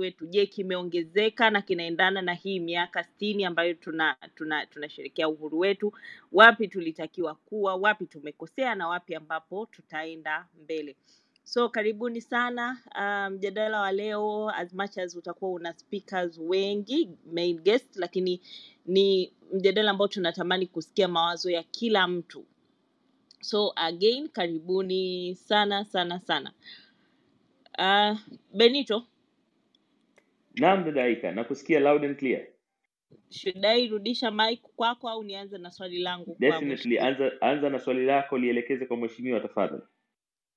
wetu, je, kimeongezeka na kinaendana na hii miaka sitini ambayo tuna tuna uhuru wetu? Wapi tulitakiwa kuwa, wapi tumekosea na wapi ambapo tutaenda mbele. So karibuni sana mjadala mjadala wa leo, as much as utakuwa una speakers wengi main guest, lakini ni mjadala ambao tunatamani kusikia mawazo ya kila mtu. So again, karibuni sana sana sana. Uh, Benito, Naam dada Aika, nakusikia loud and clear. should I rudisha mic kwako au nianze na swali langu Definitely, anza anza na swali lako lielekeze kwa mheshimiwa tafadhali.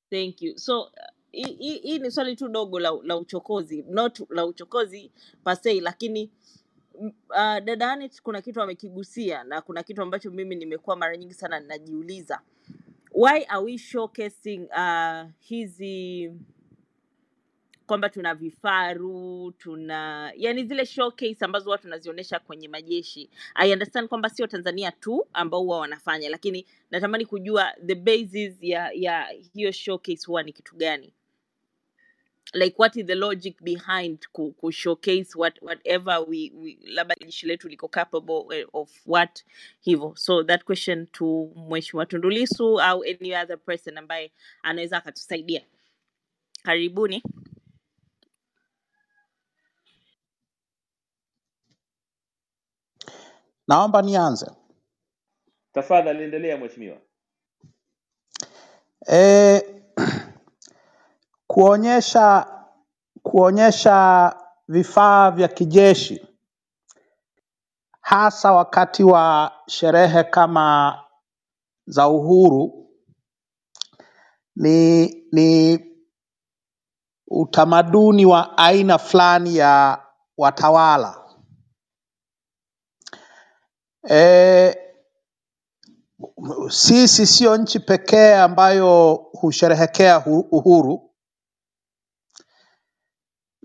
Thank you. So uh, hii hi- hii ni swali tu dogo la, la uchokozi, not la uchokozi pasei, lakini m- uh, dada Anet kuna kitu amekigusia na kuna kitu ambacho mimi nimekuwa mara nyingi sana ninajiuliza. Why are we showcasing uh, hizi kwamba tuna vifaru tuna yani zile showcase ambazo watu wanazionyesha kwenye majeshi. I understand kwamba sio tanzania tu ambao huwa wanafanya lakini natamani kujua the basis ya ya hiyo showcase huwa ni kitu gani? Like what is the logic behind ku, ku showcase what, whatever we, we labda jeshi letu liko capable of what? Hivyo so that question to mheshimiwa tundulisu au any other person ambaye anaweza akatusaidia. Karibuni Naomba nianze. Tafadhali endelea mheshimiwa. E, kuonyesha kuonyesha vifaa vya kijeshi hasa wakati wa sherehe kama za uhuru ni ni utamaduni wa aina fulani ya watawala. E, sisi sio nchi pekee ambayo husherehekea hu- uhuru,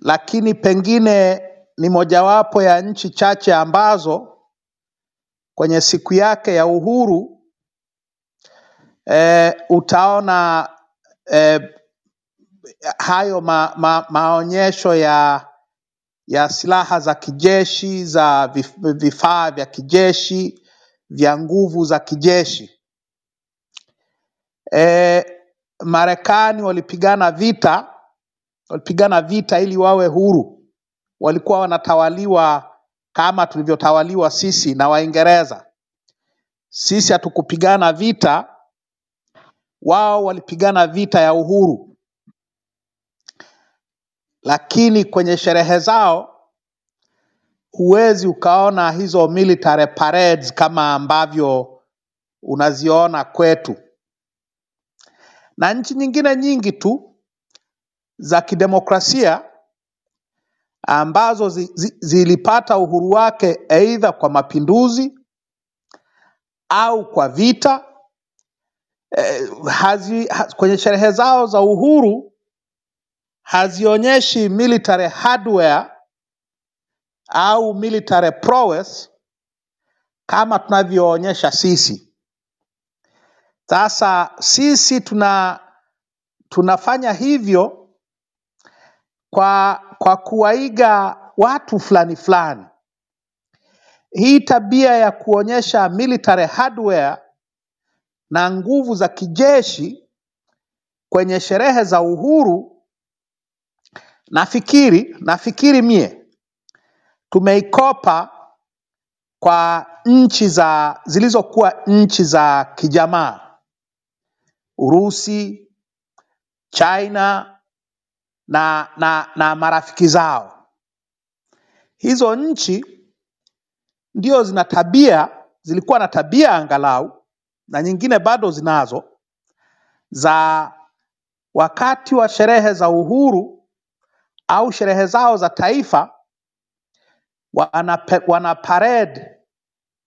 lakini pengine ni mojawapo ya nchi chache ambazo kwenye siku yake ya uhuru e, utaona e, hayo ma, ma, maonyesho ya ya silaha za kijeshi za vifaa vya kijeshi vya nguvu za kijeshi. E, Marekani walipigana vita walipigana vita ili wawe huru. Walikuwa wanatawaliwa kama tulivyotawaliwa sisi na Waingereza. Sisi hatukupigana vita, wao walipigana vita ya uhuru, lakini kwenye sherehe zao huwezi ukaona hizo military parades kama ambavyo unaziona kwetu, na nchi nyingine nyingi tu za kidemokrasia ambazo zi, zi, zilipata uhuru wake aidha kwa mapinduzi au kwa vita eh, hazi, ha, kwenye sherehe zao za uhuru hazionyeshi military hardware au military prowess kama tunavyoonyesha sisi. Sasa sisi tuna tunafanya hivyo kwa kwa kuwaiga watu fulani fulani. Hii tabia ya kuonyesha military hardware na nguvu za kijeshi kwenye sherehe za uhuru, nafikiri nafikiri mie tumeikopa kwa nchi za zilizokuwa nchi za kijamaa, Urusi, China na, na, na marafiki zao. Hizo nchi ndio zina tabia, zilikuwa na tabia angalau, na nyingine bado zinazo, za wakati wa sherehe za uhuru au sherehe zao za taifa wana, wana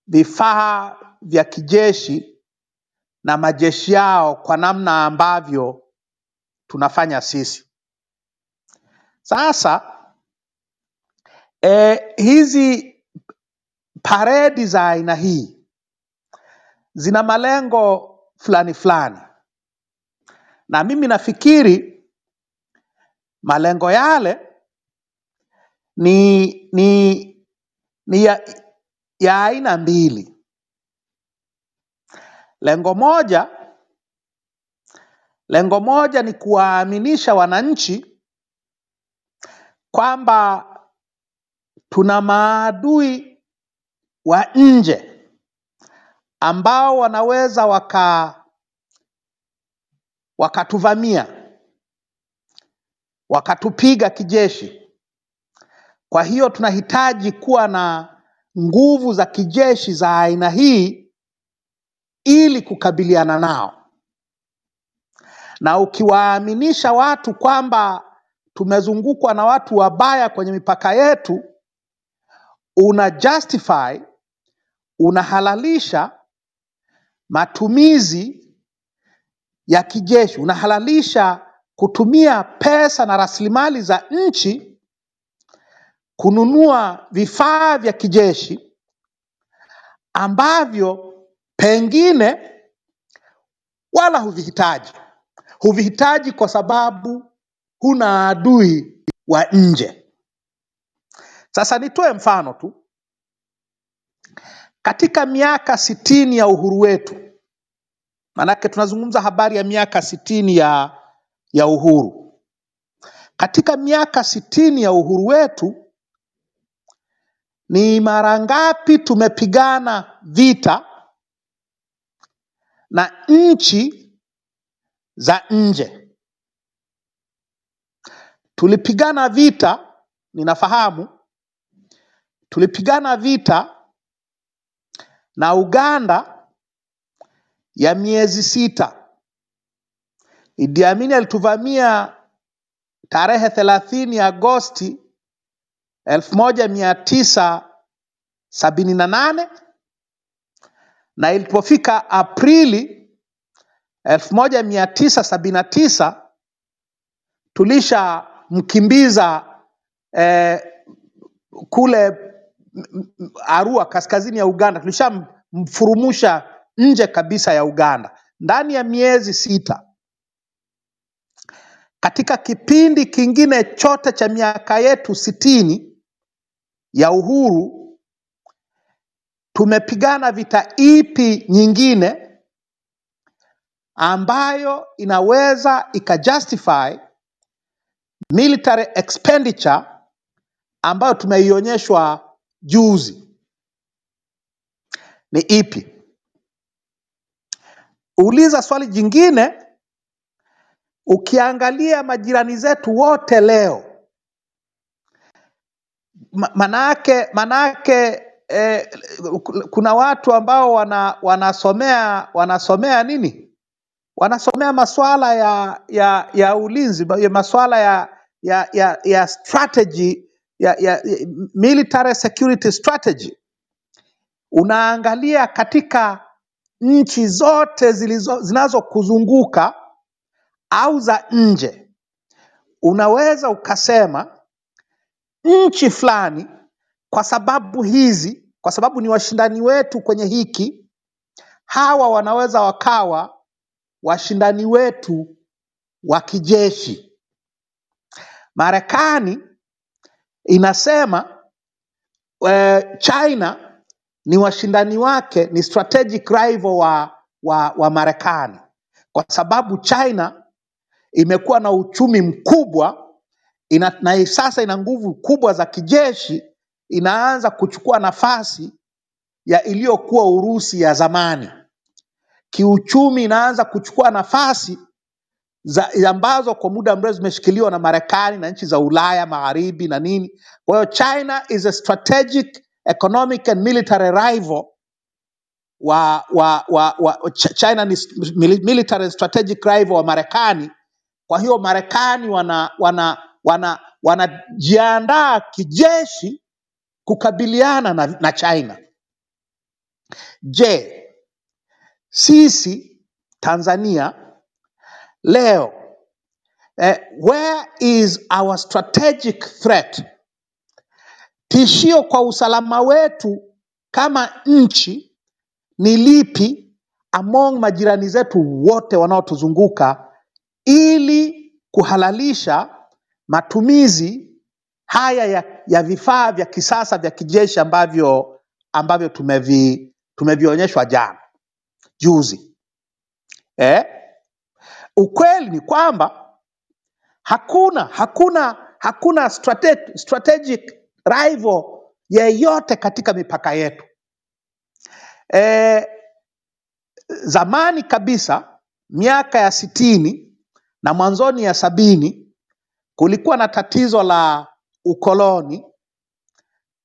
vifaa vya kijeshi na majeshi yao kwa namna ambavyo tunafanya sisi. Sasa e, hizi paredi za aina hii zina malengo fulani fulani, na mimi nafikiri malengo yale ni, ni, ni ya, ya aina mbili. Lengo moja, lengo moja ni kuwaaminisha wananchi kwamba tuna maadui wa nje ambao wanaweza waka wakatuvamia wakatupiga kijeshi. Kwa hiyo tunahitaji kuwa na nguvu za kijeshi za aina hii ili kukabiliana nao, na ukiwaaminisha watu kwamba tumezungukwa na watu wabaya kwenye mipaka yetu, una justify, unahalalisha matumizi ya kijeshi, unahalalisha kutumia pesa na rasilimali za nchi kununua vifaa vya kijeshi ambavyo pengine wala huvihitaji. Huvihitaji kwa sababu huna adui wa nje. Sasa nitoe mfano tu. Katika miaka sitini ya uhuru wetu, maanake tunazungumza habari ya miaka sitini ya, ya uhuru. Katika miaka sitini ya uhuru wetu, ni mara ngapi tumepigana vita na nchi za nje? Tulipigana vita, ninafahamu tulipigana vita na Uganda ya miezi sita. Idi Amin alituvamia tarehe thelathini Agosti elfu moja mia tisa sabini na nane na ilipofika Aprili elfu moja mia tisa sabini na tisa tulishamkimbiza eh, kule Arua kaskazini ya Uganda, tulishamfurumusha nje kabisa ya Uganda ndani ya miezi sita. Katika kipindi kingine chote cha miaka yetu sitini ya uhuru, tumepigana vita ipi nyingine ambayo inaweza ikajustify military expenditure ambayo tumeionyeshwa juzi? Ni ipi? Uliza swali jingine, ukiangalia majirani zetu wote leo Ma- manake manake eh, kuna watu ambao wana, wanasomea wanasomea nini? Wanasomea masuala ya ya ya ulinzi masuala ya ya ya, ya strategy ya, ya, ya military security strategy. Unaangalia katika nchi zote zilizo zinazokuzunguka au za nje unaweza ukasema nchi fulani kwa sababu hizi, kwa sababu ni washindani wetu kwenye hiki, hawa wanaweza wakawa washindani wetu wa kijeshi. Marekani inasema eh, China ni washindani wake, ni strategic rival wa, wa, wa Marekani kwa sababu China imekuwa na uchumi mkubwa ina, na sasa ina nguvu kubwa za kijeshi, inaanza kuchukua nafasi ya iliyokuwa Urusi ya zamani. Kiuchumi inaanza kuchukua nafasi za ambazo kwa muda mrefu zimeshikiliwa na Marekani na nchi za Ulaya magharibi na nini. Kwa hiyo China is a strategic economic and military rival wa, wa, wa, wa China ni military strategic rival wa Marekani. Kwa hiyo Marekani wana wana wana wanajiandaa kijeshi kukabiliana na, na China. Je, sisi Tanzania leo eh, where is our strategic threat? Tishio kwa usalama wetu kama nchi ni lipi among majirani zetu wote wanaotuzunguka ili kuhalalisha matumizi haya ya, ya vifaa vya kisasa vya kijeshi ambavyo ambavyo tumevi tumevionyeshwa jana juzi eh? Ukweli ni kwamba hakuna hakuna hakuna strate, strategic rival yeyote katika mipaka yetu. Eh, zamani kabisa miaka ya sitini na mwanzoni ya sabini kulikuwa na tatizo la ukoloni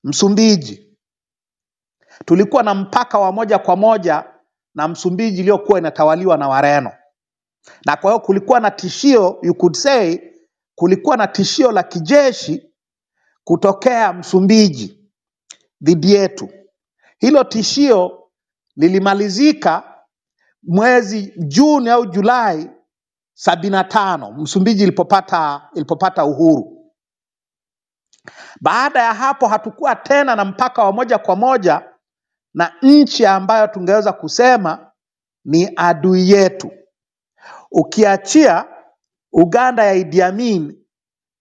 Msumbiji. Tulikuwa na mpaka wa moja kwa moja na Msumbiji iliyokuwa inatawaliwa na Wareno, na kwa hiyo kulikuwa na tishio, you could say, kulikuwa na tishio la kijeshi kutokea Msumbiji dhidi yetu. Hilo tishio lilimalizika mwezi Juni au Julai sabini na tano Msumbiji ilipopata ilipopata uhuru. Baada ya hapo hatukuwa tena na mpaka wa moja kwa moja na nchi ambayo tungeweza kusema ni adui yetu, ukiachia Uganda ya Idi Amin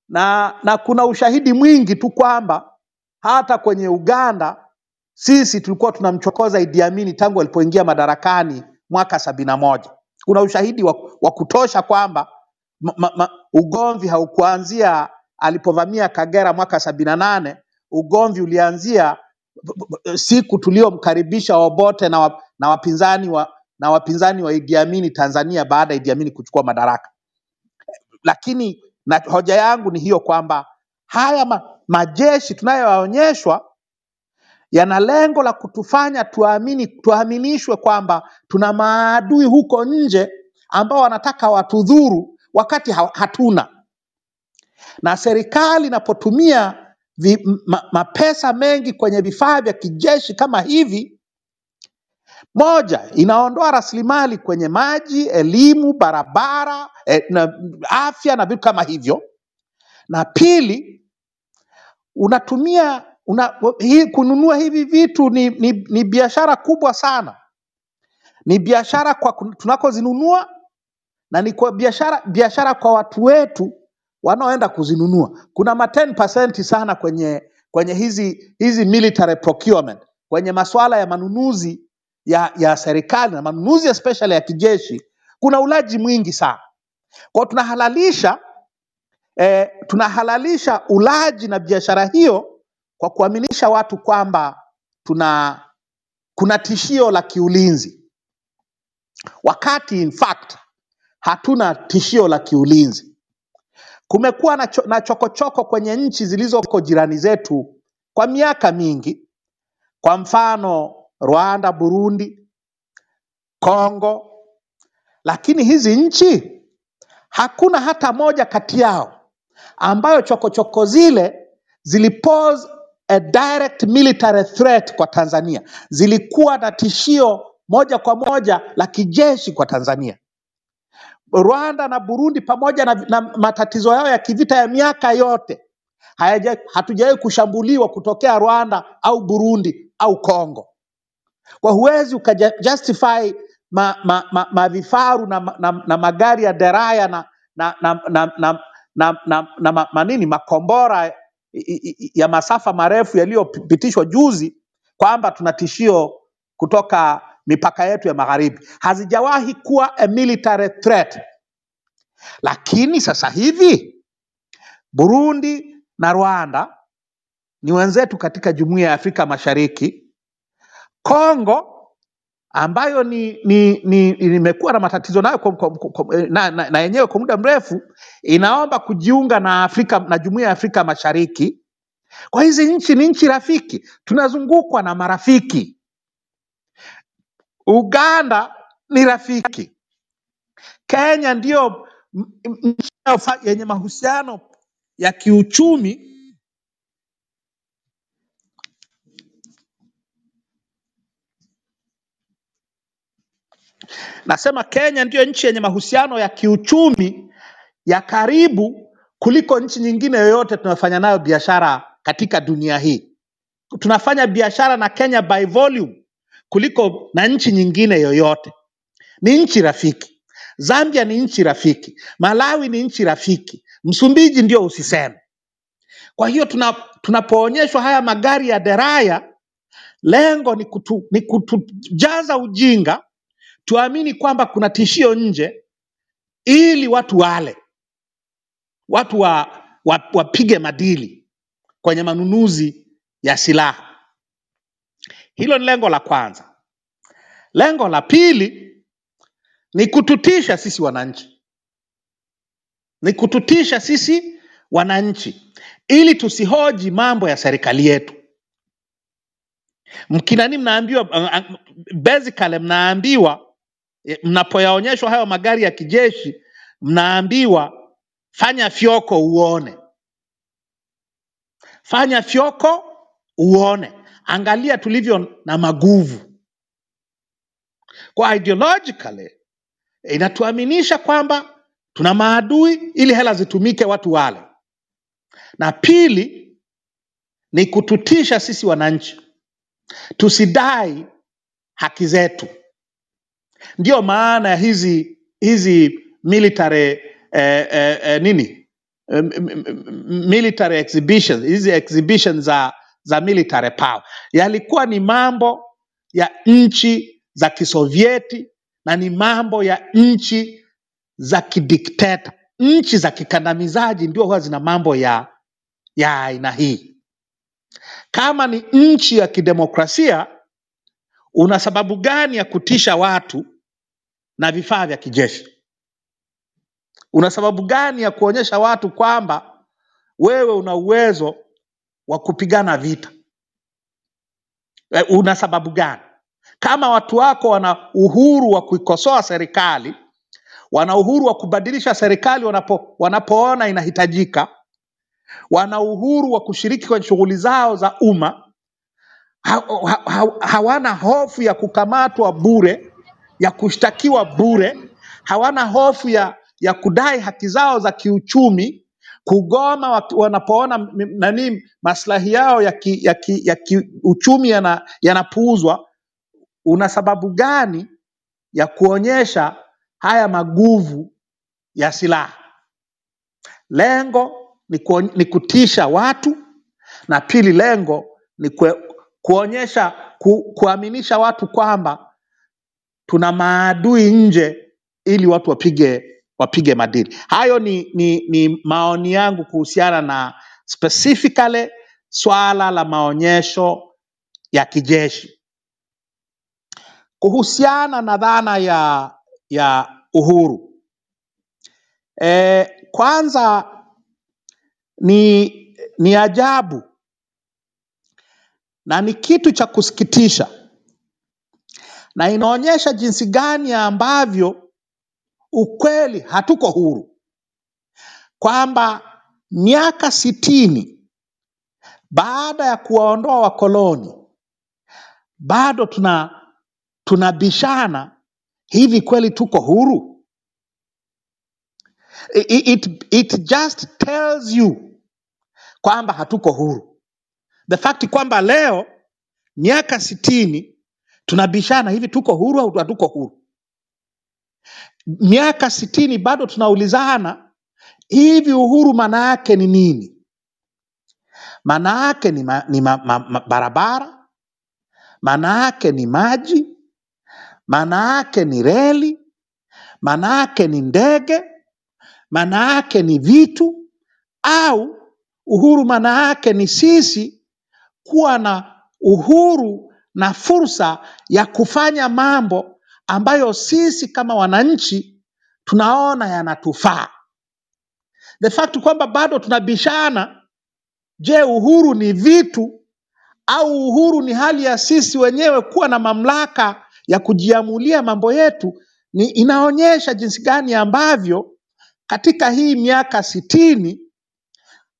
na, na kuna ushahidi mwingi tu kwamba hata kwenye Uganda sisi tulikuwa tunamchokoza Idi Amin tangu alipoingia madarakani mwaka sabini na moja. Kuna ushahidi wa, wa kutosha kwamba ugomvi haukuanzia alipovamia Kagera mwaka sabini na nane. Ugomvi ulianzia siku tuliomkaribisha Obote na, wa, na wapinzani wa na wapinzani wa Idi Tanzania baada ya Idi Amin kuchukua madaraka. Lakini na hoja yangu ni hiyo kwamba haya ma, majeshi tunayoonyeshwa yana lengo la kutufanya tuamini, tuaminishwe kwamba tuna maadui huko nje ambao wanataka watudhuru wakati hatuna. Na serikali inapotumia mapesa mengi kwenye vifaa vya kijeshi kama hivi, moja, inaondoa rasilimali kwenye maji, elimu, barabara, eh, na afya na vitu kama hivyo, na pili, unatumia una, hii, kununua hivi vitu ni, ni, ni biashara kubwa sana, ni biashara kwa tunakozinunua na ni kwa biashara biashara kwa watu wetu wanaoenda kuzinunua. Kuna ma 10% sana kwenye kwenye hizi hizi military procurement, kwenye masuala ya manunuzi ya, ya serikali na manunuzi especially ya kijeshi, kuna ulaji mwingi sana. Kwa tunahalalisha eh, tunahalalisha ulaji na biashara hiyo kwa kuaminisha watu kwamba tuna kuna tishio la kiulinzi, wakati in fact hatuna tishio la kiulinzi. Kumekuwa na, cho, na chokochoko kwenye nchi zilizoko jirani zetu kwa miaka mingi, kwa mfano Rwanda, Burundi, Kongo, lakini hizi nchi hakuna hata moja kati yao ambayo chokochoko zile zilipose a direct military threat kwa Tanzania, zilikuwa na tishio moja kwa moja la kijeshi kwa Tanzania. Rwanda na Burundi pamoja na, na matatizo yao ya kivita ya miaka yote hayaja- hatujawahi kushambuliwa kutokea Rwanda au Burundi au Kongo. Kwa huwezi ukajustify mavifaru ma, ma, ma, na, na, na magari ya deraya na na na na na, na, na, na ma, manini makombora ya masafa marefu yaliyopitishwa juzi kwamba tuna tishio kutoka mipaka yetu ya magharibi. Hazijawahi kuwa a military threat, lakini sasa hivi Burundi na Rwanda ni wenzetu katika Jumuiya ya Afrika Mashariki. Kongo ambayo ni ni ni na matatizo nayo kwa, kwa, kwa, na, na, na yenyewe kwa muda mrefu inaomba kujiunga na Afrika na Jumuiya ya Afrika Mashariki. Kwa hizi nchi ni nchi rafiki, tunazungukwa na marafiki. Uganda ni rafiki, Kenya ndiyo yenye mahusiano ya kiuchumi. Nasema Kenya ndiyo nchi yenye mahusiano ya kiuchumi ya karibu kuliko nchi nyingine yoyote tunafanya nayo biashara katika dunia hii. Tunafanya biashara na Kenya by volume kuliko na nchi nyingine yoyote. Ni nchi rafiki. Zambia ni nchi rafiki. Malawi ni nchi rafiki. Msumbiji ndio usiseme. Kwa hiyo tuna, tunapoonyeshwa haya magari ya deraya, lengo ni, kutu, ni kutujaza ujinga tuamini kwamba kuna tishio nje, ili watu wale watu wa, wa, wapige madili kwenye manunuzi ya silaha. Hilo ni lengo la kwanza. Lengo la pili ni kututisha sisi wananchi, ni kututisha sisi wananchi ili tusihoji mambo ya serikali yetu. Mkinani mnaambiwa uh, uh, basically mnaambiwa mnapoyaonyeshwa hayo magari ya kijeshi, mnaambiwa fanya fyoko uone, fanya fyoko uone, angalia tulivyo na maguvu. Kwa ideologically inatuaminisha kwamba tuna maadui ili hela zitumike watu wale, na pili ni kututisha sisi wananchi tusidai haki zetu. Ndiyo maana ya hizi hizi military eh, eh, eh, nini eh, military exhibitions, hizi exhibitions za za military power yalikuwa ni mambo ya nchi za Kisovieti na ni mambo ya nchi za kidikteta. Nchi za kikandamizaji ndio huwa zina mambo ya ya aina hii. Kama ni nchi ya kidemokrasia, una sababu gani ya kutisha watu na vifaa vya kijeshi? Una sababu gani ya kuonyesha watu kwamba wewe una uwezo wa kupigana vita? Eh, Una sababu gani? Kama watu wako wana uhuru wa kuikosoa serikali, wana uhuru wa kubadilisha serikali wanapo, wanapoona inahitajika, wana uhuru wa kushiriki kwenye shughuli zao za umma, ha, ha, ha, hawana hofu ya kukamatwa bure, ya kushtakiwa bure, hawana hofu ya, ya kudai haki zao za kiuchumi, kugoma wanapoona m- nani maslahi yao ya kiuchumi ya ki, ya kiuchumi yana- yanapuuzwa. Una sababu gani ya kuonyesha haya maguvu ya silaha? Lengo ni, kuo, ni kutisha watu na pili, lengo ni kue, kuonyesha ku, kuaminisha watu kwamba tuna maadui nje ili watu wapige wapige madili. Hayo ni, ni, ni maoni yangu kuhusiana na specifically swala la maonyesho ya kijeshi. Kuhusiana na dhana ya ya uhuru e, kwanza ni ni ajabu na ni kitu cha kusikitisha na inaonyesha jinsi gani ambavyo ukweli hatuko huru, kwamba miaka sitini baada ya kuwaondoa wakoloni bado tuna tunabishana hivi, kweli tuko huru? It, it, it just tells you kwamba hatuko huru. The fact kwamba leo miaka sitini tunabishana hivi, tuko huru au hatuko huru? Miaka sitini bado tunaulizana hivi, uhuru maana yake ni nini? Maana yake ni, ma, ni ma, ma, ma, barabara, maana yake ni maji, maana yake ni reli, maana yake ni ndege, maana yake ni vitu, au uhuru maana yake ni sisi kuwa na uhuru na fursa ya kufanya mambo ambayo sisi kama wananchi tunaona yanatufaa. The fact kwamba bado tunabishana, je, uhuru ni vitu au uhuru ni hali ya sisi wenyewe kuwa na mamlaka ya kujiamulia mambo yetu, ni inaonyesha jinsi gani ambavyo katika hii miaka sitini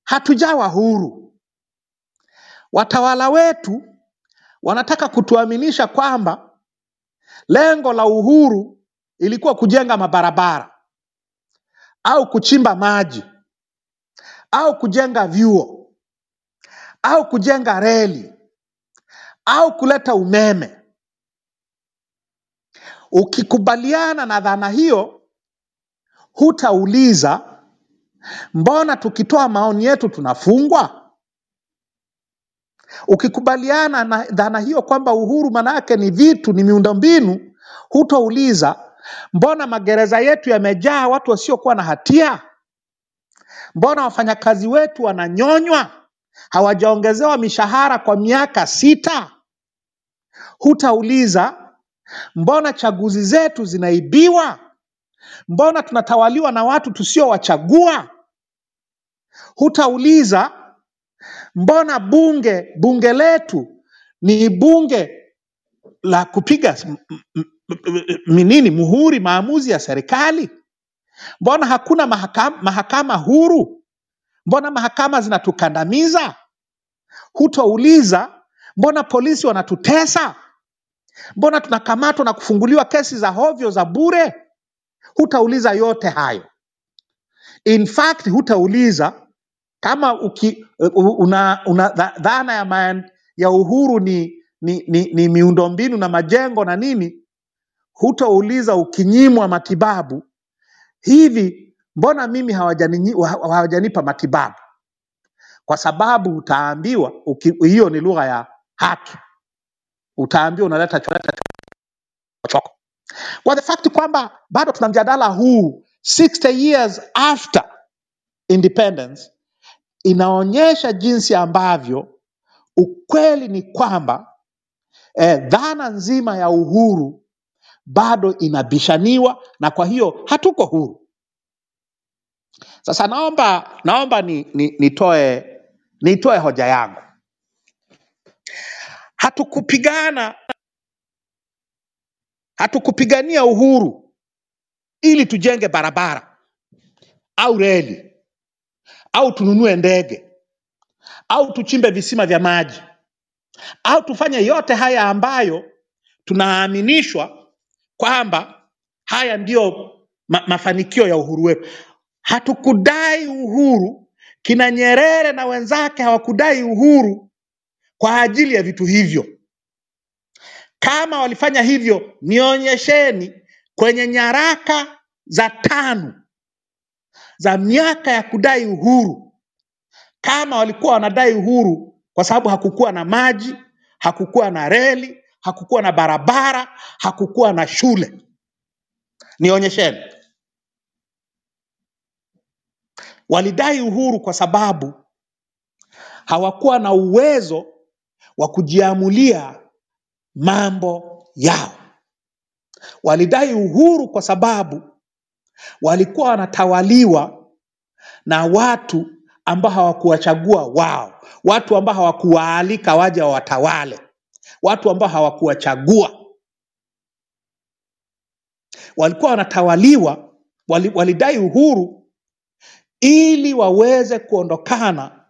hatujawa huru. Watawala wetu wanataka kutuaminisha kwamba lengo la uhuru ilikuwa kujenga mabarabara au kuchimba maji au kujenga vyuo au kujenga reli au kuleta umeme. Ukikubaliana na dhana hiyo, hutauliza mbona tukitoa maoni yetu tunafungwa? Ukikubaliana na dhana hiyo kwamba uhuru manake ni vitu, ni miundombinu, hutouliza mbona magereza yetu yamejaa watu wasiokuwa na hatia? Mbona wafanyakazi wetu wananyonywa, hawajaongezewa mishahara kwa miaka sita? Hutauliza mbona chaguzi zetu zinaibiwa? Mbona tunatawaliwa na watu tusiowachagua? Hutauliza mbona bunge bunge letu ni bunge la kupiga minini muhuri maamuzi ya serikali? Mbona hakuna mahakama, mahakama huru? Mbona mahakama zinatukandamiza? Hutouliza mbona polisi wanatutesa? Mbona tunakamatwa na kufunguliwa kesi za hovyo za bure? Hutauliza yote hayo. In fact, hutauliza kama uki, una, una dhana ya, man, ya uhuru ni, ni, ni, ni miundombinu na majengo na nini, hutouliza ukinyimwa matibabu hivi, mbona mimi hawajani, hawajanipa matibabu? Kwa sababu utaambiwa hiyo ni lugha ya haki, utaambiwa unaleta chochoko. Kwa the fact kwamba bado tuna mjadala huu 60 years after independence inaonyesha jinsi ambavyo ukweli ni kwamba eh, dhana nzima ya uhuru bado inabishaniwa na kwa hiyo hatuko huru. Sasa naomba naomba ni, ni, nitoe hoja yangu. Hatukupigana hatukupigania uhuru ili tujenge barabara au reli au tununue ndege au tuchimbe visima vya maji au tufanye yote haya ambayo tunaaminishwa kwamba haya ndiyo ma mafanikio ya uhuru wetu. Hatukudai uhuru, kina Nyerere na wenzake hawakudai uhuru kwa ajili ya vitu hivyo. Kama walifanya hivyo, nionyesheni kwenye nyaraka za tano za miaka ya kudai uhuru, kama walikuwa wanadai uhuru kwa sababu hakukuwa na maji, hakukuwa na reli, hakukuwa na barabara, hakukuwa na shule. Nionyesheni. Walidai uhuru kwa sababu hawakuwa na uwezo wa kujiamulia mambo yao. Walidai uhuru kwa sababu walikuwa wanatawaliwa na watu ambao hawakuwachagua wao, watu ambao hawakuwaalika waje wawatawale, watu ambao hawakuwachagua. Walikuwa wanatawaliwa, wali, walidai uhuru ili waweze kuondokana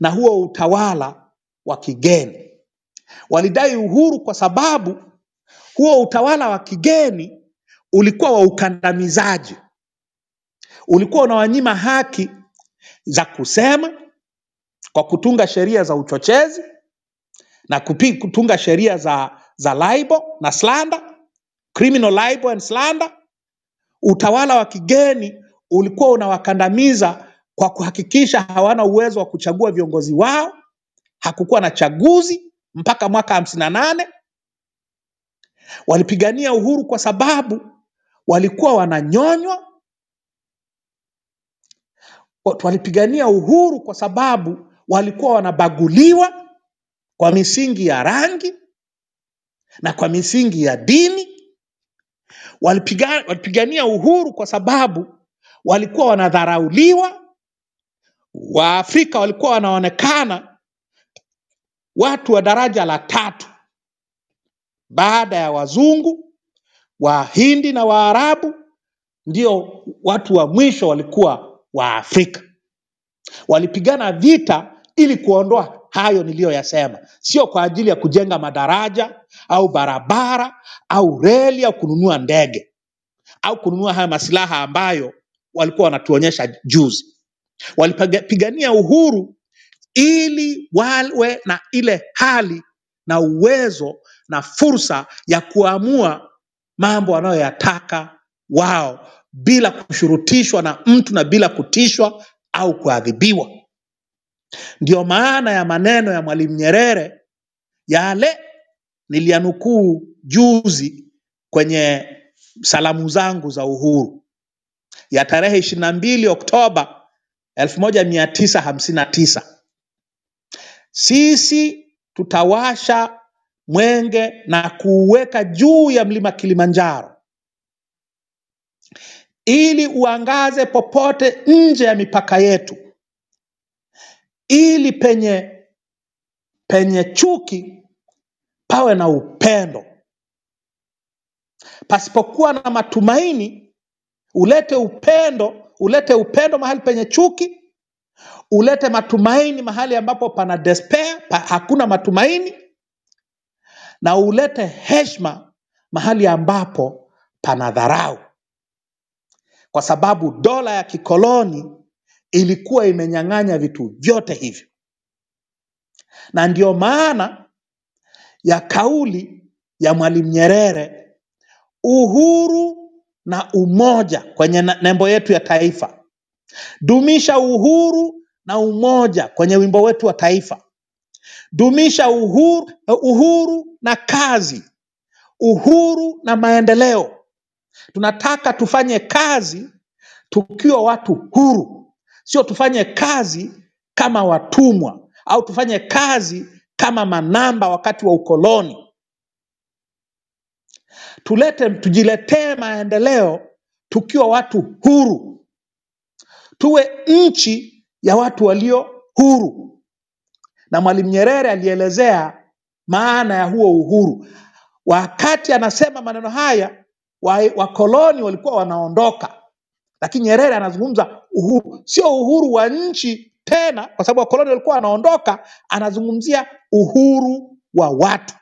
na huo utawala wa kigeni. Walidai uhuru kwa sababu huo utawala wa kigeni ulikuwa wa ukandamizaji, ulikuwa unawanyima haki za kusema kwa kutunga sheria za uchochezi na kupi, kutunga sheria za, za libel na slander, criminal libel and slander. Utawala wa kigeni ulikuwa unawakandamiza kwa kuhakikisha hawana uwezo wa kuchagua viongozi wao. Hakukuwa na chaguzi mpaka mwaka hamsini na nane. Walipigania uhuru kwa sababu walikuwa wananyonywa. Walipigania uhuru kwa sababu walikuwa wanabaguliwa kwa misingi ya rangi na kwa misingi ya dini. Walipiga, walipigania uhuru kwa sababu walikuwa wanadharauliwa. Waafrika walikuwa wanaonekana watu wa daraja la tatu baada ya wazungu, Wahindi na Waarabu, ndio watu wa mwisho walikuwa Waafrika. Walipigana vita ili kuondoa hayo niliyoyasema, sio kwa ajili ya kujenga madaraja au barabara au reli au kununua ndege au kununua haya masilaha ambayo walikuwa wanatuonyesha juzi. Walipigania uhuru ili wawe na ile hali na uwezo na fursa ya kuamua mambo wanayoyataka wao bila kushurutishwa na mtu na bila kutishwa au kuadhibiwa. Ndiyo maana ya maneno ya Mwalimu Nyerere yale niliyanukuu juzi kwenye salamu zangu za uhuru ya tarehe ishirini na mbili Oktoba elfu moja mia tisa hamsini na tisa. Sisi tutawasha mwenge na kuuweka juu ya mlima Kilimanjaro. Ili uangaze popote nje ya mipaka yetu, ili penye penye chuki pawe na upendo, pasipokuwa na matumaini ulete upendo, ulete upendo mahali penye chuki, ulete matumaini mahali ambapo pana despair, pa, hakuna matumaini, na ulete heshima mahali ambapo pana dharau, kwa sababu dola ya kikoloni ilikuwa imenyang'anya vitu vyote hivyo, na ndio maana ya kauli ya Mwalimu Nyerere, uhuru na umoja kwenye nembo yetu ya taifa. Dumisha uhuru na umoja kwenye wimbo wetu wa taifa. Dumisha uhuru, uhuru na kazi, uhuru na maendeleo. Tunataka tufanye kazi tukiwa watu huru, sio tufanye kazi kama watumwa au tufanye kazi kama manamba wakati wa ukoloni. Tulete, tujiletee maendeleo tukiwa watu huru, tuwe nchi ya watu walio huru. Na Mwalimu Nyerere alielezea maana ya huo uhuru. Wakati anasema maneno haya, wa- wakoloni walikuwa wanaondoka, lakini Nyerere anazungumza uhuru, sio uhuru wa nchi tena, kwa sababu wakoloni walikuwa wanaondoka. Anazungumzia uhuru wa watu,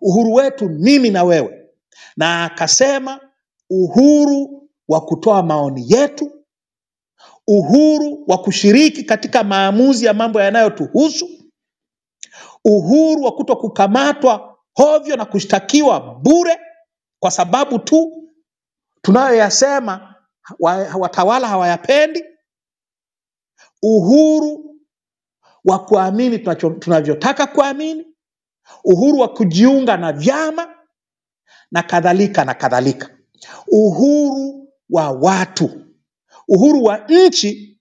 uhuru wetu mimi na wewe, na akasema uhuru wa kutoa maoni yetu, uhuru wa kushiriki katika maamuzi ya mambo yanayotuhusu, uhuru wa kuto kukamatwa hovyo na kushtakiwa bure kwa sababu tu tunayoyasema watawala hawayapendi, uhuru wa kuamini tunavyotaka kuamini, uhuru wa kujiunga na vyama na kadhalika na kadhalika, uhuru wa watu, uhuru wa nchi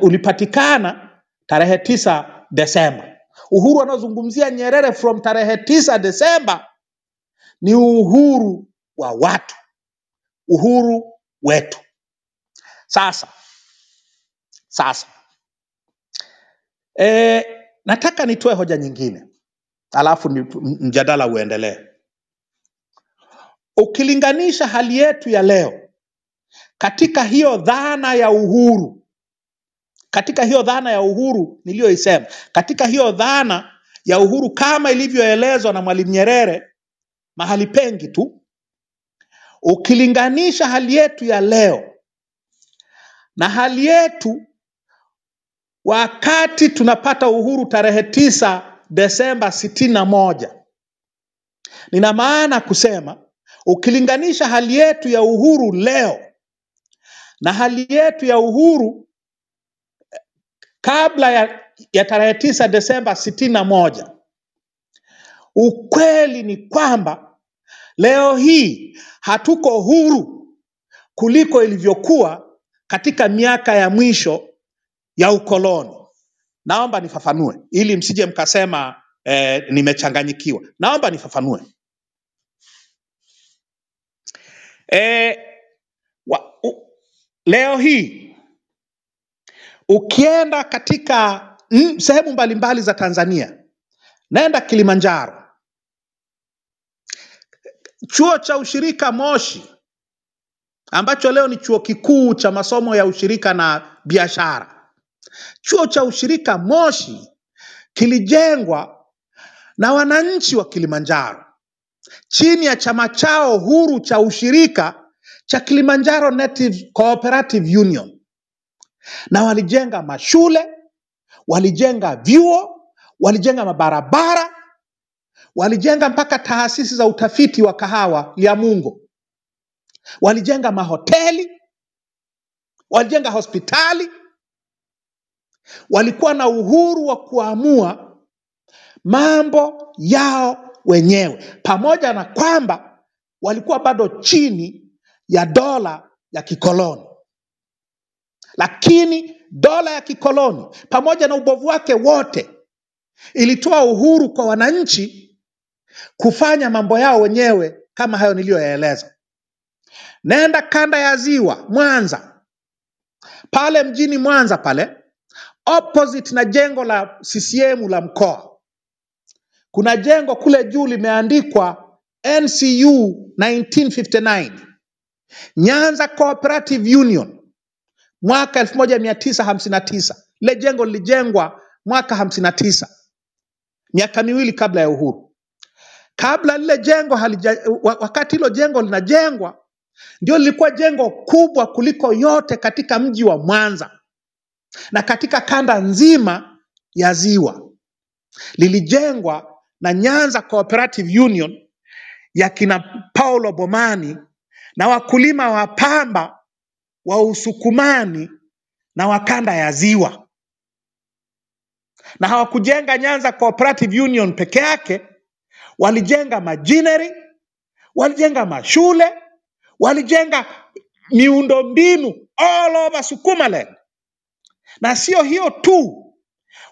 ulipatikana tarehe tisa Desemba. Uhuru anaozungumzia Nyerere from tarehe tisa Desemba ni uhuru wa watu, uhuru wetu. Sasa sasa e, nataka nitoe hoja nyingine alafu mjadala uendelee. Ukilinganisha hali yetu ya leo katika hiyo dhana ya uhuru, katika hiyo dhana ya uhuru niliyoisema, katika hiyo dhana ya uhuru kama ilivyoelezwa na Mwalimu Nyerere mahali pengi tu, ukilinganisha hali yetu ya leo na hali yetu wakati tunapata uhuru tarehe tisa Desemba sitini na moja, nina maana kusema ukilinganisha hali yetu ya uhuru leo na hali yetu ya uhuru kabla ya, ya tarehe tisa Desemba sitini na moja, ukweli ni kwamba leo hii hatuko huru kuliko ilivyokuwa katika miaka ya mwisho ya ukoloni. Naomba nifafanue ili msije mkasema eh, nimechanganyikiwa. Naomba nifafanue. Eh, wa, u, leo hii ukienda katika sehemu mbalimbali za Tanzania, naenda Kilimanjaro, chuo cha ushirika Moshi ambacho leo ni chuo kikuu cha masomo ya ushirika na biashara. Chuo cha ushirika Moshi kilijengwa na wananchi wa Kilimanjaro. Chini ya chama chao huru cha ushirika cha Kilimanjaro Native Cooperative Union, na walijenga mashule, walijenga vyuo, walijenga mabarabara, walijenga mpaka taasisi za utafiti wa kahawa Lyamungo, walijenga mahoteli, walijenga hospitali. Walikuwa na uhuru wa kuamua mambo yao wenyewe, pamoja na kwamba walikuwa bado chini ya dola ya kikoloni. Lakini dola ya kikoloni pamoja na ubovu wake wote ilitoa uhuru kwa wananchi kufanya mambo yao wenyewe kama hayo niliyoyaeleza. Nenda kanda ya Ziwa, Mwanza, pale mjini Mwanza pale opposite na jengo la CCM la mkoa, kuna jengo kule juu limeandikwa NCU 1959 Nyanza Cooperative Union mwaka 1959. Lile jengo lilijengwa mwaka 59, miaka miwili kabla ya uhuru. Kabla lile jengo halija, wakati hilo jengo linajengwa, ndio lilikuwa jengo kubwa kuliko yote katika mji wa Mwanza na katika kanda nzima ya Ziwa. Lilijengwa na Nyanza Cooperative Union ya kina Paulo Bomani na wakulima wa pamba wa Usukumani na Wakanda ya Ziwa. Na hawakujenga Nyanza Cooperative Union peke yake, walijenga majinery, walijenga mashule, walijenga miundombinu all over Sukumaland. Na sio hiyo tu,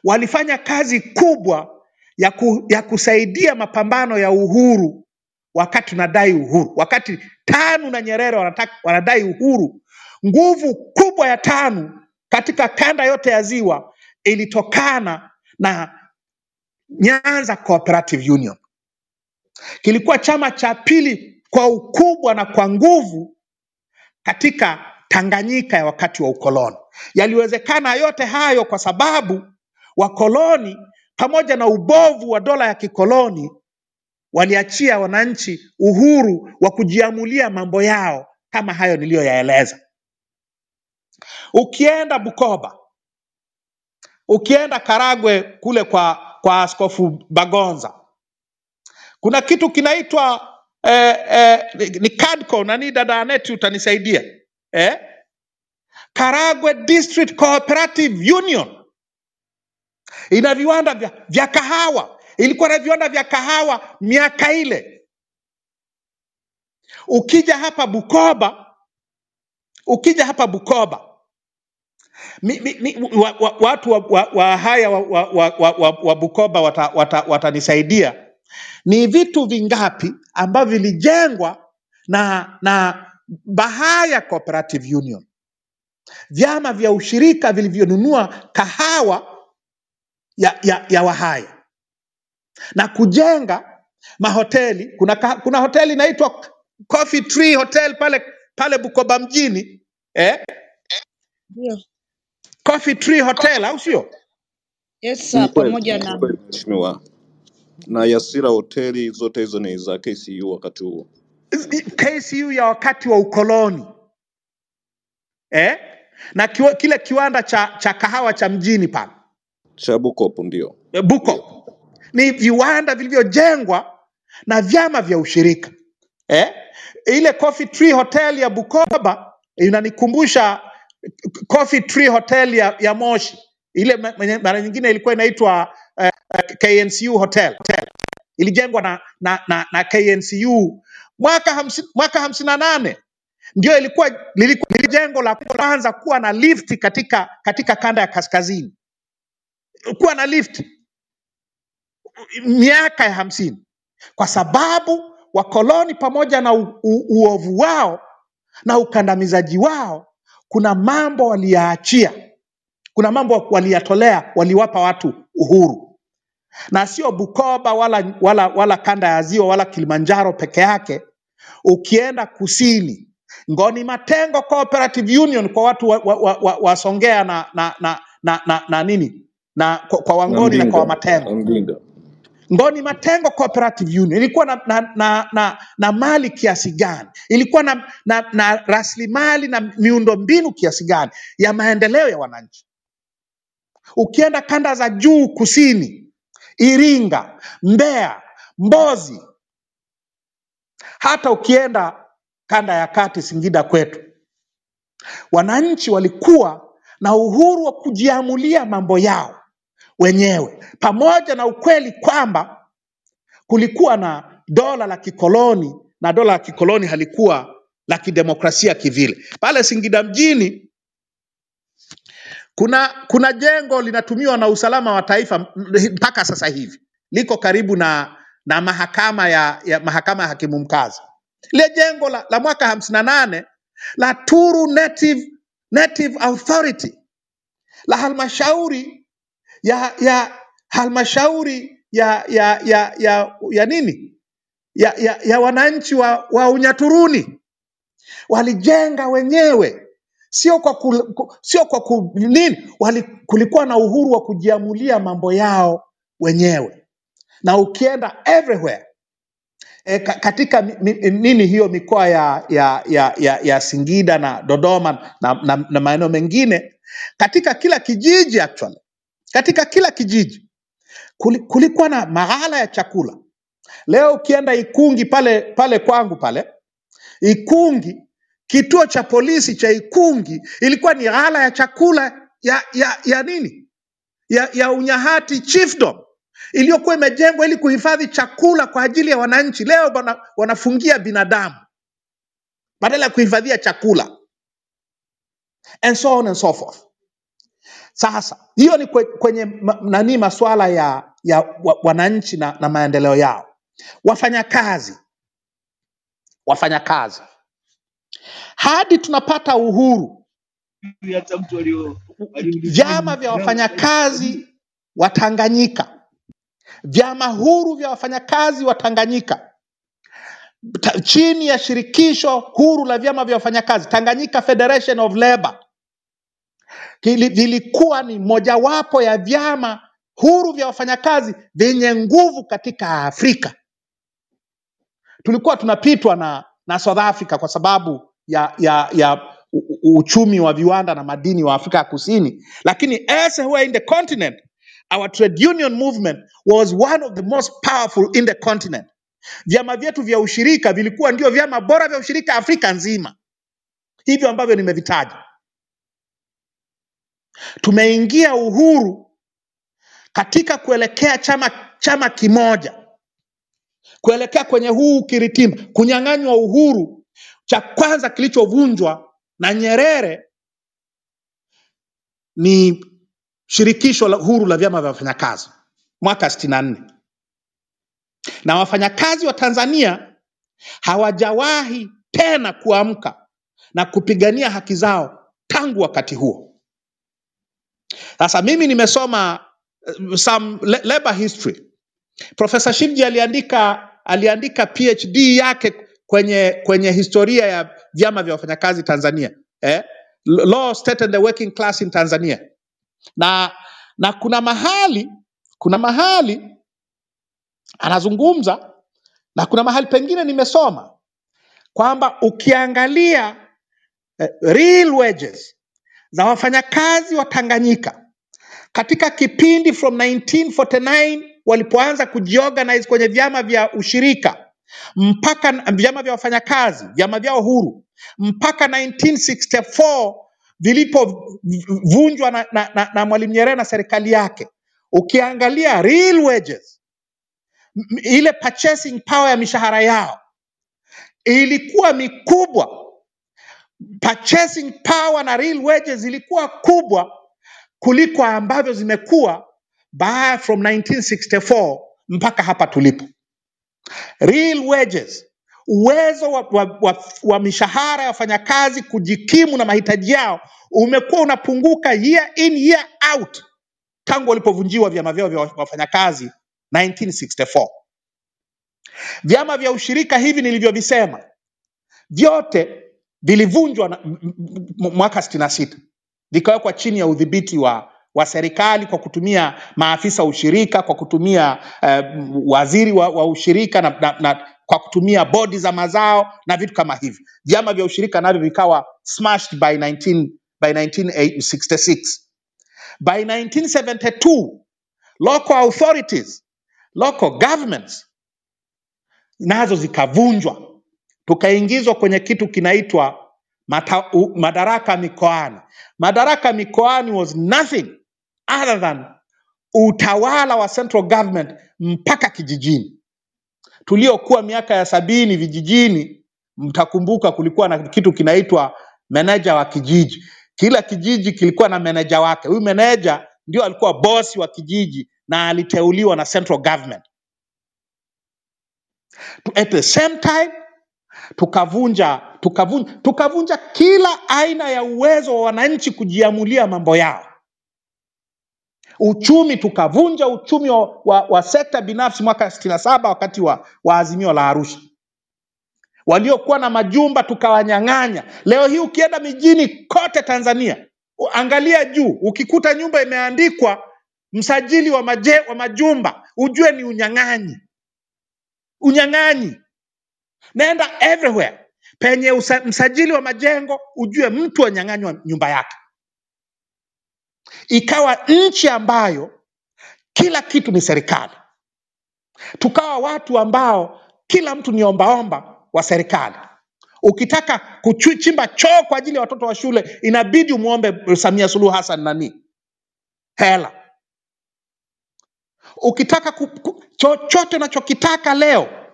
walifanya kazi kubwa ya, ku, ya kusaidia mapambano ya uhuru wakati tunadai uhuru, wakati TANU na Nyerere wanadai uhuru. Nguvu kubwa ya TANU katika kanda yote ya Ziwa ilitokana na Nyanza Cooperative Union. Kilikuwa chama cha pili kwa ukubwa na kwa nguvu katika Tanganyika ya wakati wa ukoloni. Yaliwezekana yote hayo kwa sababu wakoloni pamoja na ubovu wa dola ya kikoloni waliachia wananchi uhuru wa kujiamulia mambo yao kama hayo niliyoyaeleza. Ukienda Bukoba, ukienda Karagwe kule kwa, kwa Askofu Bagonza, kuna kitu kinaitwa eh, eh, ni CADCO, nani dada Aneti utanisaidia eh? Karagwe District Cooperative Union ina viwanda vya, vya kahawa, ilikuwa na viwanda vya kahawa miaka ile. Ukija hapa Bukoba, ukija hapa Bukoba mi, mi, mi, wa, wa, watu wa, wa, wa haya wa, wa, wa, wa, wa, Bukoba watanisaidia wata, wata ni vitu vingapi ambavyo vilijengwa na na Bahaya Cooperative Union, vyama vya ushirika vilivyonunua kahawa ya, ya, ya Wahaya na kujenga mahoteli. Kuna, kuna hoteli inaitwa Coffee Tree Hotel pale pale Bukoba mjini eh? Ndio. Coffee Tree Hotel au sio? Yes Ni kweli, pamoja ni na kweli mheshimiwa. Na Yasira hoteli zote hizo ni za KCU wakati huo. KCU ya wakati wa ukoloni eh? na kiwa, kile kiwanda cha, cha kahawa cha mjini pale Cha Bukopo ndio. eh, Buko ni viwanda vilivyojengwa na vyama vya ushirika eh? Ile Coffee Tree Hotel ya Bukoba inanikumbusha Coffee Tree Hotel ya, ya Moshi. Ile mara nyingine ilikuwa inaitwa uh, KNCU Hotel. Hotel. Ilijengwa na, na, na, na KNCU mwaka hamsini, mwaka hamsini na nane ndio ilikuwa lilikuwa jengo la kwanza kuwa na lift katika katika kanda ya kaskazini, kuwa na lift miaka ya hamsini, kwa sababu wakoloni pamoja na u, u, uovu wao na ukandamizaji wao, kuna mambo waliyaachia, kuna mambo waliyatolea, waliwapa watu uhuru, na sio Bukoba wala, wala, wala kanda ya Ziwa wala Kilimanjaro peke yake. Ukienda kusini, Ngoni Matengo Cooperative Union kwa watu wasongea wa, wa, wa, wa na, na, na, na, na, na nini? Na kwa, kwa Wangoni na kwa Mbinga, Wamatengo. Ngoni Matengo Cooperative Union ilikuwa na, na, na, na, na mali kiasi gani? Ilikuwa na, na, na rasilimali na miundombinu kiasi gani ya maendeleo ya wananchi? Ukienda kanda za juu kusini, Iringa, Mbeya, Mbozi, hata ukienda kanda ya kati Singida kwetu, wananchi walikuwa na uhuru wa kujiamulia mambo yao wenyewe, pamoja na ukweli kwamba kulikuwa na dola la kikoloni na dola la kikoloni halikuwa la kidemokrasia kivile. Pale Singida mjini kuna kuna jengo linatumiwa na usalama wa taifa mpaka sasa hivi, liko karibu na na mahakama ya, ya mahakama ya hakimu mkazi. lile jengo la, la mwaka hamsini na nane la Turu Native, Native Authority la halmashauri ya ya halmashauri ya ya ya ya, ya nini? Ya, ya, ya wananchi wa, wa Unyaturuni. Walijenga wenyewe, sio kwa ku, ku- sio kwa ku, nini? Wali, kulikuwa na uhuru wa kujiamulia mambo yao wenyewe, na ukienda everywhere e, ka, katika mi, nini hiyo mikoa ya, ya, ya, ya, ya Singida na Dodoma na, na, na maeneo mengine, katika kila kijiji actually, katika kila kijiji kuli- kulikuwa na maghala ya chakula. Leo ukienda Ikungi pale pale kwangu pale Ikungi, kituo cha polisi cha Ikungi ilikuwa ni ghala ya chakula ya, ya, ya nini ya, ya Unyahati Chiefdom iliyokuwa imejengwa ili kuhifadhi chakula kwa ajili ya wananchi. Leo wana, wanafungia binadamu badala ya kuhifadhia chakula and so on and so forth. Sasa hiyo ni kwe- kwenye nani masuala ya, ya wananchi na, na maendeleo yao. Wafanyakazi, wafanyakazi. Hadi tunapata uhuru, vyama vya wafanyakazi wa Tanganyika, vyama huru vya wafanyakazi wa Tanganyika. Chini ya shirikisho huru la vyama vya wafanyakazi. Tanganyika Federation of Labour vilikuwa ni mojawapo ya vyama huru vya wafanyakazi vyenye nguvu katika Afrika. Tulikuwa tunapitwa na, na South Africa kwa sababu ya, ya, ya uchumi wa viwanda na madini wa Afrika ya Kusini, lakini elsewhere in the continent our trade union movement was one of the most powerful in the continent. Vyama vyetu vya ushirika vilikuwa ndio vyama bora vya ushirika Afrika nzima, hivyo ambavyo nimevitaja. Tumeingia uhuru katika kuelekea chama chama kimoja, kuelekea kwenye huu ukiritimba, kunyang'anywa uhuru. Cha kwanza kilichovunjwa na Nyerere ni shirikisho la huru la vyama vya wafanyakazi mwaka sitini na nne na wafanyakazi wa Tanzania hawajawahi tena kuamka na kupigania haki zao tangu wakati huo. Sasa mimi nimesoma uh, some la- labor history. Profesa Shivji aliandika aliandika PhD yake kwenye kwenye historia ya vyama vya wafanyakazi Tanzania. Eh? Law State and the Working Class in Tanzania. Na na kuna mahali kuna mahali anazungumza na kuna mahali pengine nimesoma kwamba ukiangalia eh, real wages za wafanyakazi wa Tanganyika katika kipindi from 1949 walipoanza kujiorganize kwenye vyama vya ushirika mpaka vyama vya wafanyakazi vyama vyao huru mpaka 1964 vilipovunjwa na, na, na, na Mwalimu Nyerere na serikali yake, ukiangalia real wages, ile purchasing power ya mishahara yao ilikuwa mikubwa. Purchasing power na real wages zilikuwa kubwa kuliko ambavyo zimekuwa by from 1964 mpaka hapa tulipo. Real wages, uwezo wa, wa, wa, wa mishahara ya wafanyakazi kujikimu na mahitaji yao umekuwa unapunguka year in year out tangu walipovunjiwa vyama vyao vya wafanyakazi 1964. Vyama vya ushirika hivi nilivyovisema vyote vilivunjwa mwaka sitini na sita mwaka 66 vikawekwa chini ya udhibiti wa wa serikali kwa kutumia maafisa ushirika, kwa kutumia uh, waziri wa, wa ushirika na, na, na kwa kutumia bodi za mazao na vitu kama hivyo. Vyama vya ushirika navyo vikawa smashed by 19, by 1966. By 1972 local authorities, local governments nazo zikavunjwa, tukaingizwa kwenye kitu kinaitwa madaraka mikoani. Madaraka mikoani was nothing other than utawala wa central government mpaka kijijini. Tuliokuwa miaka ya sabini vijijini, mtakumbuka kulikuwa na kitu kinaitwa meneja wa kijiji. Kila kijiji kilikuwa na meneja wake. Huyu meneja ndio alikuwa bosi wa kijiji na aliteuliwa na central government. At the same time tukavunja tukavunja tukavunja kila aina ya uwezo wa wananchi kujiamulia mambo yao. Uchumi tukavunja uchumi wa, wa, wa sekta binafsi mwaka sitini na saba wakati wa, wa azimio la Arusha. Waliokuwa na majumba tukawanyang'anya. Leo hii ukienda mijini kote Tanzania, angalia juu, ukikuta nyumba imeandikwa msajili wa, maje, wa majumba, ujue ni unyang'anyi, unyang'anyi. Nenda everywhere penye msajili wa majengo, ujue mtu anyang'anywa nyumba yake. Ikawa nchi ambayo kila kitu ni serikali, tukawa watu ambao kila mtu ni ombaomba wa serikali. Ukitaka kuchimba choo kwa ajili ya watoto wa shule, inabidi umwombe Samia Suluhu Hassan nani hela. Ukitaka chochote unachokitaka leo,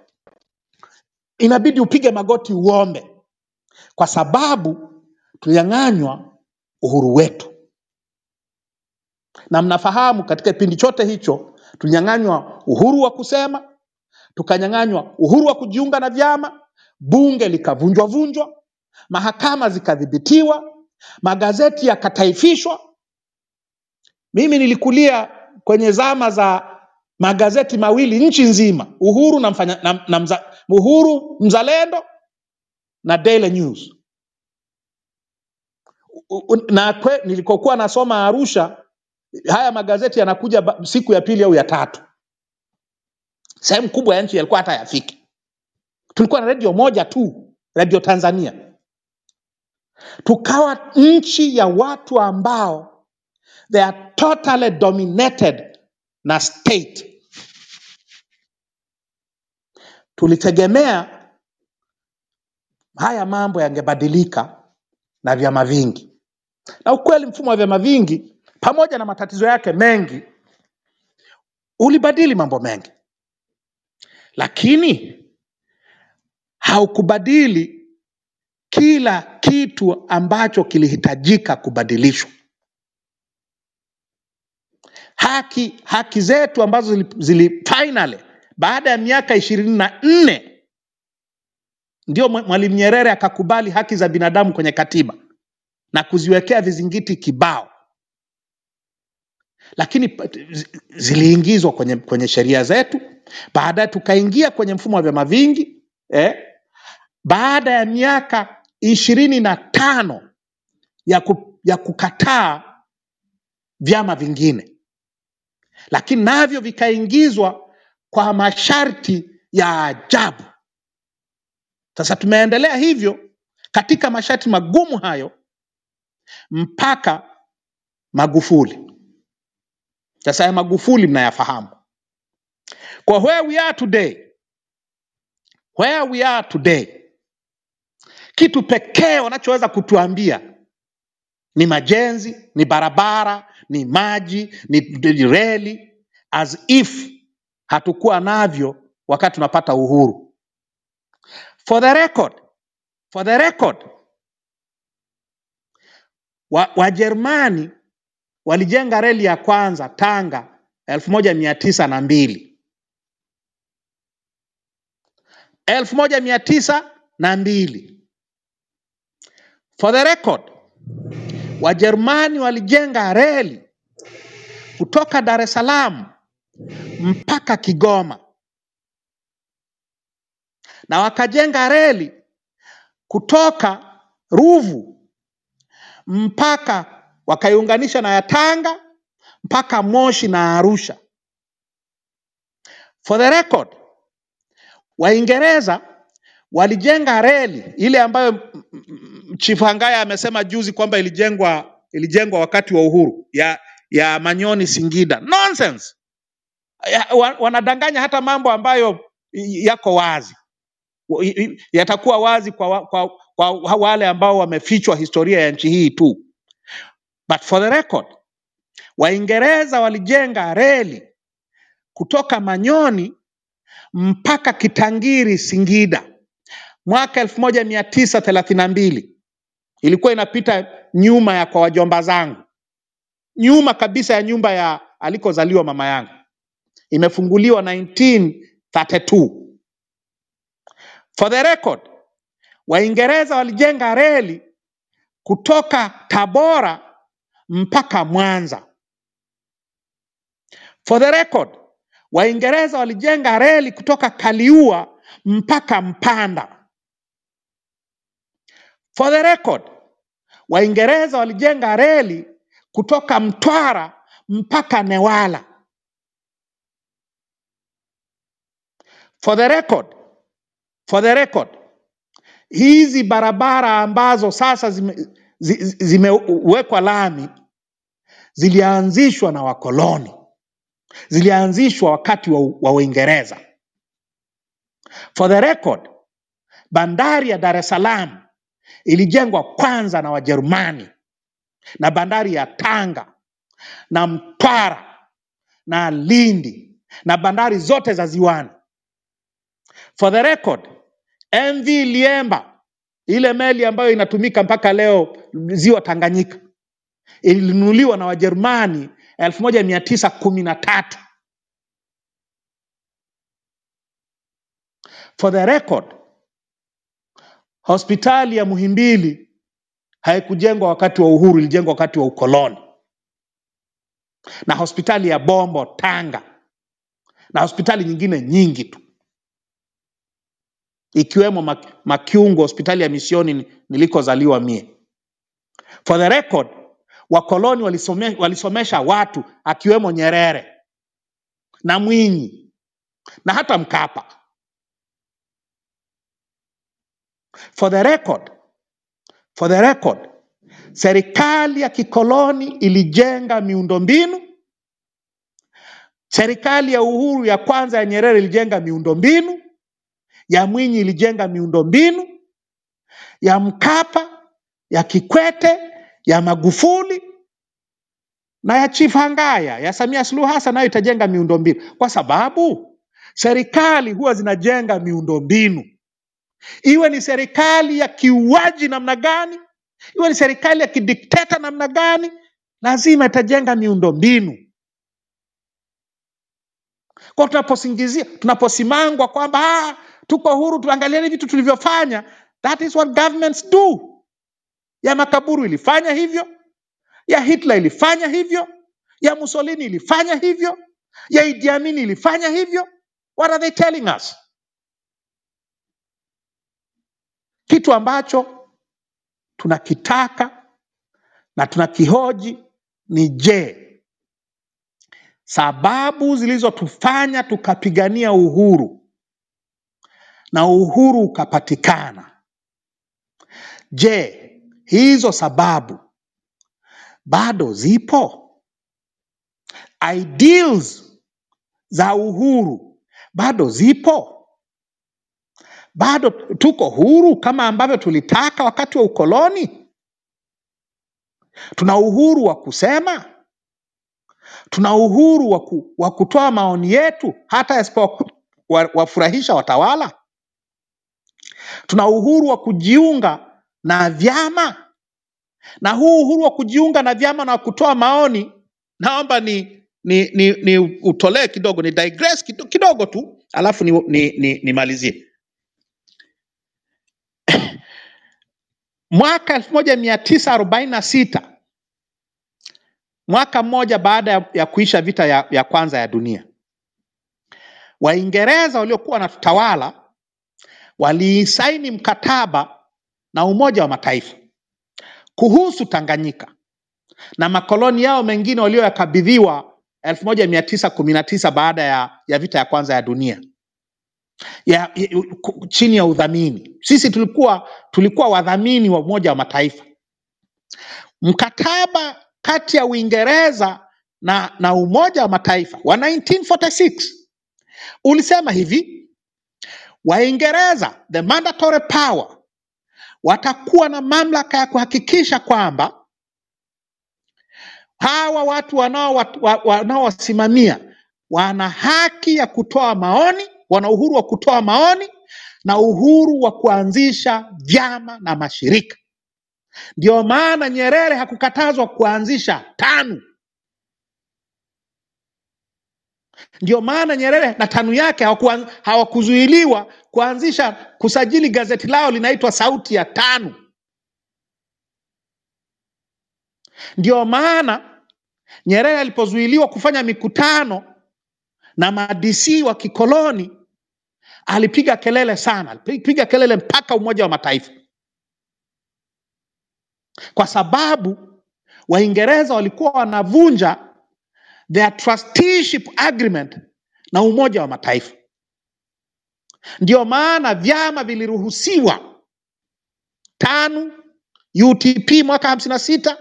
inabidi upige magoti uombe, kwa sababu tulinyang'anywa uhuru wetu. Na mnafahamu katika kipindi chote hicho tulinyang'anywa uhuru wa kusema, tukanyang'anywa uhuru wa kujiunga na vyama, bunge likavunjwa vunjwa, mahakama zikadhibitiwa, magazeti yakataifishwa. Mimi nilikulia kwenye zama za magazeti mawili nchi nzima, Uhuru na, mfanya, na, na mza, Uhuru Mzalendo na Daily News. Na kwe, nilikokuwa nasoma Arusha, haya magazeti yanakuja siku ya pili au ya tatu. Sehemu kubwa ya nchi yalikuwa hata yafiki. Tulikuwa na redio moja tu, redio Tanzania. Tukawa nchi ya watu ambao they are totally dominated na state. Tulitegemea haya mambo yangebadilika na vyama vingi, na ukweli mfumo wa vyama vingi pamoja na matatizo yake mengi ulibadili mambo mengi, lakini haukubadili kila kitu ambacho kilihitajika kubadilishwa. Haki haki zetu ambazo zili, zili baada ya miaka ishirini na nne ndio Mwalimu Nyerere akakubali haki za binadamu kwenye katiba na kuziwekea vizingiti kibao, lakini ziliingizwa kwenye, kwenye sheria zetu. Baadaye tukaingia kwenye mfumo wa vyama vingi eh, baada ya miaka ishirini na tano ya, ku, ya kukataa vyama vingine, lakini navyo vikaingizwa kwa masharti ya ajabu. Sasa tumeendelea hivyo katika masharti magumu hayo mpaka Magufuli. Sasa ya Magufuli mnayafahamu. Kwa where we are today, where we are today, kitu pekee wanachoweza kutuambia ni majenzi, ni barabara, ni maji, ni, ni reli, as if hatukuwa navyo wakati tunapata uhuru. For the record, for the record, wa- walijenga reli ya kwanza Tanga elfu moja mia tisa na mbili elfu moja mia tisa na mbili For the record, Wajerumani walijenga reli kutoka Dar es Salaam mpaka Kigoma na wakajenga reli kutoka Ruvu mpaka wakaiunganisha na ya Tanga mpaka Moshi na Arusha. For the record, Waingereza walijenga reli ile ambayo Chief Hangaya amesema juzi kwamba ilijengwa ilijengwa wakati wa uhuru ya ya Manyoni Singida. Nonsense. Wa, wanadanganya hata mambo ambayo yako wazi. Yatakuwa wazi kwa, kwa kwa wale ambao wamefichwa historia ya nchi hii tu. But for the record, Waingereza walijenga reli kutoka Manyoni mpaka Kitangiri Singida mwaka elfu moja mia tisa thelathini na mbili. Ilikuwa inapita nyuma ya kwa wajomba zangu, nyuma kabisa ya nyumba ya alikozaliwa mama yangu. Imefunguliwa 1932. For the record, Waingereza walijenga reli kutoka Tabora mpaka Mwanza. For the record, Waingereza walijenga reli kutoka Kaliua mpaka Mpanda. For the record, Waingereza walijenga reli kutoka Mtwara mpaka Newala. For the record, for the record, hizi barabara ambazo sasa zime- zi- zi- zimewekwa lami zilianzishwa na wakoloni, zilianzishwa wakati wa, wa Uingereza. For the record, bandari ya Dar es Salaam ilijengwa kwanza na Wajerumani na bandari ya Tanga na Mtwara na Lindi na bandari zote za ziwani. For the record, MV Liemba, ile meli ambayo inatumika mpaka leo ziwa Tanganyika, ilinunuliwa na Wajerumani elfu moja mia tisa kumi na tatu. For the record, hospitali ya Muhimbili haikujengwa wakati wa uhuru, ilijengwa wakati wa ukoloni, na hospitali ya Bombo Tanga, na hospitali nyingine nyingi tu ikiwemo Mak- Makiungo, hospitali ya misioni nilikozaliwa mie. For the record, wakoloni walisome, walisomesha watu akiwemo Nyerere na Mwinyi na hata Mkapa. For the record, for the record, serikali ya kikoloni ilijenga miundombinu. Serikali ya uhuru ya kwanza ya Nyerere ilijenga miundombinu, ya Mwinyi ilijenga miundombinu, ya Mkapa, ya Kikwete, ya Magufuli na ya Chief Hangaya ya Samia Suluhu Hassan nayo itajenga miundombinu, kwa sababu serikali huwa zinajenga miundombinu, iwe ni serikali ya kiuaji namna gani, iwe ni serikali ya kidikteta namna gani, lazima itajenga miundombinu. Kwa tunaposingizia, tunaposimangwa kwamba ah, tuko huru, tuangalieni vitu tulivyofanya, that is what governments do. Ya makaburu ilifanya hivyo, ya Hitler ilifanya hivyo, ya Mussolini ilifanya hivyo, ya Idi Amin ilifanya hivyo. What are they telling us? Kitu ambacho tunakitaka na tunakihoji ni je, sababu zilizotufanya tukapigania uhuru na uhuru ukapatikana, je, hizo sababu bado zipo? Ideals za uhuru bado zipo? Bado tuko huru kama ambavyo tulitaka wakati wa ukoloni? Tuna uhuru wa kusema, tuna uhuru wa, ku, wa kutoa maoni yetu hata yasipowafurahisha watawala. Tuna uhuru wa kujiunga na vyama, na huu uhuru wa kujiunga na vyama na kutoa maoni, naomba ni ni, ni, ni utolee kidogo, ni digress kidogo, tu, alafu nimalizie ni, ni, arobaini na sita mwaka mmoja baada ya, ya kuisha vita ya, ya kwanza ya dunia, Waingereza waliokuwa wanatutawala walisaini mkataba na Umoja wa Mataifa kuhusu Tanganyika na makoloni yao mengine walioyakabidhiwa elfu moja mia tisa kumi na tisa baada ya, ya vita ya kwanza ya dunia ya, ya, chini ya udhamini. Sisi tulikuwa tulikuwa wadhamini wa Umoja wa Mataifa. Mkataba kati ya Uingereza na, na Umoja wa Mataifa wa 1946 ulisema hivi: Waingereza, the mandatory power watakuwa na mamlaka ya kuhakikisha kwamba hawa watu wanao- wa- wanaowasimamia wana haki ya kutoa maoni, wana uhuru wa kutoa maoni na uhuru wa kuanzisha vyama na mashirika. Ndio maana Nyerere hakukatazwa kuanzisha TANU. Ndio maana Nyerere na TANU yake hawakuzuiliwa kuanzisha kusajili gazeti lao linaitwa Sauti ya TANU. Ndio maana Nyerere alipozuiliwa kufanya mikutano na madc wa kikoloni alipiga kelele sana, alipiga kelele mpaka Umoja wa Mataifa, kwa sababu Waingereza walikuwa wanavunja their trusteeship agreement na Umoja wa Mataifa. Ndio maana vyama viliruhusiwa TANU, UTP mwaka hamsini na sita,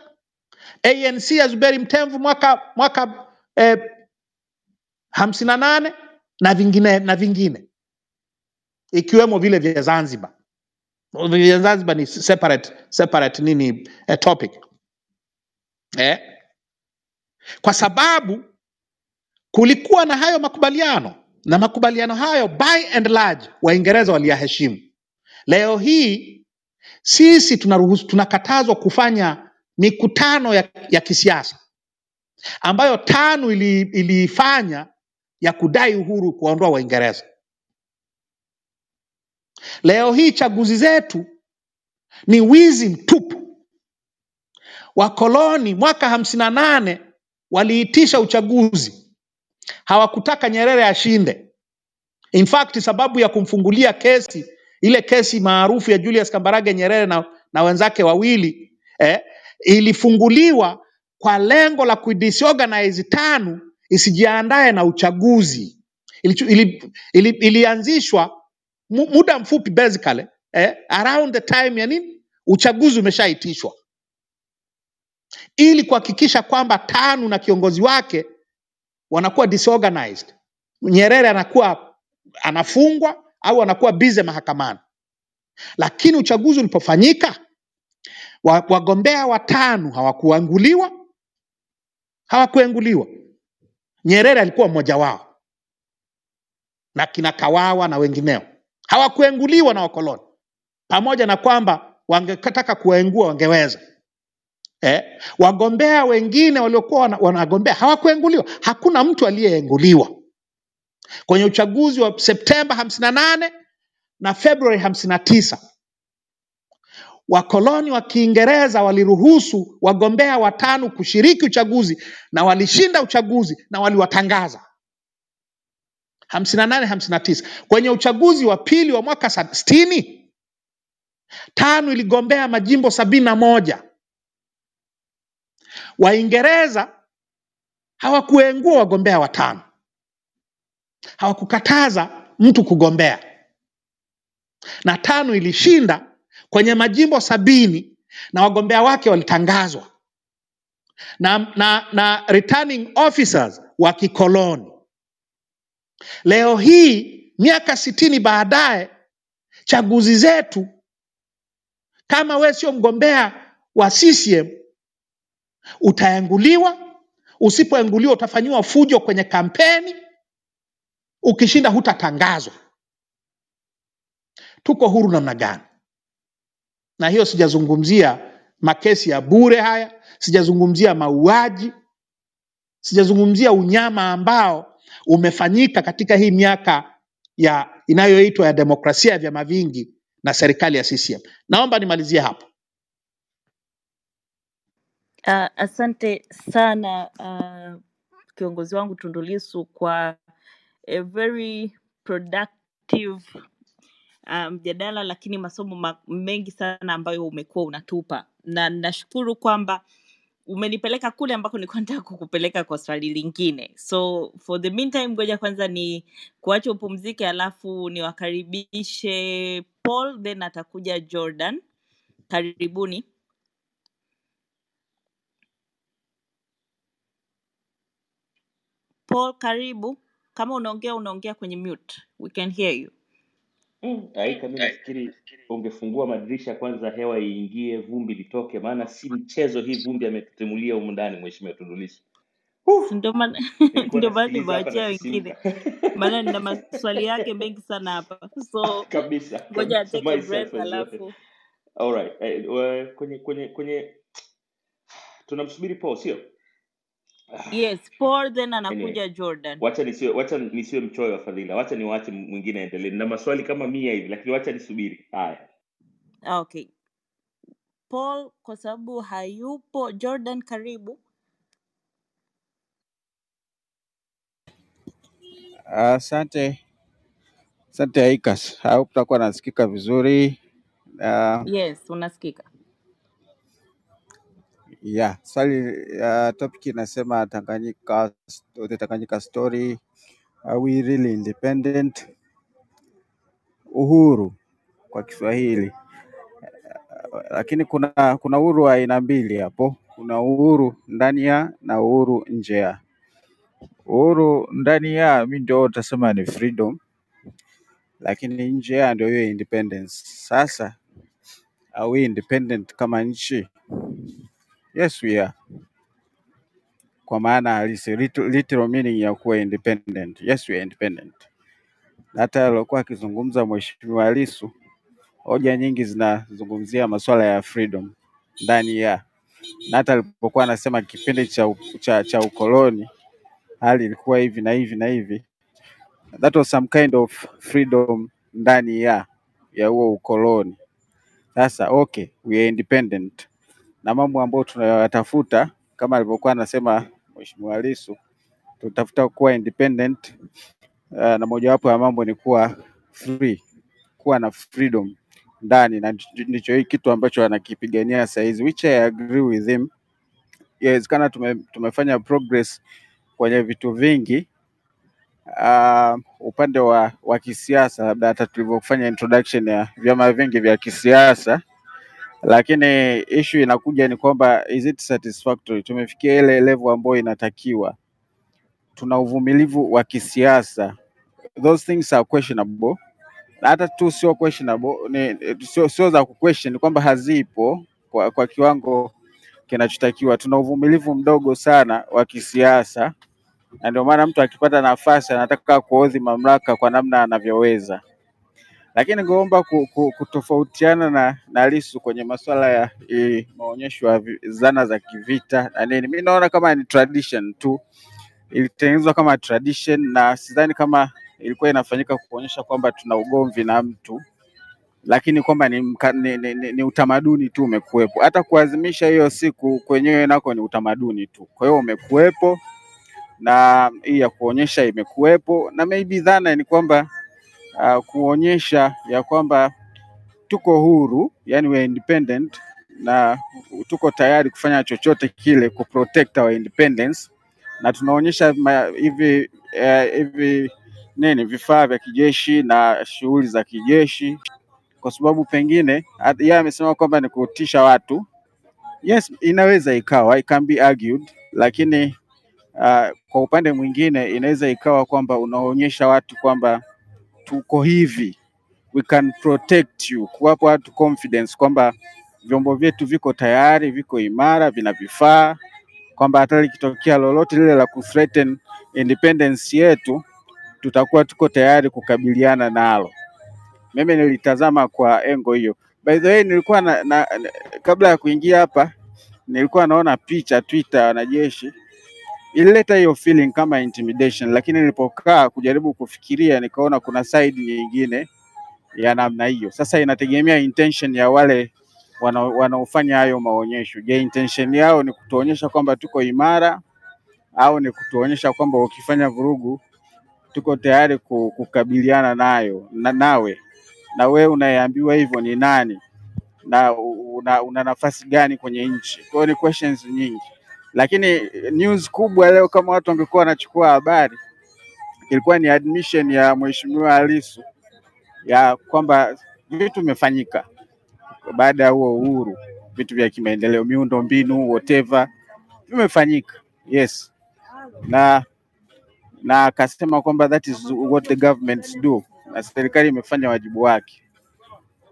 ANC ya Zuberi Mtemvu mwaka mwaka eh, hamsini na nane na vingine na vingine ikiwemo vile vya Zanzibar. Vya Zanzibar ni separate, separate nini eh, topic eh? Kwa sababu kulikuwa na hayo makubaliano na makubaliano hayo by and large Waingereza waliyaheshimu. Leo hii sisi tunaruhusu, tunakatazwa kufanya mikutano ya, ya kisiasa ambayo TANU ili- iliifanya ya kudai uhuru kuwaondoa Waingereza. Leo hii chaguzi zetu ni wizi mtupu. Wakoloni mwaka hamsini na nane waliitisha uchaguzi, hawakutaka Nyerere ashinde. In fact, sababu ya kumfungulia kesi ile kesi maarufu ya Julius Kambarage Nyerere na, na wenzake wawili eh, ilifunguliwa kwa lengo la kudisorganize TANU isijiandae na uchaguzi. Ilichu- ili, ili, ilianzishwa muda mfupi basically eh, around the time ya nini uchaguzi umeshaitishwa ili kuhakikisha kwamba TANU na kiongozi wake wanakuwa disorganized. Nyerere anakuwa anafungwa au anakuwa bize mahakamani. Lakini uchaguzi ulipofanyika, wagombea watano hawakuanguliwa, hawakuenguliwa. Nyerere alikuwa mmoja wao na kina Kawawa na wengineo, hawakuenguliwa na wakoloni, pamoja na kwamba wangetaka kuwaengua wangeweza. Eh, wagombea wengine waliokuwa wanagombea hawakuenguliwa. Hakuna mtu aliyeenguliwa kwenye uchaguzi wa Septemba hamsini na nane na Februari hamsini na tisa. Wakoloni wa Kiingereza waliruhusu wagombea watano kushiriki uchaguzi na walishinda uchaguzi na waliwatangaza hamsini na nane hamsini na tisa. Kwenye uchaguzi wa pili wa mwaka 60 tano iligombea majimbo sabini na moja. Waingereza hawakuengua wagombea watano, hawakukataza mtu kugombea, na tano ilishinda kwenye majimbo sabini na wagombea wake walitangazwa. Na, na, na returning officers wa kikoloni. Leo hii miaka sitini baadaye, chaguzi zetu, kama wewe sio mgombea wa CCM utaenguliwa. Usipoenguliwa utafanyiwa fujo kwenye kampeni, ukishinda hutatangazwa. Tuko huru namna gani? Na hiyo sijazungumzia makesi ya bure haya, sijazungumzia mauaji, sijazungumzia unyama ambao umefanyika katika hii miaka ya inayoitwa ya demokrasia ya vyama vingi na serikali ya CCM. Naomba nimalizie hapo. Uh, asante sana uh, kiongozi wangu Tundu Lissu kwa a very productive mjadala mjadala, lakini masomo ma mengi sana ambayo umekuwa unatupa, na nashukuru kwamba umenipeleka kule ambako nilikuwa nataka kukupeleka kwa swali lingine. So for the meantime, ngoja kwanza ni kuacha upumzike, alafu niwakaribishe Paul, then atakuja Jordan. Karibuni. Paul, karibu. Kama unaongea unaongea kwenye mute. We can hear you. Mm, Aika, mimi nafikiri ungefungua madirisha kwanza, hewa iingie, vumbi litoke, maana si mchezo hii vumbi ametutimulia humu ndani Mheshimiwa Tundu Lissu. Ndio maana Nilikuwa ndio maana nasikiliza hapa nimewachia wengine, nasisimka maana nina maswali yake mengi sana hapa, so kabisa ngoja kabisa, myself breath, as well. alafu Alright, eh, wa- kwenye kwenye kwenye tunamsubiri Paul, sio? Yes, Paul then anakuja Jordan. wacha nisiwe wacha nisiwe mchoyo wa fadhila, wacha niwaache mwingine aendelee. na maswali kama mia hivi, lakini wacha nisubiri. Haya, Ah, Okay, Paul kwa sababu hayupo Jordan, karibu. Asante, asante Aikas, au kutakuwa nasikika vizuri. Uh, Yes, unasikika. Yeah, swali uh, topic inasema Tanganyika, the Tanganyika story, are we really independent? Uhuru kwa Kiswahili, lakini kuna kuna uhuru wa aina mbili hapo. Kuna uhuru ndani ya na uhuru nje ya. Uhuru ndani ya mi ndio utasema ni freedom, lakini nje ya ndio hiyo independence. Sasa are we independent kama nchi? Yes we are, kwa maana halisi lit- literal meaning ya kuwa independent. Yes we are independent. Hata aliokuwa akizungumza Mheshimiwa Lissu, hoja nyingi zinazungumzia masuala ya freedom ndani ya, na hata alipokuwa anasema kipindi cha, cha, cha ukoloni hali ilikuwa hivi na hivi na hivi, that was some kind of freedom ndani ya ya huo ukoloni. Sasa okay, we are independent na mambo ambayo tunayoyatafuta kama alivyokuwa anasema Mheshimiwa Lissu, tunatafuta kuwa independent uh, na mojawapo ya mambo ni kuwa free, kuwa na freedom ndani, na ndicho hii kitu ambacho anakipigania saa hizi, which I agree with him. Inawezekana tume, tumefanya progress kwenye vitu vingi uh, upande wa, wa kisiasa, labda hata tulivyofanya introduction ya vyama vingi vya kisiasa lakini issue inakuja ni kwamba is it satisfactory? Tumefikia ile level ambayo inatakiwa, tuna uvumilivu wa kisiasa, those things are questionable, hata tu sio questionable, ni sio sio za kuquestion, kwamba hazipo kwa, kwa kiwango kinachotakiwa. Tuna uvumilivu mdogo sana wa kisiasa, na ndio maana mtu akipata nafasi anataka kuodhi mamlaka kwa namna anavyoweza lakini ku, kutofautiana na, na Lissu kwenye masuala ya maonyesho ya zana za kivita na nini. Mi naona kama ni tradition tu, ilitengenezwa kama tradition, na sidhani kama ilikuwa inafanyika kuonyesha kwamba tuna ugomvi na mtu, lakini kwamba ni, ni, ni, ni, ni utamaduni tu umekuwepo. Hata kuadhimisha hiyo siku kwenyewe nako ni utamaduni tu, kwa hiyo umekuwepo na hii ya kuonyesha imekuwepo, na maybe dhana ni kwamba uh, kuonyesha ya kwamba tuko huru, yani we independent na tuko tayari kufanya chochote kile ku protect our independence, na tunaonyesha hivi uh, nini vifaa vya kijeshi na shughuli za kijeshi, kwa sababu pengine yeye amesema kwamba ni kutisha watu. Yes, inaweza ikawa, it can be argued, lakini uh, kwa upande mwingine inaweza ikawa kwamba unaonyesha watu kwamba tuko hivi we can protect you, kuwapa watu confidence kwamba vyombo vyetu viko tayari, viko imara, vina vifaa, kwamba hata likitokea lolote lile la kuthreaten independence yetu, tutakuwa tuko tayari kukabiliana nalo. Mimi nilitazama kwa engo hiyo. By the way, nilikuwa na, na, kabla ya kuingia hapa nilikuwa naona picha Twitter wanajeshi ilileta hiyo feeling kama intimidation, lakini nilipokaa kujaribu kufikiria nikaona kuna side nyingine ya namna hiyo. Sasa inategemea intention ya wale wanaofanya hayo maonyesho. Je, intention yao ni kutuonyesha kwamba tuko imara au ni kutuonyesha kwamba ukifanya vurugu tuko tayari kukabiliana nayo na nawe na wewe unayeambiwa hivyo ni nani na una, una nafasi gani kwenye nchi? Kwa hiyo ni questions nyingi, lakini news kubwa leo, kama watu wangekuwa wanachukua habari, ilikuwa ni admission ya Mheshimiwa Lissu ya kwamba vitu vimefanyika. Baada ya huo uhuru, vitu vya kimaendeleo, miundo mbinu, whatever vimefanyika, yes, na na akasema kwamba that is what the governments do, na serikali imefanya wajibu wake.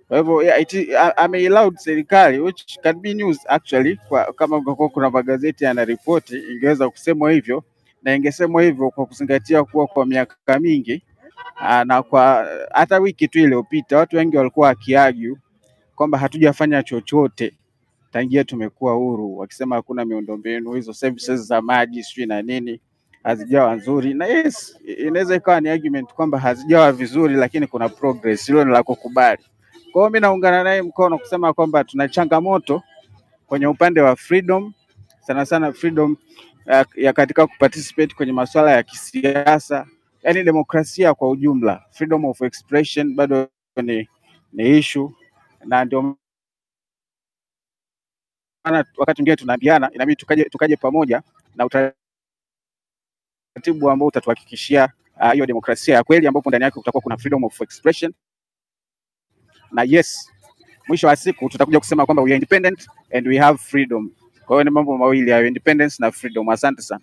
Kwa hivyo yeah, ameallowed serikali which can be news actually, kwa, kama ungekuwa kuna magazeti yanaripoti ingeweza kusemwa hivyo na ingesemwa hivyo kwa kuzingatia kuwa kwa miaka mingi aa, na kwa hata wiki tu iliyopita watu wengi walikuwa wakiagu kwamba hatujafanya chochote tangia tumekuwa huru, wakisema hakuna miundombinu hizo services za maji sijui na nini hazijawa nzuri, na yes, inaweza ikawa ni argument kwamba hazijawa vizuri, lakini kuna progress, hilo ni la kukubali. Kwa hiyo mimi naungana naye mkono kusema kwamba tuna changamoto kwenye upande wa freedom, sana sana freedom ya, ya katika kuparticipate kwenye masuala ya kisiasa, yani demokrasia kwa ujumla, freedom of expression bado ni, ni issue na ndio maana wakati mwingine tunaambiana inabidi tukaje, tukaje pamoja na utaratibu ambao utatuhakikishia hiyo hiyo demokrasia ya kweli ambapo ndani yake kutakuwa kuna freedom of expression na yes, mwisho wa siku tutakuja kusema kwamba we are independent and we have freedom. Kwa hiyo ni mambo mawili hayo, independence na freedom. Asante sana.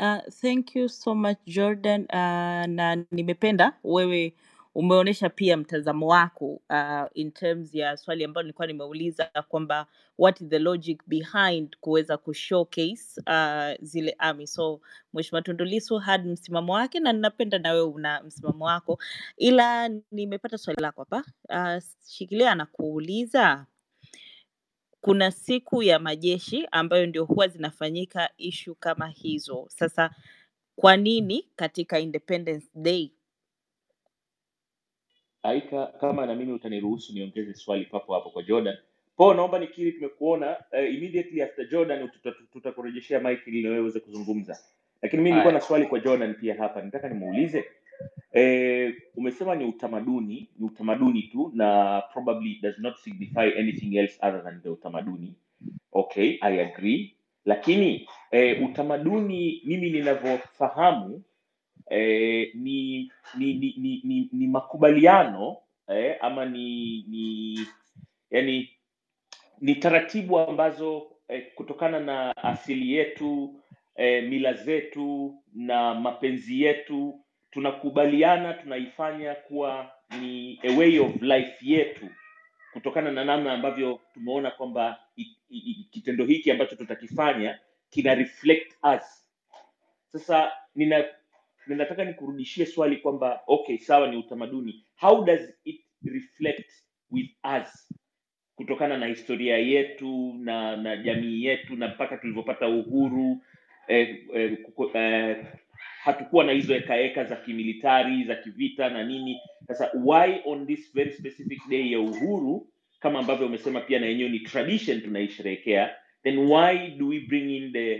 Uh, thank you so much Jordan. Uh, na nimependa wewe umeonyesha pia mtazamo wako uh, in terms ya swali ambalo nilikuwa nimeuliza kwamba what is the logic behind kuweza kushowcase uh, zile army. So Mheshimiwa tundulisu had msimamo wake na ninapenda na wewe una msimamo wako, ila nimepata swali lako hapa. Uh, Shikilia anakuuliza kuna siku ya majeshi ambayo ndio huwa zinafanyika ishu kama hizo. Sasa kwa nini katika Independence Day? Aika, kama na mimi utaniruhusu niongeze swali papo hapo kwa Jordan. Po, naomba nikiri tumekuona uh, immediately after Jordan tuta- tutakurejeshea mic ili na uweze kuzungumza. Lakini mimi nilikuwa na Haya, swali kwa Jordan pia hapa. Nataka nimuulize eh, umesema ni utamaduni, ni utamaduni tu na probably does not signify anything else other than the utamaduni. Okay, I agree. Lakini eh, utamaduni mimi ninavyofahamu eh, ni, ni, ni, ni, ni, ni makubaliano eh, ama ni, ni yani ni taratibu ambazo eh, kutokana na asili yetu eh, mila zetu na mapenzi yetu tunakubaliana tunaifanya kuwa ni a way of life yetu kutokana na namna ambavyo tumeona kwamba kitendo hiki ambacho tutakifanya kina reflect us. Sasa nina ninataka nikurudishie swali kwamba okay sawa ni utamaduni. How does it reflect with us? Kutokana na historia yetu na na jamii yetu na mpaka tulivyopata uhuru eh, eh, kuko, eh, hatukuwa na hizo hekaheka za kimilitari za kivita na nini. Sasa why on this very specific day ya uhuru kama ambavyo umesema pia na yenyewe ni tradition tunaisherehekea then why do we bring in the,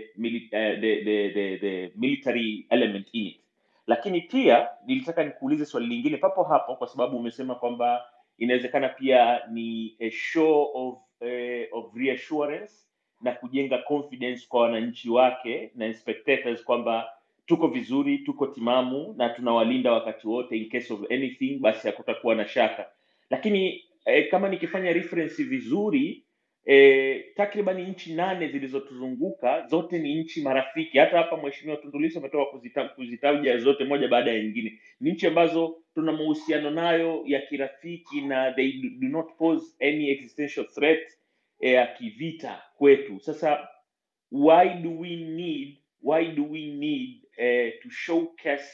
eh, the, the, the, the military element in it lakini pia nilitaka nikuulize swali lingine papo hapo kwa sababu umesema kwamba inawezekana pia ni a show of, eh, of reassurance na kujenga confidence kwa wananchi wake na spectators kwamba tuko vizuri tuko timamu na tunawalinda wakati wote in case of anything basi hakutakuwa na shaka. Lakini eh, kama nikifanya reference vizuri eh, takriban nchi nane zilizotuzunguka zote ni nchi marafiki. Hata hapa mheshimiwa tunduliso ametoka kuzita, kuzitaja zote moja baada ya nyingine. Ni nchi ambazo tuna mahusiano nayo ya kirafiki na they do not pose any existential threat eh, ya kivita kwetu. Sasa why do we need why do we need uh, to showcase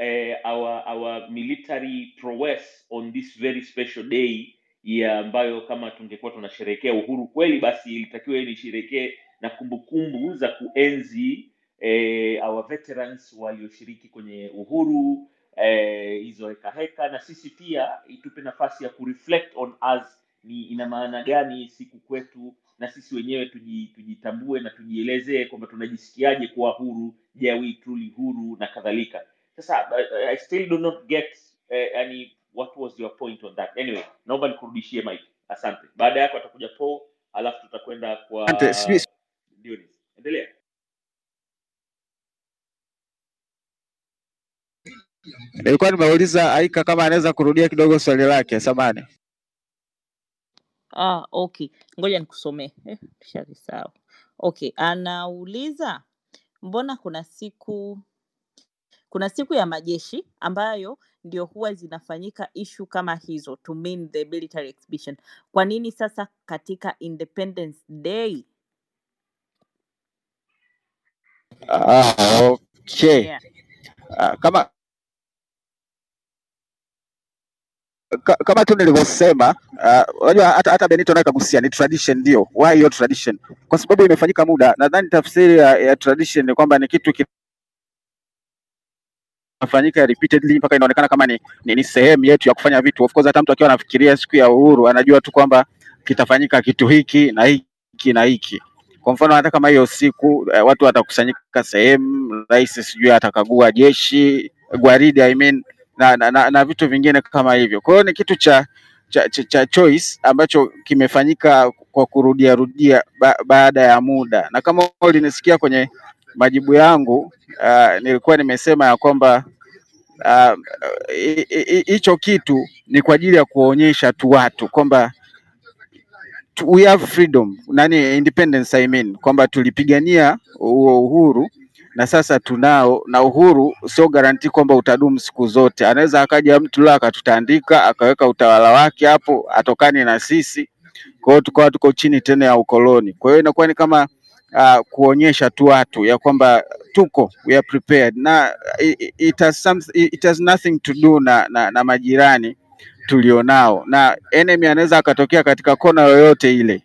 uh, our our military prowess on this very special day ya ambayo kama tungekuwa tunasherehekea uhuru kweli basi ilitakiwa nisherekee na kumbukumbu za kuenzi eh, our veterans walioshiriki kwenye uhuru eh, hizo heka na sisi pia itupe nafasi ya kureflect on us ni ina maana gani siku kwetu na sisi wenyewe tujitambue na tujielezee kwamba tunajisikiaje kuwa huru je we truly huru na kadhalika. Sasa I still do not get eh, yani what was your point on that anyway naomba nikurudishie mike asante baada yako atakuja po alafu tutakwenda kwa. Dionis. endelea nilikuwa nimeuliza Aika kama anaweza kurudia kidogo swali lake, samani. Ah, okay, ngoja nikusomee. Eh. Okay, anauliza mbona kuna siku kuna siku ya majeshi ambayo ndio huwa zinafanyika ishu kama hizo to mean the military exhibition kwa nini sasa katika independence day Ah, okay. yeah. Ah, kama ka- kama tu nilivyosema, ah, unajua hata hata Benito naye kagusia ni tradition, ndio. Why hiyo tradition? Kwa sababu imefanyika muda. Nadhani tafsiri ya, ya tradition ni kwamba ni kitu kinafanyika repeatedly mpaka inaonekana kama ni, ni, ni sehemu yetu ya kufanya vitu. Of course hata mtu akiwa anafikiria siku ya uhuru anajua tu kwamba kitafanyika kitu hiki na hiki na hiki. Kwa mfano hata kama hiyo siku eh, watu watakusanyika sehemu, rais sijui atakagua jeshi gwaridi I mean, na, na, na, na vitu vingine kama hivyo. Kwa hiyo ni kitu cha cha, cha, cha choice ambacho kimefanyika kwa kurudia rudia ba, baada ya muda, na kama ulinisikia kwenye majibu yangu uh, nilikuwa nimesema ya kwamba hi- hicho kitu ni kwa ajili ya kuonyesha tu watu kwamba we have freedom nani independence I mean kwamba tulipigania huo uhuru na sasa tunao, na uhuru sio garanti kwamba utadumu siku zote. Anaweza akaja mtu leo akatutandika akaweka utawala wake hapo, atokani na sisi, kwa hiyo tukawa tuko chini tena ya ukoloni. Kwa hiyo inakuwa ni kama uh, kuonyesha tu watu ya kwamba tuko we are prepared na it, has some, it has nothing to do na, na, na majirani tulionao, na enemy anaweza akatokea katika kona yoyote ile.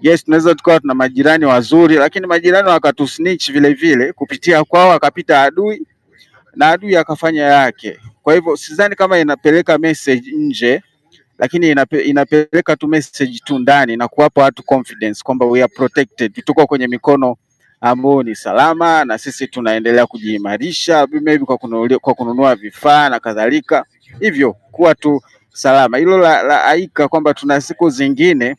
Yes, tunaweza tukawa tuna majirani wazuri, lakini majirani wakatusnitch vile vile kupitia kwao, akapita adui na adui akafanya yake. Kwa hivyo sidhani kama inapeleka message nje, lakini inape, inapeleka tu message tu ndani na kuwapa watu confidence kwamba we are protected, tuko kwenye mikono ambayo ni salama, na sisi tunaendelea kujiimarisha maybe kwa kununua, kwa kununua vifaa na kadhalika, hivyo kuwa tu salama. Hilo la, la aika kwamba tuna siku zingine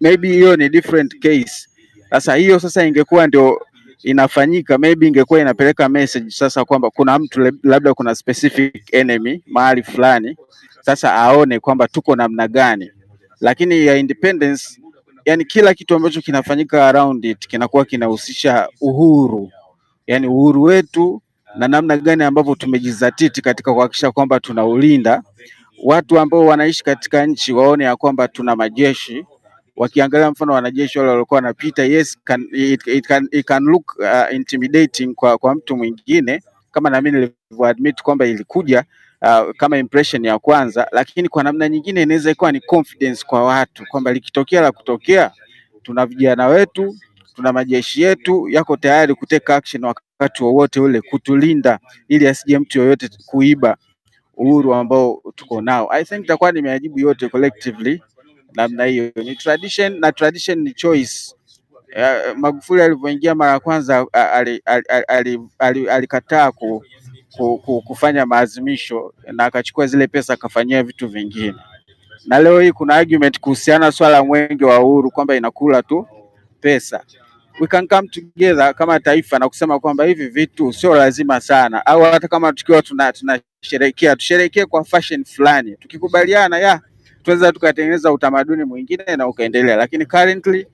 maybe hiyo ni different case. Sasa hiyo sasa ingekuwa ndio inafanyika, maybe ingekuwa inapeleka message sasa kwamba kuna mtu labda kuna specific enemy mahali fulani, sasa aone kwamba tuko namna gani, lakini ya independence, yani kila kitu ambacho kinafanyika around it kinakuwa kinahusisha uhuru, yani uhuru wetu na namna gani ambavyo tumejizatiti katika kuhakikisha kwamba tunaulinda. Watu ambao wanaishi katika nchi waone ya kwamba tuna majeshi. Wakiangalia mfano wanajeshi wale walikuwa wanapita, yes can, it, it can, it can look uh, intimidating kwa, kwa mtu mwingine. Kama na mimi nilivyoadmit kwamba ilikuja uh, kama impression ya kwanza, lakini kwa namna nyingine inaweza ikawa ni confidence kwa watu kwamba likitokea la kutokea, tuna vijana wetu, tuna majeshi yetu yako tayari kuteka action wakati wowote ule kutulinda, ili asije mtu yoyote kuiba uhuru ambao tuko nao. I think itakuwa nimeajibu yote collectively namna hiyo. Ni tradition na tradition ni choice. Eh, Magufuli alivyoingia mara ya kwanza alikataa ku, kufanya maazimisho na akachukua zile pesa akafanyia vitu vingine, na leo hii kuna argument kuhusiana swala mwenge wa uhuru kwamba inakula tu pesa. We can come together kama taifa na kusema kwamba hivi vitu sio lazima sana, au hata kama tukiwa tuna tunasherehekea tusherehekee kwa fashion fulani, tukikubaliana ya tunaweza tukatengeneza utamaduni mwingine na ukaendelea, lakini currently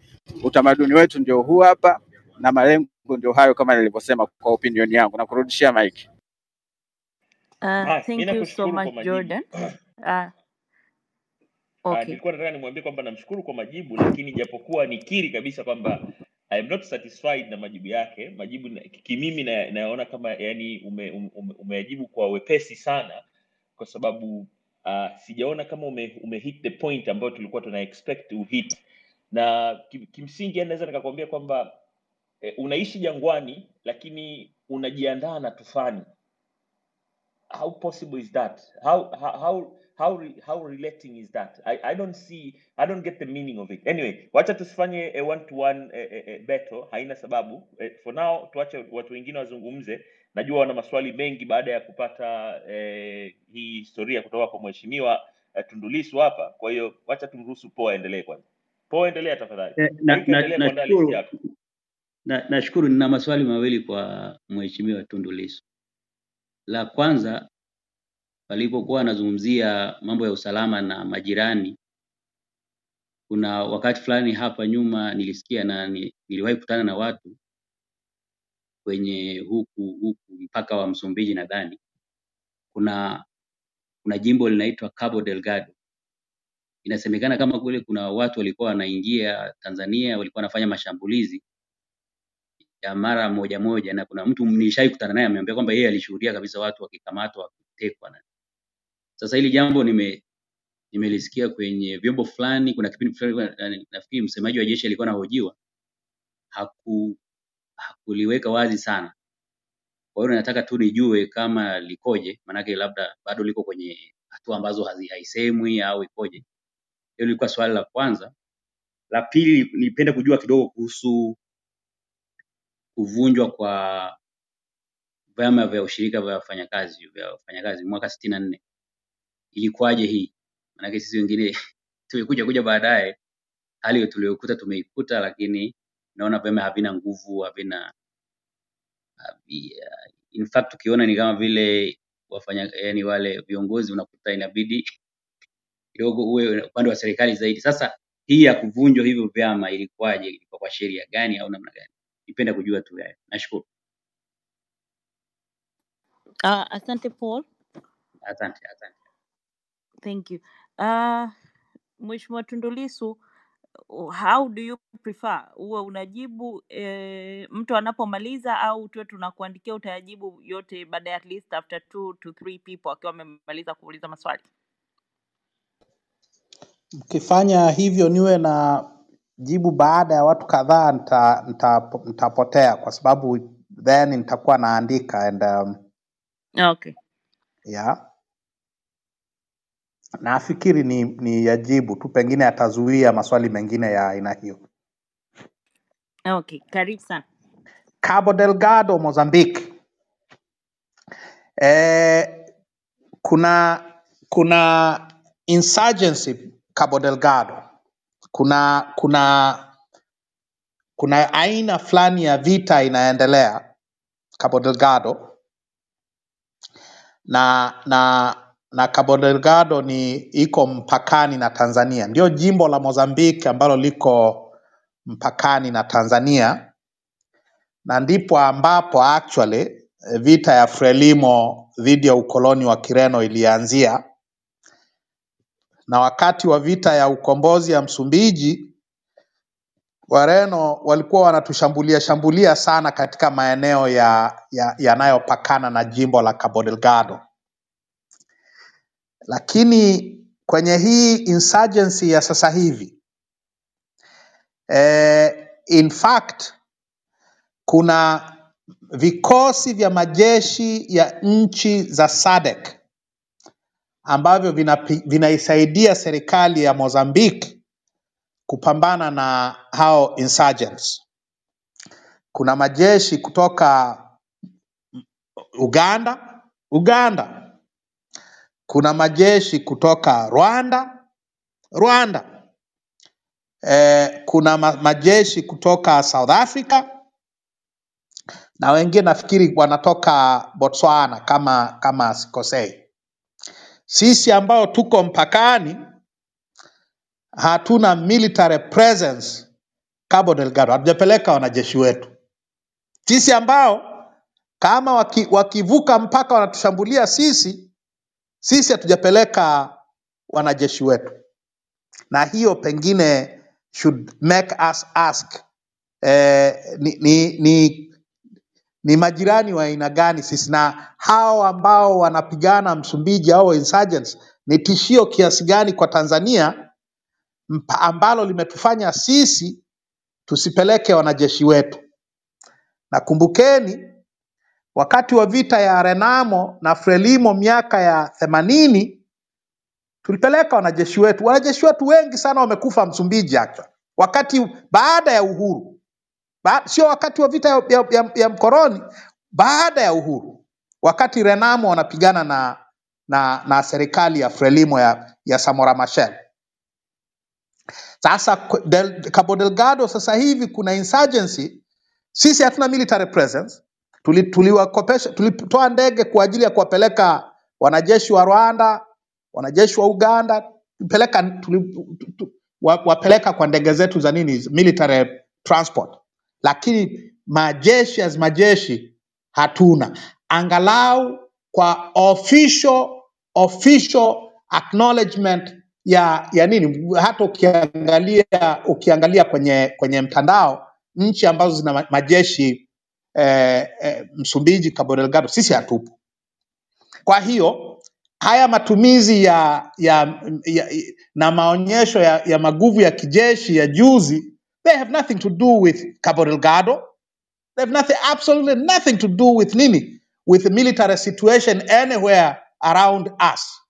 utamaduni wetu ndio huu hapa na malengo ndio hayo, kama nilivyosema kwa opinion yangu, na kurudishia mic. Uh, thank you so much. Jordan. Uh, Ah, okay. nilikuwa nataka nimwambie kwamba namshukuru kwa majibu, lakini japokuwa nikiri kabisa kwamba I am not satisfied na majibu yake. Majibu na- kimimi na- nayaona kama yani ume, ume, umeyajibu kwa wepesi sana, kwa sababu uh, sijaona kama ume, ume hit the point ambayo tulikuwa tuna expect uhit, na kim, kimsingi naweza nikakwambia kwamba eh, unaishi jangwani lakini unajiandaa na tufani how possible is that? How how how how, how relating is that? I, i don't see i don't get the meaning of it. Anyway wacha tusifanye a one to one eh, eh, eh, battle. Haina sababu. For now tuache watu wengine wazungumze. Najua wana maswali mengi baada ya kupata eh, hii historia kutoka kwa mheshimiwa eh, tundulisu hapa. Kwa hiyo wacha tumruhusu Poa aendelee kwanza. Poa endelea tafadhali. Eh, na- na, na- na, na, na, na- nina maswali mawili kwa Mheshimiwa Tundu Lissu. La kwanza walipokuwa anazungumzia mambo ya usalama na majirani, kuna wakati fulani hapa nyuma nilisikia na ni, niliwahi kukutana na watu kwenye huku huku mpaka wa Msumbiji nadhani kuna kuna jimbo linaitwa Cabo Delgado. Inasemekana kama kule kuna watu walikuwa wanaingia Tanzania, walikuwa wanafanya mashambulizi ya mara moja moja, na kuna mtu nilishai kutana naye ameambia kwamba yeye alishuhudia kabisa watu wakikamatwa wakitekwa. Sasa hili jambo nime nimelisikia kwenye vyombo fulani, kuna kipindi fulani na- nafikiri msemaji wa jeshi alikuwa anahojiwa, haku hakuliweka wazi sana. Kwa hiyo nataka tu nijue kama likoje, maanake labda bado liko kwenye hatua ambazo haisemwi au ikoje. Hilo lilikuwa swali la kwanza. La pili, nipenda kujua kidogo kuhusu kuvunjwa kwa vyama vya ushirika vya wafanyakazi vya wafanyakazi mwaka sitini na nne. Ilikuwaje hii? Maanake sisi wengine tumekuja kuja baadaye, hali tuliyokuta tumeikuta, lakini naona vyama havina nguvu, havina havi- in fact ukiona ni kama vile wafanya yani wale viongozi unakuta inabidi kidogo uwe upande wa serikali zaidi. Sasa hii ya kuvunjwa hivyo vyama ilikuwaje? Ilikuwa kwa sheria gani au namna gani? Nipenda kujua tu hayo. Nashukuru. Uh, asante Paul. Asante, asante. Thank you. Uh, Mheshimiwa Tundu Lissu, how do you prefer? Uwe unajibu eh, mtu anapomaliza au tuwe tunakuandikia utayajibu yote baada ya at least after two to three people akiwa amemaliza kuuliza maswali? Mkifanya hivyo niwe na jibu baada ya watu kadhaa, nita, nita, nitapotea kwa sababu then nitakuwa naandika and um, Okay. yeah. Nafikiri ni, ni yajibu tu, pengine atazuia maswali mengine ya aina hiyo. Okay, karibu sana. Cabo Delgado, Mozambique. Eh, kuna kuna insurgency Cabo Delgado. Kuna kuna kuna aina fulani ya vita inaendelea Cabo Delgado. Na na na Cabo Delgado ni iko mpakani na Tanzania, ndio jimbo la Mozambique ambalo liko mpakani na Tanzania, na ndipo ambapo actually eh, vita ya Frelimo dhidi ya ukoloni wa Kireno ilianzia, na wakati wa vita ya ukombozi ya Msumbiji Wareno walikuwa wanatushambulia shambulia sana katika maeneo ya ya- yanayopakana na jimbo la Cabo Delgado, lakini kwenye hii insurgency ya sasa hivi eh, in fact kuna vikosi vya majeshi ya nchi za SADC ambavyo vinaisaidia serikali ya Mozambique kupambana na hao insurgents. Kuna majeshi kutoka Uganda, Uganda. Kuna majeshi kutoka Rwanda, Rwanda. Eh, kuna majeshi kutoka South Africa na wengine nafikiri wanatoka Botswana kama kama sikosei. Sisi ambao tuko mpakani hatuna military presence Cabo Delgado, hatujapeleka wanajeshi wetu. Sisi ambao kama waki, wakivuka mpaka wanatushambulia sisi, sisi hatujapeleka wanajeshi wetu, na hiyo pengine should make us ask eh, ni, ni, ni, ni majirani wa aina gani sisi, na hao ambao wanapigana Msumbiji au insurgents ni tishio kiasi gani kwa Tanzania mpa- ambalo limetufanya sisi tusipeleke wanajeshi wetu. Na kumbukeni wakati wa vita ya Renamo na Frelimo miaka ya themanini tulipeleka wanajeshi wetu. Wanajeshi wetu wengi sana wamekufa Msumbiji actually, wakati baada ya uhuru sio wakati wa vita ya, ya, ya, ya mkoroni, baada ya uhuru, wakati Renamo wanapigana na na, na serikali ya Frelimo ya, ya Samora Machel. Sasa Del, Cabo Delgado sasa hivi kuna insurgency, sisi hatuna military presence. Tuli- Tuliwakopesha, tulitoa ndege kwa ajili ya kuwapeleka wanajeshi wa Rwanda, wanajeshi wa Uganda, peleka tuli, tu- tu- wa- wapeleka kwa ndege zetu za nini, military transport, lakini majeshi as majeshi hatuna, angalau kwa official official acknowledgement ya ya nini. Hata ukiangalia ukiangalia kwenye kwenye mtandao nchi ambazo zina majeshi eh, eh, Msumbiji, Cabo Delgado, sisi hatupo. Kwa hiyo haya matumizi ya, ya, ya, na maonyesho ya, ya maguvu ya kijeshi ya juzi, they have nothing to do with Cabo Delgado. They have nothing, absolutely nothing to do with nini, with the military situation anywhere around us.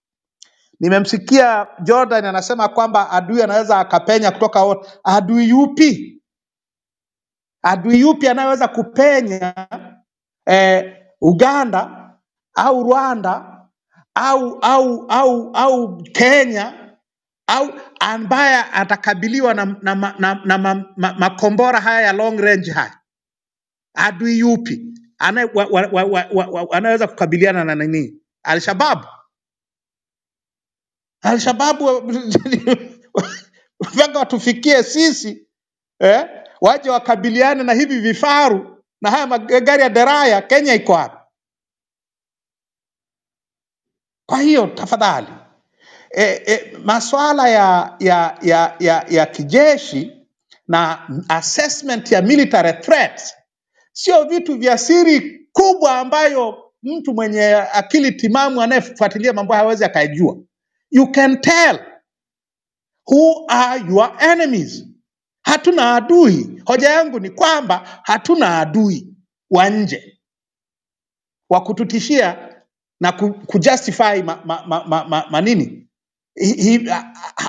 Nimemsikia Jordan anasema kwamba adui anaweza akapenya kutoka wote. Adui yupi? Adui yupi anayeweza kupenya eh, Uganda au Rwanda au au au au Kenya au ambaye atakabiliwa na, na, na, na, na ma, ma, makombora haya ya long range haya, adui yupi wa- anaweza kukabiliana na nini? Alshababu. Alshababu mpaka watufikie sisi eh, waje wakabiliane na hivi vifaru na haya magari ya deraya. Kenya iko wapi? Kwa hiyo tafadhali e, e, masuala ya, ya, ya, ya, ya kijeshi na assessment ya military threats sio vitu vya siri kubwa ambayo mtu mwenye akili timamu anayefuatilia mambo hawezi akaijua. You can tell who are your enemies. Hatuna adui. Hoja yangu ni kwamba hatuna adui wa nje wa kututishia na ku- kujustify ma, ma, ma, ma, ma, ma nini hi,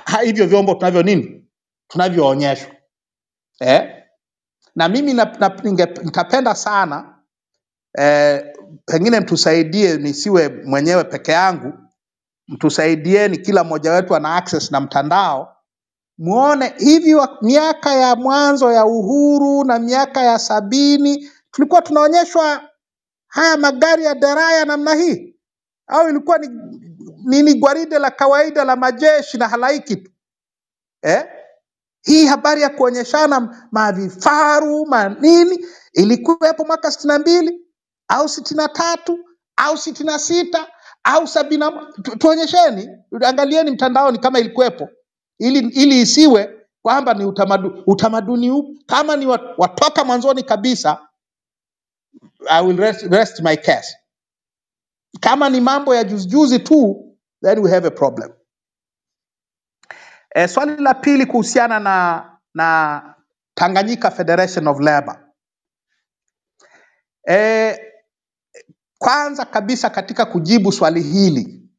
ha, hivyo vyombo tunavyo nini? Tunavyoonyeshwa. Eh? Na mimi nitapenda sana eh, pengine mtusaidie nisiwe mwenyewe peke yangu, mtusaidieni, kila mmoja wetu ana access na mtandao, muone hivi miaka ya mwanzo ya uhuru na miaka ya sabini tulikuwa tunaonyeshwa haya magari ya deraya namna hii, au ilikuwa ni nini gwaride la kawaida la majeshi na halaiki tu eh? Hii habari ya kuonyeshana mavifaru manini ilikuwepo mwaka sitini na mbili au sitini na tatu au sitini na sita au sabini tu, tuonyesheni, angalieni mtandaoni kama ilikuwepo, ili, ili isiwe kwamba ni utamadu, utamaduni huu kama ni wa- watoka mwanzoni kabisa. I will rest, rest my case. Kama ni mambo ya juzi juzi tu, then we have a problem. E, swali la pili kuhusiana na na Tanganyika Federation of Labour. E, kwanza kabisa katika kujibu swali hili,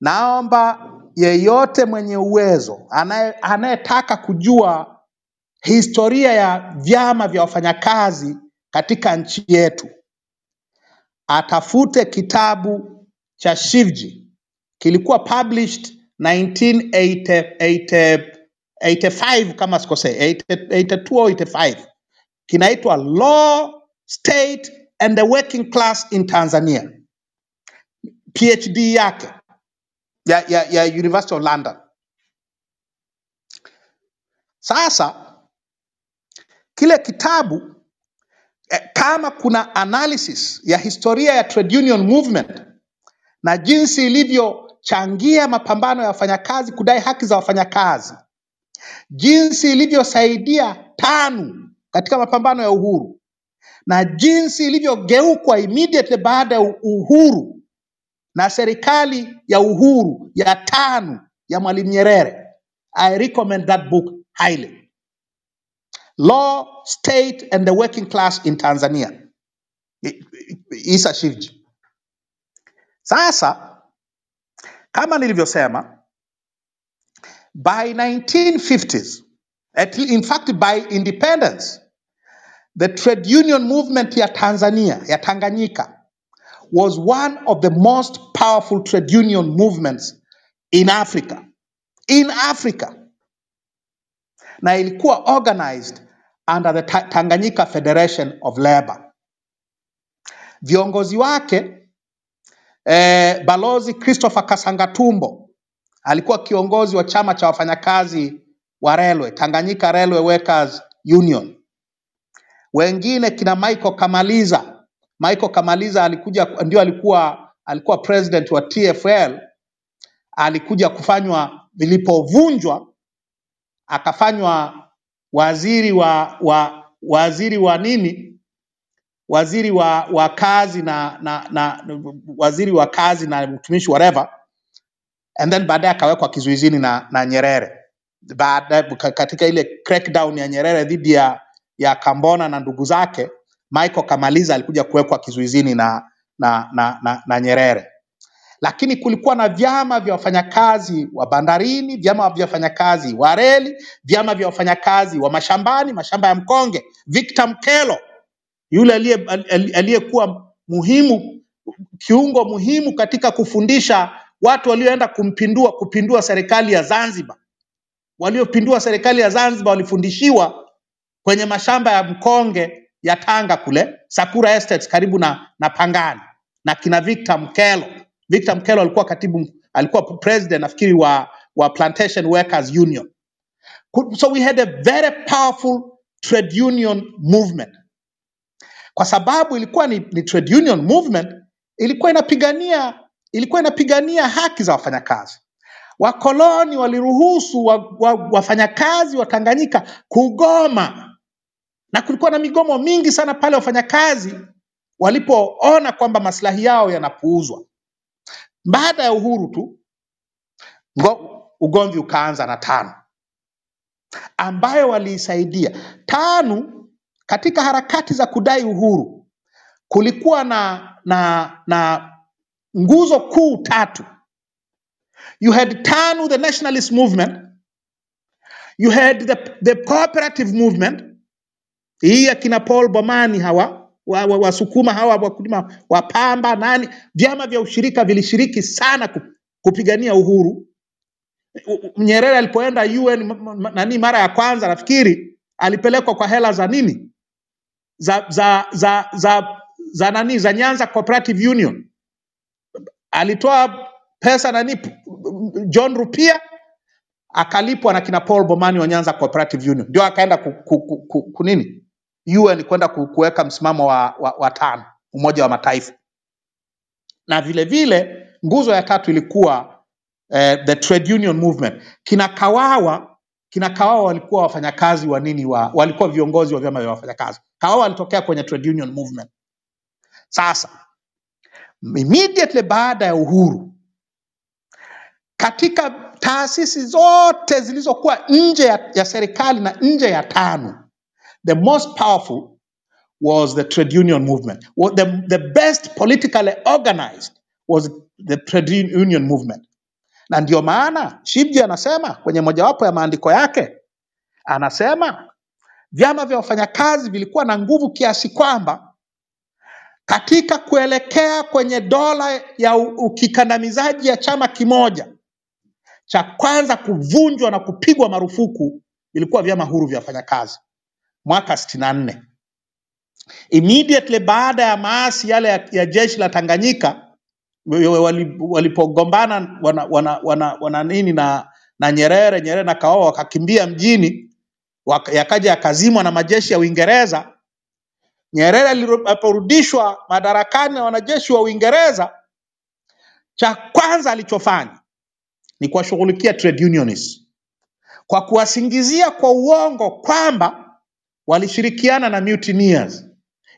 naomba yeyote mwenye uwezo anayetaka kujua historia ya vyama vya wafanyakazi katika nchi yetu atafute kitabu cha Shivji kilikuwa published 1985 kama sikosei 82 au 85 kinaitwa Law, State and the Working Class in Tanzania, PhD yake. Ya, ya, ya University of London. Sasa kile kitabu eh, kama kuna analysis ya historia ya trade union movement na jinsi ilivyochangia mapambano ya wafanyakazi kudai haki za wafanyakazi, jinsi ilivyosaidia TANU katika mapambano ya uhuru na jinsi ilivyogeukwa immediately baada ya uhuru na serikali ya uhuru ya TANU ya Mwalimu Nyerere. I recommend that book highly. Law, State and the Working Class in Tanzania. Isa Shivji. Sasa kama nilivyosema, by 1950s, at, in fact by independence, the trade union movement ya Tanzania, ya Tanganyika, was one of the most powerful trade union movements in Africa. In Africa. Na ilikuwa organized under the Tanganyika Federation of Labor. Viongozi wake eh, Balozi Christopher Kasangatumbo alikuwa kiongozi wa chama cha wafanyakazi wa railway, Tanganyika Railway Workers Union. wengine kina Michael Kamaliza. Michael Kamaliza alikuja, ndio alikuwa alikuwa president wa TFL, alikuja kufanywa vilipovunjwa, akafanywa waziri wa, wa waziri wa nini, waziri wa, wa kazi na, na, na waziri wa kazi na utumishi whatever, and then baadaye akawekwa kizuizini na, na Nyerere baada katika ile crackdown ya Nyerere dhidi ya ya Kambona na ndugu zake, Michael Kamaliza alikuja kuwekwa kizuizini na, na, na, na, na Nyerere. Lakini kulikuwa na vyama vya wafanyakazi wa bandarini, vyama vya wafanyakazi wa reli, vyama vya wafanyakazi wa mashambani, mashamba ya mkonge. Victor Mkelo yule aliyekuwa muhimu kiungo muhimu katika kufundisha watu walioenda kumpindua kupindua serikali ya Zanzibar. Waliopindua serikali ya Zanzibar walifundishiwa kwenye mashamba ya mkonge ya Tanga kule Sakura Estates karibu na, na Pangani na kina Victor Mkelo. Victor Mkelo alikuwa katibu, alikuwa president nafikiri wa, wa Plantation Workers Union. So we had a very powerful trade union movement kwa sababu ilikuwa ni, ni trade union movement, ilikuwa inapigania ilikuwa inapigania haki za wafanyakazi. Wakoloni waliruhusu wa, wa, wafanyakazi wa Tanganyika kugoma, na kulikuwa na migomo mingi sana pale wafanyakazi walipoona kwamba maslahi yao yanapuuzwa. Baada ya uhuru tu ugomvi ukaanza na TANU ambayo waliisaidia. TANU katika harakati za kudai uhuru kulikuwa na na na nguzo kuu tatu. You had TANU, the nationalist movement, you had the, the cooperative movement, hii akina Paul Bomani hawa wa, wa, wasukuma hawa wakulima wapamba nani, vyama vya ushirika vilishiriki sana kupigania uhuru. Nyerere alipoenda UN nani mara ya kwanza nafikiri alipelekwa kwa hela za nini za za za za, za nani za Nyanza Cooperative Union. Alitoa pesa nani John Rupia akalipwa na kina Paul Bomani wa Nyanza Cooperative Union, ndio akaenda ku, ku, ku, ku, ku nini? UN kwenda ku- kuweka msimamo wa, wa, wa tano Umoja wa Mataifa, na vile vile nguzo ya tatu ilikuwa eh, the trade union movement. Kina Kawawa kina Kawawa walikuwa wafanyakazi wa nini wa, walikuwa viongozi wa vyama vya wafanyakazi. Kawawa alitokea kwenye trade union movement. Sasa immediately baada ya uhuru katika taasisi zote zilizokuwa nje ya, ya serikali na nje ya tano the most powerful was the trade union movement the, the best politically organized was the trade union movement na ndio maana shibji anasema kwenye mojawapo ya maandiko yake anasema vyama vya wafanyakazi vilikuwa na nguvu kiasi kwamba katika kuelekea kwenye dola ya ukikandamizaji ya chama kimoja cha kwanza kuvunjwa na kupigwa marufuku ilikuwa vyama huru vya wafanyakazi mwaka sitini na nne. Immediately baada ya maasi yale ya, ya jeshi la Tanganyika walipogombana wana, wana, wana, wana nini na, na Nyerere, Nyerere na Kawawa wakakimbia mjini, waka- yakaja yakazimwa na majeshi ya Uingereza. Nyerere aliporudishwa madarakani na wanajeshi wa Uingereza, cha kwanza alichofanya ni kuwashughulikia kwa kuwasingizia kwa uongo kwamba walishirikiana na mutineers.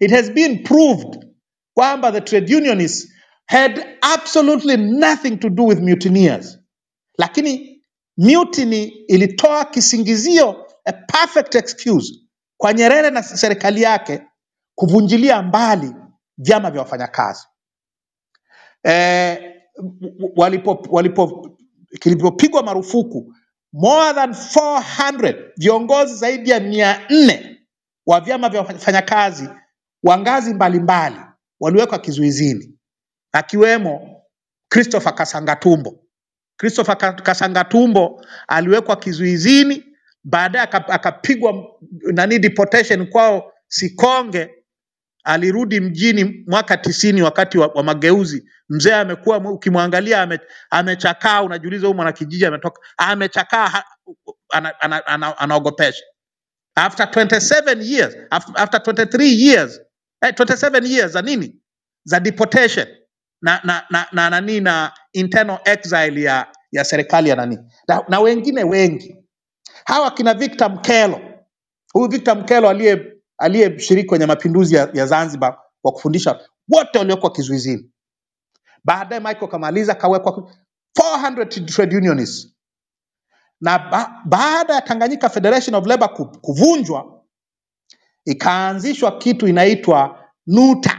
It has been proved kwamba the trade unionists had absolutely nothing to do with mutineers, lakini mutiny ilitoa kisingizio, a perfect excuse kwa Nyerere na serikali yake kuvunjilia mbali vyama vya wafanyakazi. Eh, walipo, walipo kilipopigwa marufuku more than 400 viongozi zaidi ya mia nne wa vyama vya wafanyakazi wa ngazi mbalimbali waliwekwa kizuizini akiwemo Christopher Kasangatumbo. Christopher Kasangatumbo aliwekwa kizuizini, baadaye akapigwa nani deportation kwao Sikonge. Alirudi mjini mwaka tisini wakati wa, wa mageuzi. Mzee amekuwa ukimwangalia ame, amechakaa, unajiuliza huyu mwanakijiji ametoka, amechakaa, ha- ana- ana- ana- anaogopesha after 27 years after 23 years eh, 27 years za nini za deportation na na na na nani na internal exile ya ya serikali ya nani. Na, na wengine wengi. Hawa kina Victor Mkelo. Huyu Victor Mkelo aliye aliyeshiriki kwenye mapinduzi ya, ya Zanzibar kwa kufundisha wote waliokuwa kizuizini. Baadaye Michael Kamaliza kawekwa 400 trade unionists. Na ba, baada ya Tanganyika Federation of Labour kuvunjwa ikaanzishwa kitu inaitwa NUTA,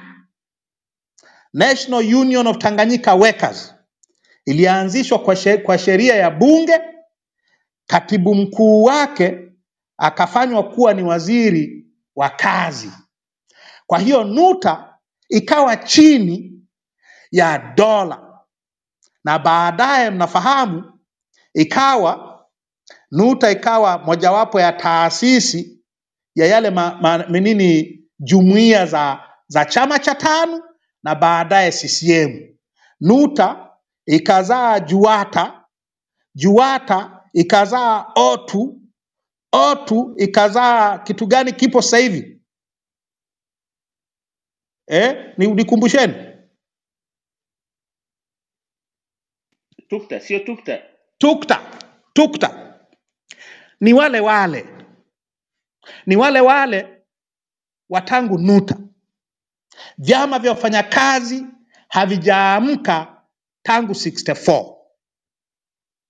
National Union of Tanganyika Workers. Ilianzishwa kwa, sheria ya bunge, katibu mkuu wake akafanywa kuwa ni waziri wa kazi. Kwa hiyo NUTA ikawa chini ya dola, na baadaye mnafahamu ikawa NUTA ikawa mojawapo ya taasisi ya yale ma, ma, nini jumuiya za, za chama cha tano na baadaye CCM. NUTA ikazaa JUATA, JUATA ikazaa OTU, OTU ikazaa kitu gani kipo sasa hivi eh? Ni- Nikumbusheni. tukta sio tukta TUKTA, TUKTA ni wale wale, ni wale wale wa tangu NUTA. Vyama vya wafanyakazi havijaamka tangu 64.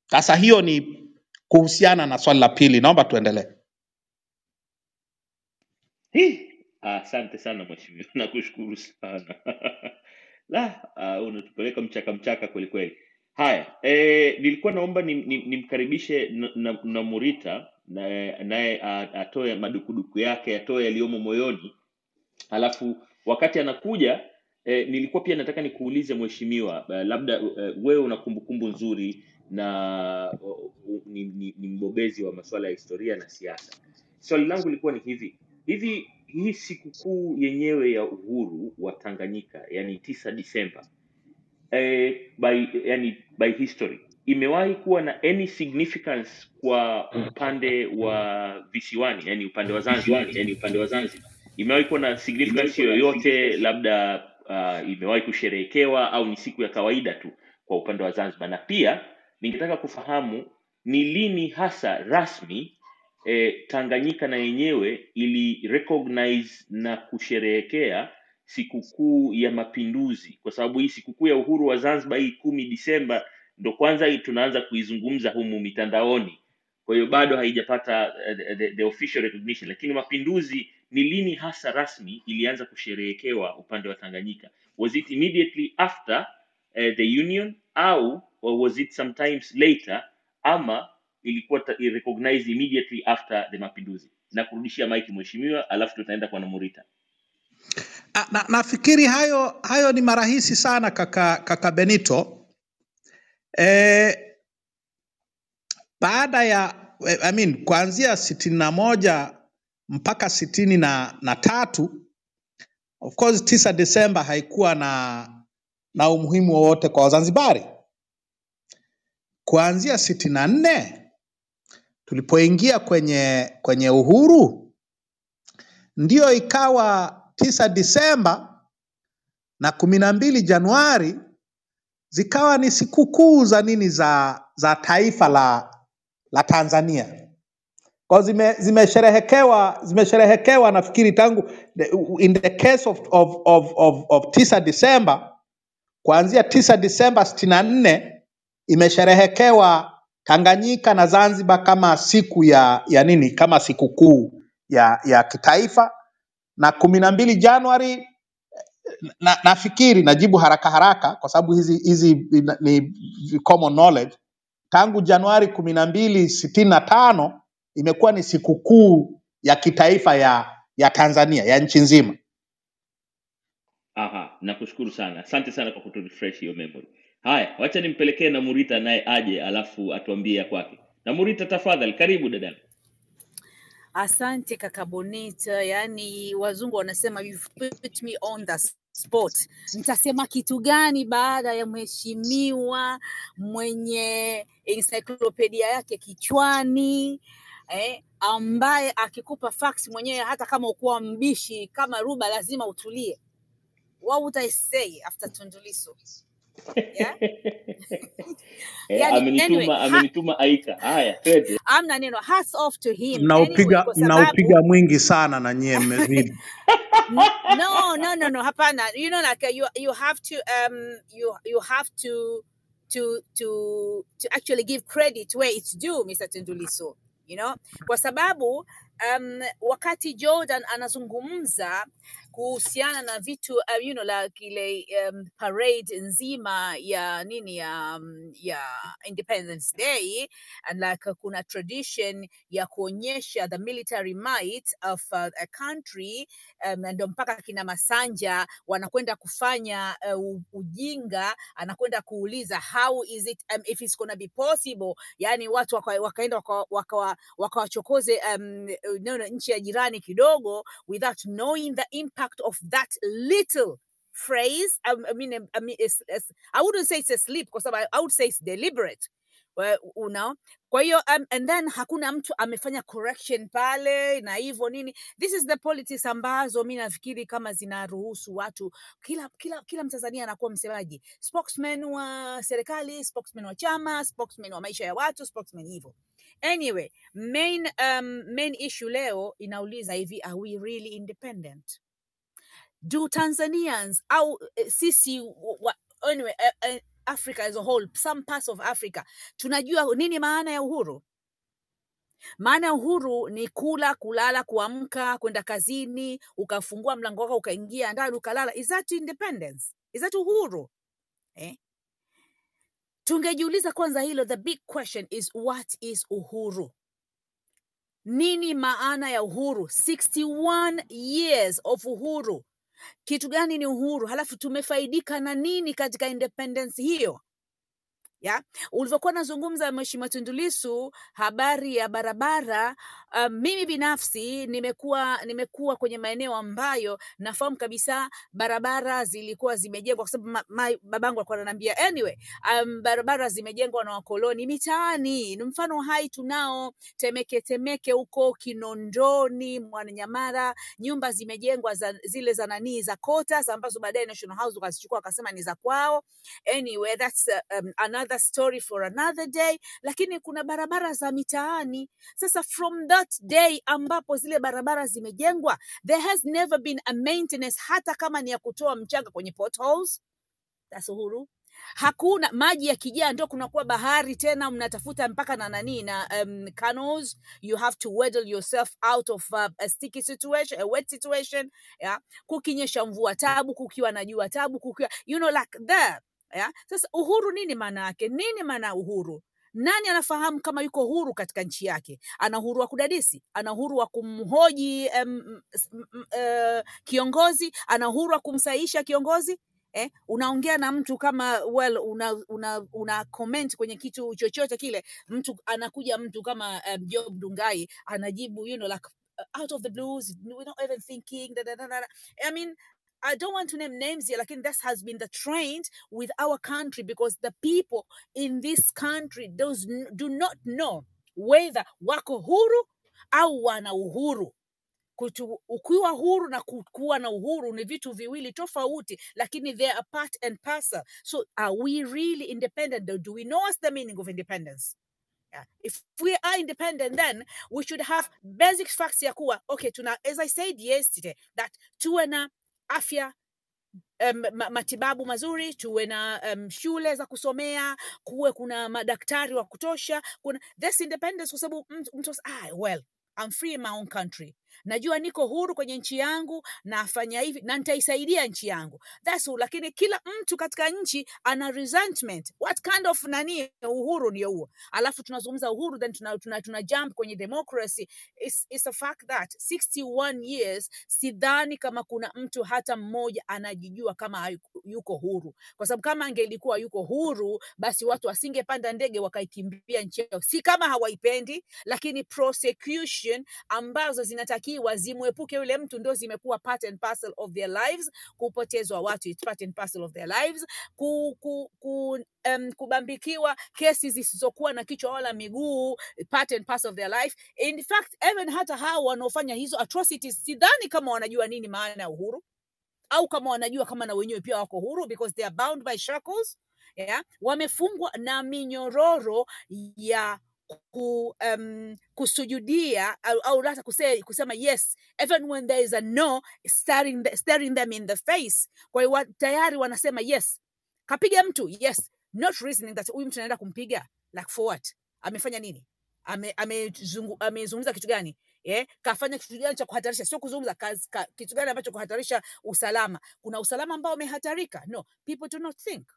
Sasa hiyo ni kuhusiana na swali la pili, naomba tuendelee. Hi! Ah, asante sana mheshimiwa nakushukuru sana la ah, unatupeleka mchaka mchaka kweli kweli haya eh, nilikuwa naomba nimkaribishe ni, ni nimkaribishe na, na, na murita naye atoe madukuduku yake atoe yaliyomo moyoni Alafu wakati anakuja eh, nilikuwa pia nataka nikuulize mheshimiwa, eh, labda eh, wewe una kumbukumbu nzuri na uh, ni, ni, ni mbobezi wa masuala ya historia na siasa. Swali langu lilikuwa ni hivi hivi, hii sikukuu yenyewe ya uhuru wa Tanganyika, yani tisa Disemba eh, by yani by history imewahi kuwa na any significance kwa upande wa visiwani yani upande wa Zanzibar yani upande wa Zanzibar imewahi kuwa na significance yoyote labda uh, imewahi kusherehekewa au ni siku ya kawaida tu kwa upande wa Zanzibar? Na pia ningetaka kufahamu ni lini hasa rasmi eh, Tanganyika na yenyewe ili recognize na kusherehekea sikukuu ya mapinduzi? Kwa sababu hii sikukuu ya uhuru wa Zanzibar hii kumi Disemba ndo kwanza hii tunaanza kuizungumza humu mitandaoni. Kwa hiyo bado haijapata uh, the, the official recognition. Lakini mapinduzi ni lini hasa rasmi ilianza kusherehekewa upande wa Tanganyika? Was it immediately after uh, the union au was it sometimes later ama ilikuwa recognized immediately after the mapinduzi? Na kurudishia maiki mheshimiwa alafu tutaenda kwa namurita. Ah, Na, nafikiri hayo hayo ni marahisi sana kaka, kaka Benito. E, baada ya eh, I mean, kuanzia sitini na moja mpaka sitini na, na tatu of course tisa Desemba haikuwa na na umuhimu wowote kwa Wazanzibari. Kuanzia sitini na nne tulipoingia kwenye kwenye uhuru ndio ikawa tisa Disemba na kumi na mbili Januari zikawa ni sikukuu za nini za za taifa la la Tanzania. Kwa zime zimesherehekewa nafikiri tangu in the case of of of of, of tisa Disemba kuanzia tisa Disemba sitini na nne imesherehekewa Tanganyika na Zanzibar kama siku ya ya nini kama sikukuu ya ya kitaifa na kumi na mbili Januari na, nafikiri najibu haraka haraka kwa sababu hizi hizi ni ni common knowledge. Tangu Januari kumi na mbili sitini na tano imekuwa ni sikukuu ya kitaifa ya ya Tanzania ya nchi nzima. aha nakushukuru sana. Asante sana kwa kuturefresh hiyo memory. Haya wacha nimpelekee namurita naye aje alafu atuambie ya kwake. Namurita tafadhali karibu dada. Asante kaka Bonita, yaani wazungu wanasema you've put me on the spot. Nitasema kitu gani baada ya mheshimiwa mwenye encyclopedia yake kichwani eh, ambaye akikupa fax mwenyewe hata kama ukuwa mbishi kama Ruba lazima utulie. What would I say after Tundu Lissu? Yeah? eh, Yani anyway, amenituma amenituma aika haya twende amna neno hats off to him anyway Mnaupiga kwa sababu mnaupiga mwingi sana na nyie mmezidi. No no no no hapana you know like uh, you you have to um you you have to to to to actually give credit where it's due Mr. Tunduliso you know? Kwa sababu um wakati Jordan anazungumza kuhusiana na vitu uh, you know la kile um, parade nzima ya nini ya um, ya Independence Day and like uh, kuna tradition ya kuonyesha the military might of uh, a country um, ndio mpaka kina Masanja wanakwenda kufanya uh, ujinga, anakwenda kuuliza how is it um, if it's gonna be possible, yani watu waka, wakaenda wakawachokoze waka, waka um, nchi ya jirani kidogo without knowing the impact of that little phrase. I, I mean, I mean, it's, it's, I wouldn't say it's a slip because I, I would say it's deliberate. Know? Kwa hiyo um, and then hakuna mtu amefanya correction pale na hivyo nini. This is the politics ambazo mi nafikiri kama zinaruhusu watu. Kila kila kila mtanzania anakuwa msemaji. Spokesman wa serikali spokesman wa chama spokesman wa maisha ya watu spokesman hivyo. Anyway main um, main issue leo inauliza hivi are we really independent do tanzanians au eh, sisi wa, wa- anyway, uh, uh, africa as a whole some parts of africa tunajua nini maana ya uhuru maana ya uhuru ni kula, kulala, kuamka, kwenda kazini, ukafungua mlango wako ukaingia ndani ukalala. Is that independence? Is that uhuru? Eh? Tungejiuliza kwanza hilo, the big question is what is uhuru? Nini maana ya uhuru? 61 years of uhuru. Kitu gani ni uhuru? Halafu tumefaidika na nini katika independence hiyo? ya ulivyokuwa nazungumza Mheshimiwa Tundu Lissu habari ya barabara. Um, mimi binafsi nimekuwa nimekuwa kwenye maeneo ambayo nafahamu kabisa barabara zilikuwa zimejengwa, kwa sababu babangu alikuwa ananiambia anyway, um, barabara zimejengwa na wakoloni mitaani. Ni mfano hai tunao. Temeke, Temeke huko Kinondoni, Mwananyamara, nyumba zimejengwa za, zile za nanii za quotas ambazo baadaye National House wakazichukua wakasema ni za kwao. Anyway that's uh, um, another story for another day. Lakini kuna barabara za mitaani. Sasa from that day ambapo zile barabara zimejengwa there has never been a maintenance hata kama ni ya kutoa mchanga kwenye potholes. That's uhuru. Hakuna maji yakijaa ndio kunakuwa bahari tena mnatafuta mpaka na nani na um, canals. You have to weddle yourself out of uh, a sticky situation a wet situation yeah? kukinyesha mvua tabu kukiwa na jua tabu kukiwa you know like there yeah? sasa uhuru nini maana yake? Nini maana ya uhuru nani anafahamu kama yuko huru katika nchi yake ana uhuru wa kudadisi ana uhuru wa kumhoji um, uh, kiongozi ana uhuru wa kumsahihisha kiongozi eh, unaongea na mtu kama well una, una, una comment kwenye kitu chochote kile mtu anakuja mtu kama um, Job Dungai anajibu you know like out of the blues not even thinking da, da, da. da. I mean I don't want to name names here, like this has been the trend with our country because the people in this country those do not know whether wako huru au wana uhuru. Kutu, ukiwa huru na kuwa na uhuru ni vitu viwili tofauti lakini they are part and parcel. So are we really independent? Do we know what's the meaning of independence? Yeah. if we are independent then we should have basic facts ya kuwa okay tuna as i said yesterday that tuwe na afya um, matibabu mazuri tuwe na um, shule za kusomea kuwe kuna madaktari wa kutosha kuna this independence kwa sababu mtu, ah, well I'm free in my own country najua niko huru kwenye nchi yangu nafanya hivi na nitaisaidia nchi yangu. That's all. lakini kila mtu katika nchi ana resentment. What kind of nani uhuru ndio huo? Alafu tunazungumza uhuru then tuna, tuna, tuna jump kwenye democracy. It's, it's a fact that 61 years sidhani kama kuna mtu hata mmoja anajijua kama yuko huru. Kwa sababu kama angelikuwa yuko huru basi watu wasingepanda ndege wakaikimbia nchi yao. Si kama hawaipendi lakini prosecution ambazo zinatakiwa zinatakiwa zimwepuke yule mtu, ndo zimekuwa part and parcel of their lives. Kupotezwa watu it's part and parcel of their lives. Ku, ku, ku, um, kubambikiwa kesi zisizokuwa na kichwa wala miguu part and of their life. In fact, even hata hao wanaofanya hizo atrocities sidhani kama wanajua nini maana ya uhuru au kama wanajua kama na wenyewe pia wako huru because they are bound by shackles yeah? wamefungwa na minyororo ya ku, um, kusujudia au, au hata kuse, kusema yes even when there is a no staring, the, staring them in the face kwa hiyo tayari wanasema yes. Kapiga mtu yes. Not reasoning that huyu mtu anaenda kumpiga like for what? Amefanya nini? Ame- ame amezungumza kitu gani? Yeah? kafanya kitu gani cha kuhatarisha? Sio kuzungumza kitu gani ambacho kuhatarisha usalama? Kuna usalama ambao umehatarika? No. People do not think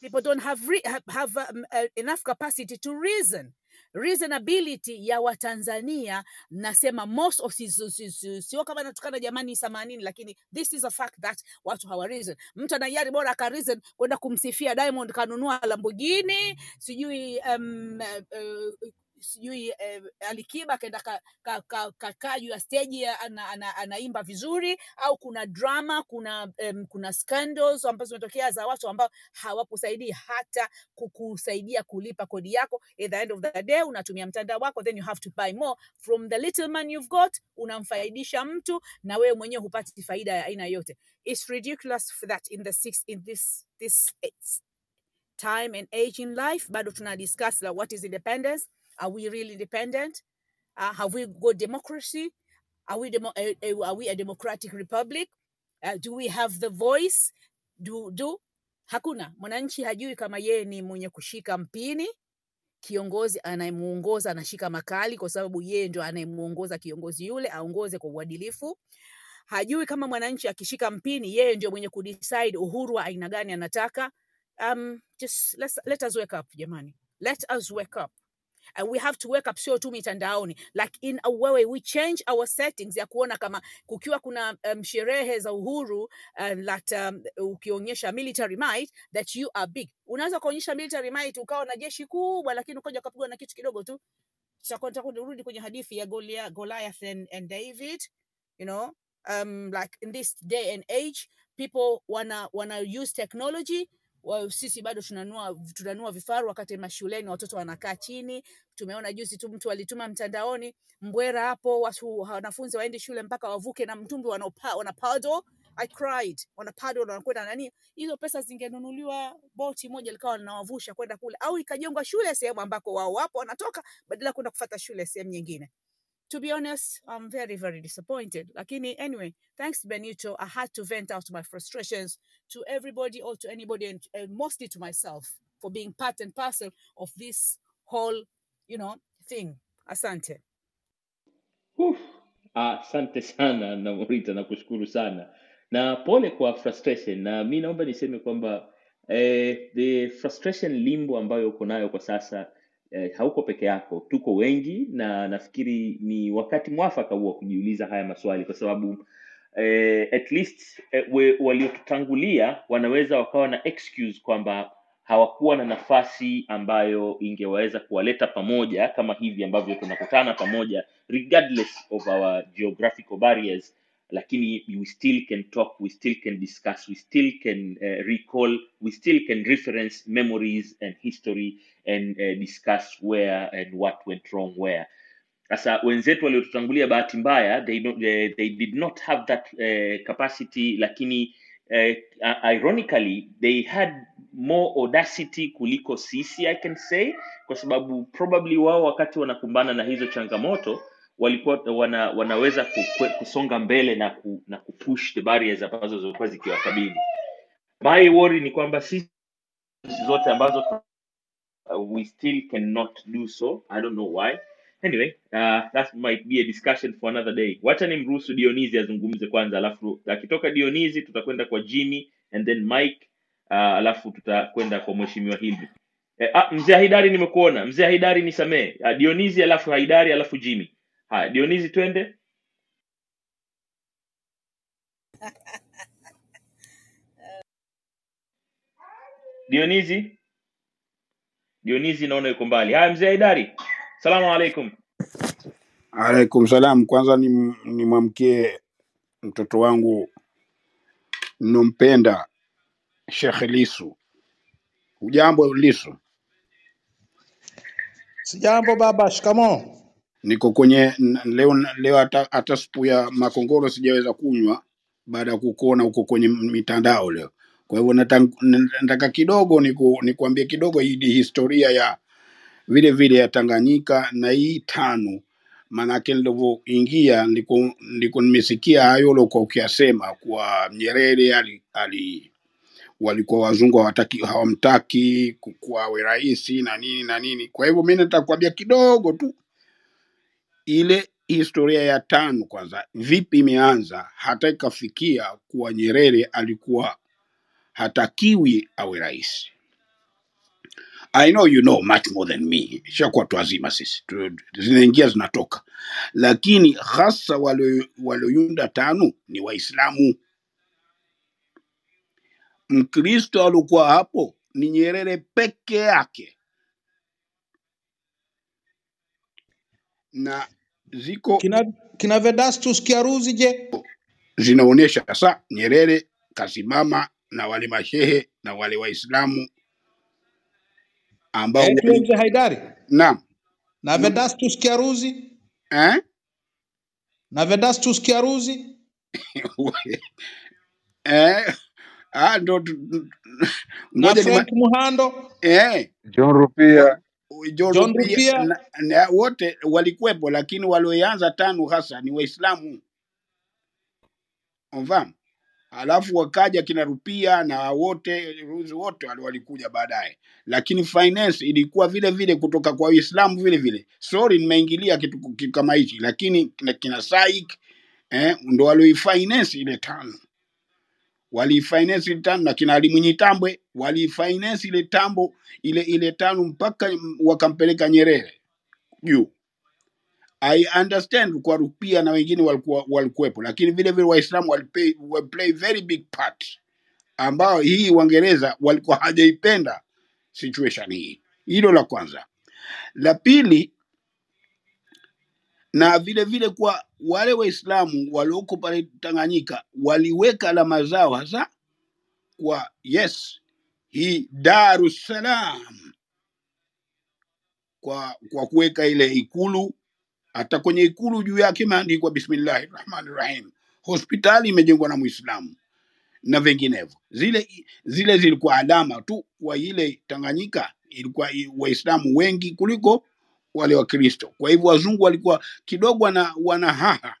people don't have, re, have, have um, uh, enough capacity to reason. Reasonability ya watanzania nasema most of si- si- si- si- sio kama natukana jamani samanini lakini this is a fact that watu hawa reason. Mtu anaiari bora aka reason kwenda kumsifia diamond kanunua lambogini sijui um, uh, uh, sijui eh, alikiba akaenda kakaa ka, ka, ka, juu ya steji ana, ana, anaimba vizuri au kuna drama kuna um, kuna scandals ambazo zimetokea za watu ambao hawakusaidii hata kukusaidia kulipa kodi yako. At the end of the day unatumia mtandao wako then you have to buy more. From the little man you've got unamfaidisha mtu na wewe mwenyewe hupati faida ya aina yote. It's ridiculous for that in the six in this this time and age in life. Bado tuna discuss like, what is independence are we really independent? Uh, have we got democracy? Are we demo- uh, are we a democratic republic? Uh, do we have the voice? Do do? Hakuna. Mwananchi hajui kama yeye ni mwenye kushika mpini kiongozi anayemuongoza anashika makali kwa sababu yeye ndio anayemuongoza kiongozi yule aongoze kwa uadilifu. Hajui kama mwananchi akishika mpini yeye ndio mwenye kudecide uhuru wa aina gani anataka. Um, just let's, let us wake up jamani. Let us wake up and we have to wake up sio tu mitandaoni. Like in a way we change our settings ya kuona kama kukiwa kuna um, sherehe za uhuru uh, that um, ukionyesha military might that you are big. Unaweza kuonyesha military might ukawa na jeshi kubwa lakini ukaja ukapigwa na kitu kidogo tu. Tutakuwa turudi kwenye hadithi ya Golia, Goliath and, and David you know? Um, like in this day and age people wana wana use technology sisi bado tunanua tunanua vifaru wakati mashuleni watoto wanakaa chini. Tumeona juzi tu mtu alituma mtandaoni mbwera hapo watu wanafunzi waende shule mpaka wavuke na mtumbi wanaopa- I cried. Wana wanakwenda nani. Hizo pesa zingenunuliwa boti moja likawa linawavusha kwenda kule. Au ikajengwa shule sehemu ambako wao wapo wanatoka badala ya kwenda kufata shule sehemu nyingine to be honest, I'm very, very disappointed. Lakini anyway, thanks Benito, I had to vent out my frustrations to everybody or to anybody and, and mostly to myself for being part and parcel of this whole, you know, thing. Asante. Uf, asante sana na Morita, nakushukuru sana na pole kwa frustration, na mi naomba niseme kwamba eh, the frustration limbo ambayo uko nayo kwa sasa eh, hauko peke yako, tuko wengi, na nafikiri ni wakati mwafaka huo wa kujiuliza haya maswali kwa sababu eh, at least eh, waliotutangulia wanaweza wakawa na excuse kwamba hawakuwa na nafasi ambayo ingeweza kuwaleta pamoja kama hivi ambavyo tunakutana pamoja regardless of our geographical barriers lakini we still can talk we still can discuss we still can uh, recall we still can reference memories and history and uh, discuss where and what went wrong where. Sasa wenzetu waliotutangulia bahati mbaya they, they, they did not have that uh, capacity lakini uh, ironically they had more audacity kuliko sisi i can say kwa sababu probably wao wakati wanakumbana na hizo changamoto walikuwa wana, wanaweza kusonga mbele na, ku, na kupush the barriers ambazo zilikuwa zikiwakabili. My worry ni kwamba sisi zote ambazo uh, we still cannot do so. I don't know why. Anyway uh, that might be a discussion for another day. Wacha nimruhusu dionizi azungumze kwanza alafu akitoka dionizi tutakwenda kwa jimmy and then mike uh, alafu tutakwenda kwa mheshimiwa hilbi eh, ah, mzee haidari nimekuona. Mzee haidari nisamee uh, dionizi alafu haidari alafu jimmy haya dionizi twende dionizi dionizi naona yuko mbali haya mzee Aidari, salamu alaikum Alaikum salam. Kwanza ni nimwamkie mtoto wangu nompenda Sheikh Lisu. Ujambo Lisu? Sijambo baba, shikamoo. Niko kwenye leo leo hata, hata supu ya makongoro sijaweza kunywa baada ya kukuona huko kwenye mitandao leo. Kwa hivyo nataka kidogo niku, nikuambie kidogo hii historia ya vile vile ya Tanganyika na hii tano, maanake nilivyoingia ndiko nimesikia hayo uliokuwa ukiyasema kuwa Nyerere ali, ali walikuwa wazungu hawataki hawamtaki ku- rais na nini na nini. Kwa hivyo mi nataka kidogo tu ile historia ya tano kwanza, vipi imeanza hata ikafikia kuwa Nyerere alikuwa hatakiwi awe rais. I know you know much more than me, shakuwa tu wazima sisi, zinaingia zinatoka, lakini hasa walioyunda tano ni Waislamu. Mkristo alikuwa hapo ni Nyerere peke yake, na ziko Kina, kina Vedastus Kiaruzi je? zinaonyesha sasa Nyerere kasimama na wale mashehe na wale Waislamu ambao wali, Haidari? Naam. Na mm, Vedastus Kiaruzi? Eh? na Vedastus Kiaruzi? Eh? Ah, ndo ngoja ni Muhando, eh, John Rupia, John John Rupia na, na, wote walikuwepo, lakini walioanza tano hasa ni Waislamu, mfahamu. Alafu wakaja kina Rupia na wote Ruzi wote wale walikuja baadaye, lakini finance ilikuwa vile vile kutoka kwa Waislamu vile vile. Sorry, nimeingilia kitu kitu kama hichi, lakini kina, kina Saik eh, ndo walioifinance ile tano walifinance ile tano na kina Ali Mwinyi Tambwe walifinance ile tambo ile ile tano mpaka wakampeleka Nyerere juu. I understand kwa Rupia na wengine walikuwepo, lakini vile vile Waislamu waliplay very big part ambao hii wangereza walikuwa hajaipenda situation hii. Hilo la kwanza. La pili, na vile vile kwa wale Waislamu walioko pale Tanganyika waliweka alama zao hasa kwa yes, hii Dar es kwa kwa kuweka ile ikulu, hata kwenye ikulu juu yake imeandikwa bismillahi rahmani rahim. Hospitali imejengwa na Muislamu na vinginevyo. Zile zile zilikuwa alama tu kwa ile Tanganyika ilikuwa Waislamu wengi kuliko wale Wakristo. Kwa hivyo wazungu walikuwa kidogo wana wana haha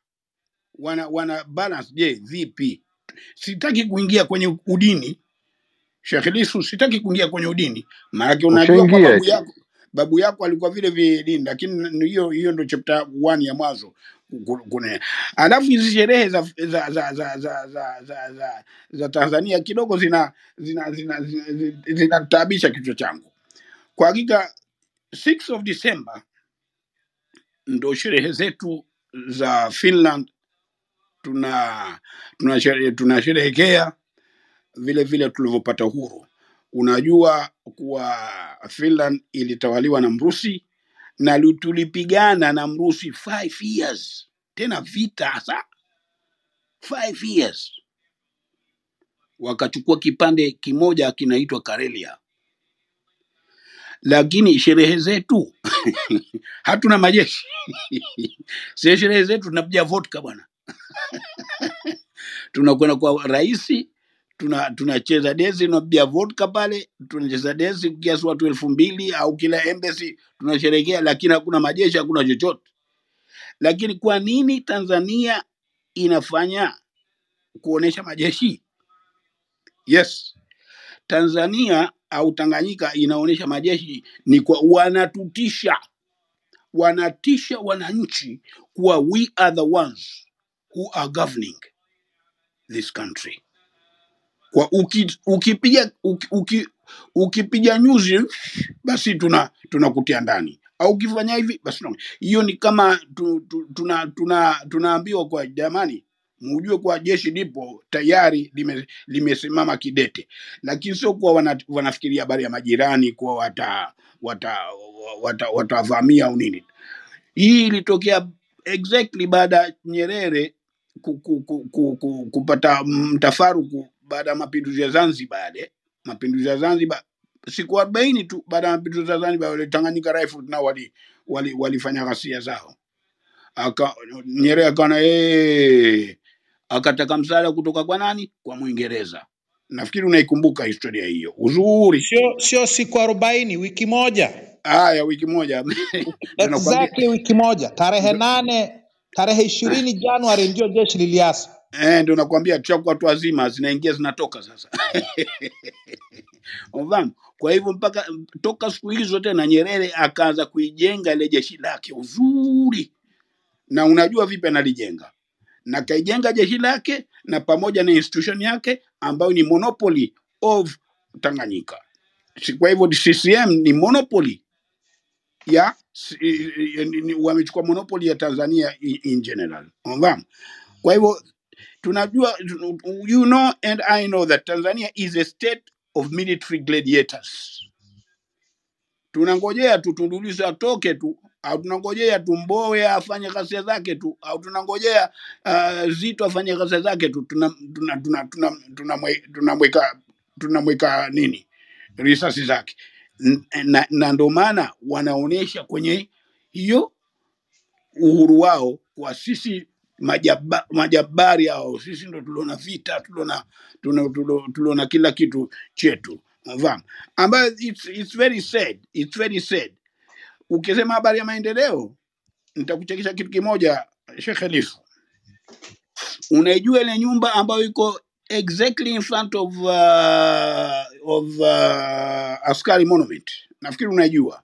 wana wana balance. Je, vipi? Sitaki kuingia kwenye udini Sheikh Lisu, sitaki kuingia kwenye udini, maanake unajua babu yako babu yako alikuwa vile vile dini, lakini hiyo hiyo ndio chapter 1 ya mwanzo Ku- kuna alafu hizi sherehe za za za za za za, za, za, za Tanzania kidogo zina zina zina zinataabisha zina, zinataabisha kichwa changu kwa hakika. 6 of December ndo sherehe zetu za Finland. Tuna tunasherehekea tuna vile vile tulivyopata uhuru. Unajua kuwa Finland ilitawaliwa na Mrusi na tulipigana na Mrusi five years, tena vita hasa. Five years, wakachukua kipande kimoja kinaitwa Karelia, lakini sherehe zetu hatuna majeshi sie sherehe zetu tunapiga vodka bwana, tunakwenda kwa rahisi tuna tunacheza desi tunapiga vodka pale, tunacheza desi kiasi watu elfu mbili au kila embassy tunasherekea lakini hakuna majeshi, hakuna chochote. Lakini kwa nini Tanzania inafanya kuonesha majeshi? Yes, Tanzania au Tanganyika inaonyesha majeshi ni kwa wanatutisha, wanatisha wananchi kuwa we are the ones who are governing this country. Kwa uki, ukipiga uki, uki, ukipiga nyuzi basi tuna tunakutia ndani au ukifanya hivi basi hiyo ni kama tu, tu, tuna, tuna, tunaambiwa kwa jamani mujue kuwa jeshi lipo tayari lime- limesimama kidete, lakini sio kuwa wana, wanafikiria habari ya majirani kuwa wata watavamia wata, wata au nini. Hii ilitokea exactly baada ya Nyerere ku, ku, ku, ku, ku, kupata mtafaruku baada ya mapinduzi ya Zanzibar yale. Mapinduzi ya Zanzibar siku arobaini tu baada ya mapinduzi ya Zanzibar wale Tanganyika nao wali, wali, walifanya ghasia zao. Aka Nyerere akaona hey, akataka msaada kutoka kwa nani? Kwa Mwingereza. Nafikiri unaikumbuka historia hiyo uzuri. sio sio siku arobaini wiki moja Haya, wiki moja exactly wiki moja tarehe nane tarehe ishirini Januari ndio jeshi liliasa. eh, ndio nakwambia tushakuwa watu wazima, zinaingia zinatoka sasa. Unafahamu? Kwa hivyo mpaka toka siku hizo tena Nyerere akaanza kuijenga ile jeshi lake uzuri, na unajua vipi analijenga na kaijenga jeshi lake na pamoja na institution yake ambayo ni monopoly of Tanganyika. Kwa hivyo CCM ni monopoly ya wamechukua monopoli ya Tanzania in, general. Kwa hivyo tunajua you know and I know that Tanzania is a state of military gladiators. Tunangojea tu Tundu Lissu atoke tu au tunangojea tu Mbowe afanye ghasia zake tu au tunangojea uh, Zito afanye ghasia zake tu tunamweka tuna, tuna, tuna, tuna, tunamwe- tunamweka tunamweka nini risasi zake. Na, na ndio maana wanaonyesha kwenye hiyo uhuru wao kwa sisi majaba, majabari hao sisi ndo tuliona vita tuliona tuliona kila kitu chetu. Unafahamu ambayo it's, it's very sad it's very sad ukisema habari ya maendeleo nitakuchekesha kitu kimoja Sheikh Khalifa. Unaijua ile nyumba ambayo iko exactly in front of uh, of uh, askari monument? Nafikiri unaijua.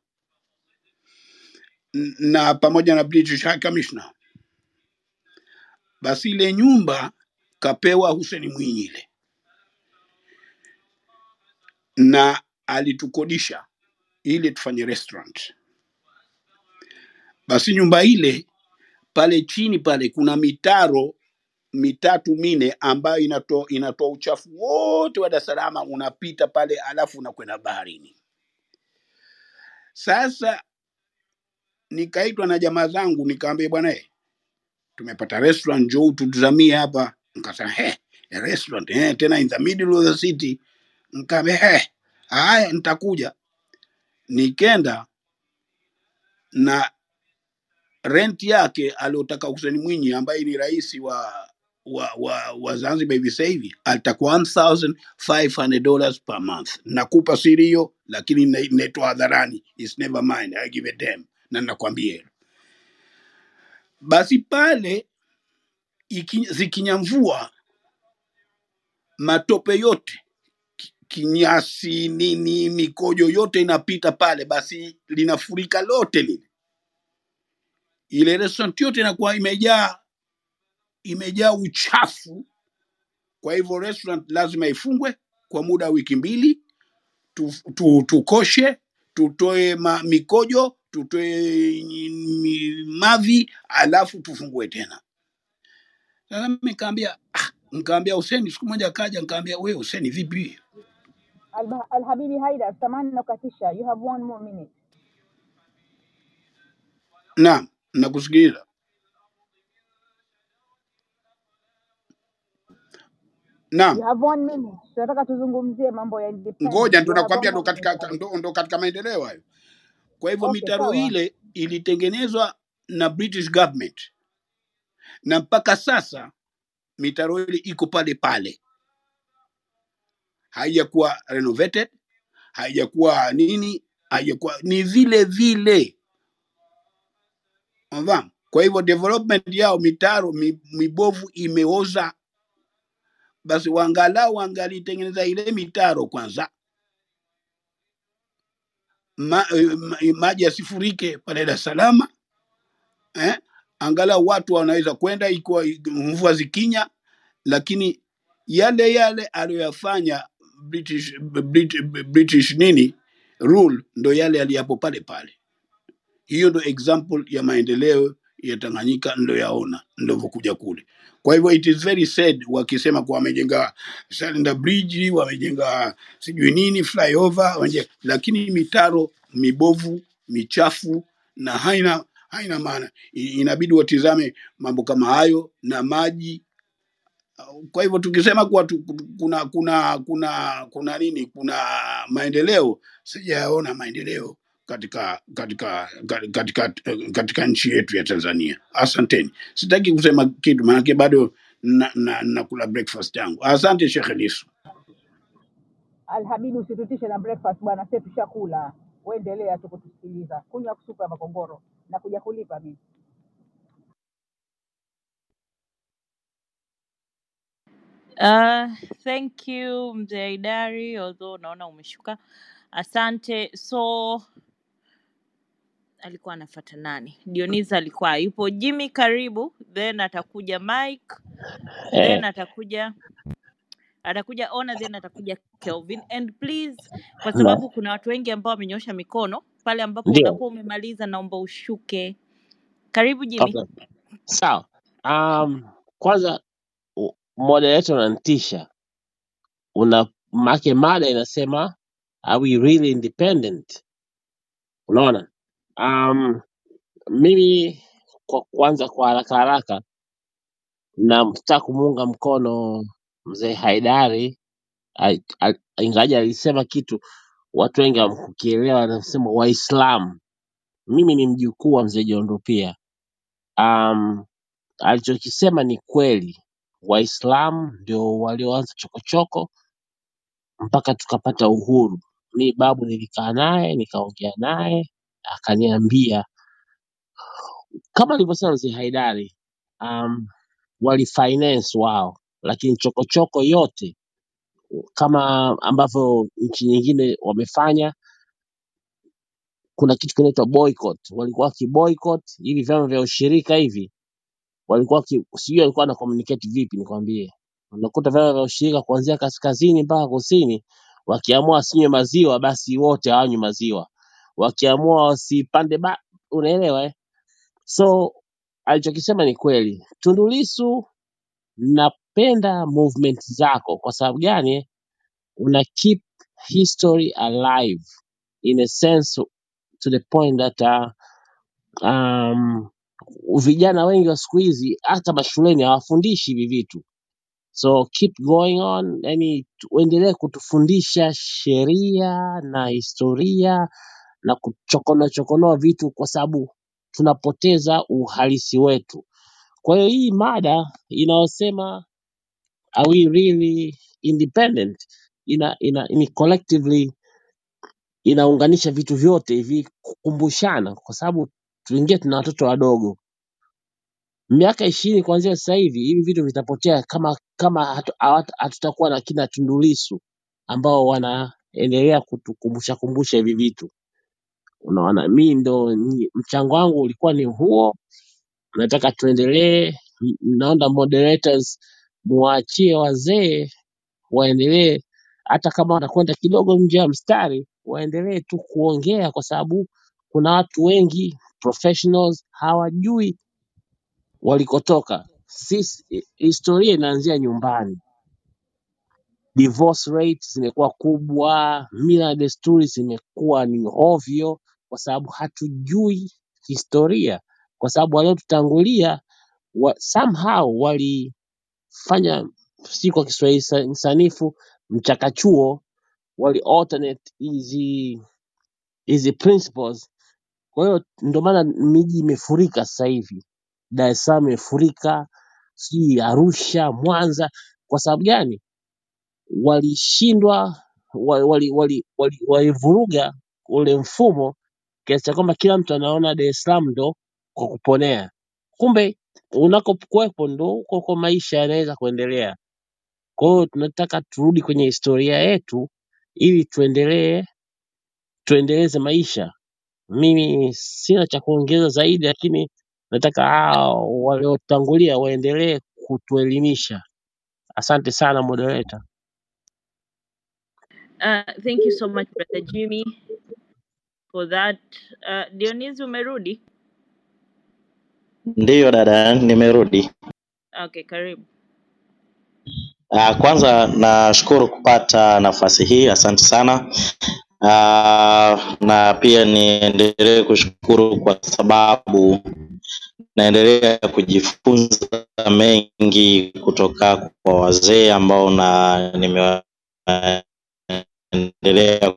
Na pamoja na British High Commissioner. Basi ile nyumba kapewa Hussein Mwinyi ile. Na alitukodisha ili tufanye restaurant. Basi nyumba ile pale chini pale kuna mitaro mitatu mine ambayo inatoa inatoa uchafu wote wa Dar unapita pale, alafu unakwenda baharini. Sasa nikaitwa na jamaa zangu, nikaambia bwana, eh, tumepata restaurant, njoo tutuzamie hapa. Nikasema he, a restaurant eh, tena in the middle of the city. Nikaambia he, haya, nitakuja. Nikenda na rent yake aliotaka Hussein Mwinyi ambaye ni rais wa wa, wa, wa Zanzibar hivi sasa hivi atakuwa 1500 dollars per month. Nakupa siri hiyo, lakini na- inaitwa hadharani, it's never mind, I give a damn, na nakwambia hilo. Basi pale iki- zikinyamvua matope yote kinyasi nini mikojo yote inapita pale, basi linafurika lote lile, ile restaurant yote inakuwa imejaa imejaa uchafu Kwa hivyo restaurant lazima ifungwe kwa muda wa wiki mbili, tu, tu, tukoshe, tutoe ma, mikojo, tutoe mavi, alafu tufungue tena. Sasa nikaambia ah, nikaambia Huseni, siku moja akaja, nikaambia we Huseni, vipi? Alhabibi Haida, samani nakukatisha. You have one more minute. Naam, nakusikiliza. Naam, You have. Tunataka tuzungumzie mambo ya independence. ngoja ndo nakwambia, ndo katika ndo, ndo katika maendeleo hayo. Kwa hivyo Okay, mitaro sawa. ile ilitengenezwa na British government na mpaka sasa mitaro ile iko pale pale, haijakuwa renovated, haijakuwa nini, haijakuwa ni vile vile, unafahamu? Kwa hivyo development yao mitaro mi- mibovu imeoza, basi wangalau wangalitengeneza ile mitaro kwanza, ma, eh, ma, maji yasifurike pale Dar es Salaam eh? Angalau watu wanaweza kwenda ikiwa mvua zikinya, lakini yale yale aliyoyafanya British, British, British nini rule ndo yale yaliyapo pale pale. Hiyo ndo example ya maendeleo ya Tanganyika ndoyaona ndivyokuja kule. Kwa hivyo it is very sad wakisema kuwa wamejenga Salenda Bridge, wamejenga sijui nini flyover, wamejenga, lakini mitaro mibovu michafu na haina haina maana. Inabidi watizame mambo kama hayo na maji. Kwa hivyo tukisema kuwa tu, kuna kuna kuna kuna nini, kuna maendeleo, sijayaona maendeleo katika katika katika katika, nchi yetu ya Tanzania. Asanteni, sitaki kusema kitu maanake bado na, na, nakula breakfast yangu. Asante Sheikh Lisu. Alhabibi, usitutishe na breakfast bwana, sisi tushakula. Uendelea tu kutusikiliza, kunywa kusupu ya makongoro na kuja kulipa mimi. Uh, thank you mzee Idari, although unaona umeshuka. Asante. So alikuwa anafuata nani? Dionisa alikuwa yupo. Jimmy karibu, then atakuja Mike, Eh, then atakuja atakuja Ona, then atakuja Kelvin. And please, kwa sababu kuna watu wengi ambao wamenyosha mikono, pale ambapo ndio unakuwa umemaliza, naomba ushuke. Karibu Jimmy. okay, sawa. Um, kwanza u- moderator unanitisha, una make mada inasema are we really independent? Unaona, um, mimi kwa kwanza kwa haraka haraka namtaka kumuunga mkono mzee Haidari a- a- ingawaje alisema kitu watu wengi hamkukielewa, anasema Waislamu. Mimi ni mjukuu wa mzee Jondo pia. Um, alichokisema ni kweli, Waislamu ndio walioanza chokochoko mpaka tukapata uhuru. Mi babu nilikaa naye nikaongea naye akaniambia kama alivyosema mzee Haidari, um, walifinance wao, lakini chokochoko yote kama ambavyo nchi nyingine wamefanya, kuna kitu kinaitwa boycott. Walikuwa wakiboycott hivi vyama vya ushirika hivi, walikuwa sijui walikuwa na communicate vipi, nikwambie. Unakuta vyama vya ushirika kuanzia kaskazini mpaka kusini, wakiamua wasinywe maziwa, basi wote hawanywi maziwa, wakiamua wasipande ba, unaelewa eh? So alichokisema ni kweli. Tundu Lissu, napenda movement zako. Kwa sababu gani? Una keep history alive in a sense to the point that uh, um, vijana wengi wa siku hizi hata mashuleni hawafundishi hivi vitu, so keep going on, yani uendelee kutufundisha sheria na historia na kuchokonoa chokonoa vitu, kwa sababu tunapoteza uhalisi wetu. Kwa hiyo hii mada inayosema are we really independent ina, ina, ni collectively inaunganisha vitu vyote hivi kukumbushana, kwa sababu tuingie tuna watoto wadogo miaka ishirini kuanzia sasa hivi hivi vitu vitapotea kama kama hatutakuwa na kina Tundu Lissu ambao wanaendelea kutukumbusha kumbusha hivi vitu. Unaona, mi ndo mchango wangu ulikuwa ni huo, nataka tuendelee. M- Naomba moderators muwaachie wazee waendelee, hata kama wanakwenda kidogo nje ya mstari, waendelee tu kuongea, kwa sababu kuna watu wengi professionals hawajui walikotoka. Sisi hi- historia inaanzia nyumbani. Divorce rates zimekuwa kubwa, mila desturi zimekuwa ni ovyo, kwa sababu hatujui historia, kwa sababu waliotutangulia wa, somehow walifanya si kwa Kiswahili sa- sanifu mchakachuo, wali alternate hizi hizi principles. Kwa hiyo ndio maana miji imefurika sasa hivi, Dar es Salaam imefurika, sijui Arusha, Mwanza. Kwa sababu gani? Walishindwa, walivuruga wali, wali, wali, ule mfumo kiasi cha kwamba kila mtu anaona Dar es Salaam ndo kwa kuponea, kumbe unakokuwepo ndo huko kwa maisha yanaweza kuendelea. Kwa hiyo tunataka turudi kwenye historia yetu ili tuendelee tuendeleze maisha. Mimi sina cha kuongeza zaidi, lakini nataka hao waliotangulia waendelee kutuelimisha. Asante sana moderator. Uh, thank you so much brother Jimmy for that. Uh, Dionisi umerudi? Ndiyo dada, nimerudi. Okay, karibu. Uh, Kwanza nashukuru kupata nafasi hii, asante sana. Uh, na pia niendelee kushukuru kwa sababu naendelea kujifunza mengi kutoka kwa wazee ambao na nimeendelea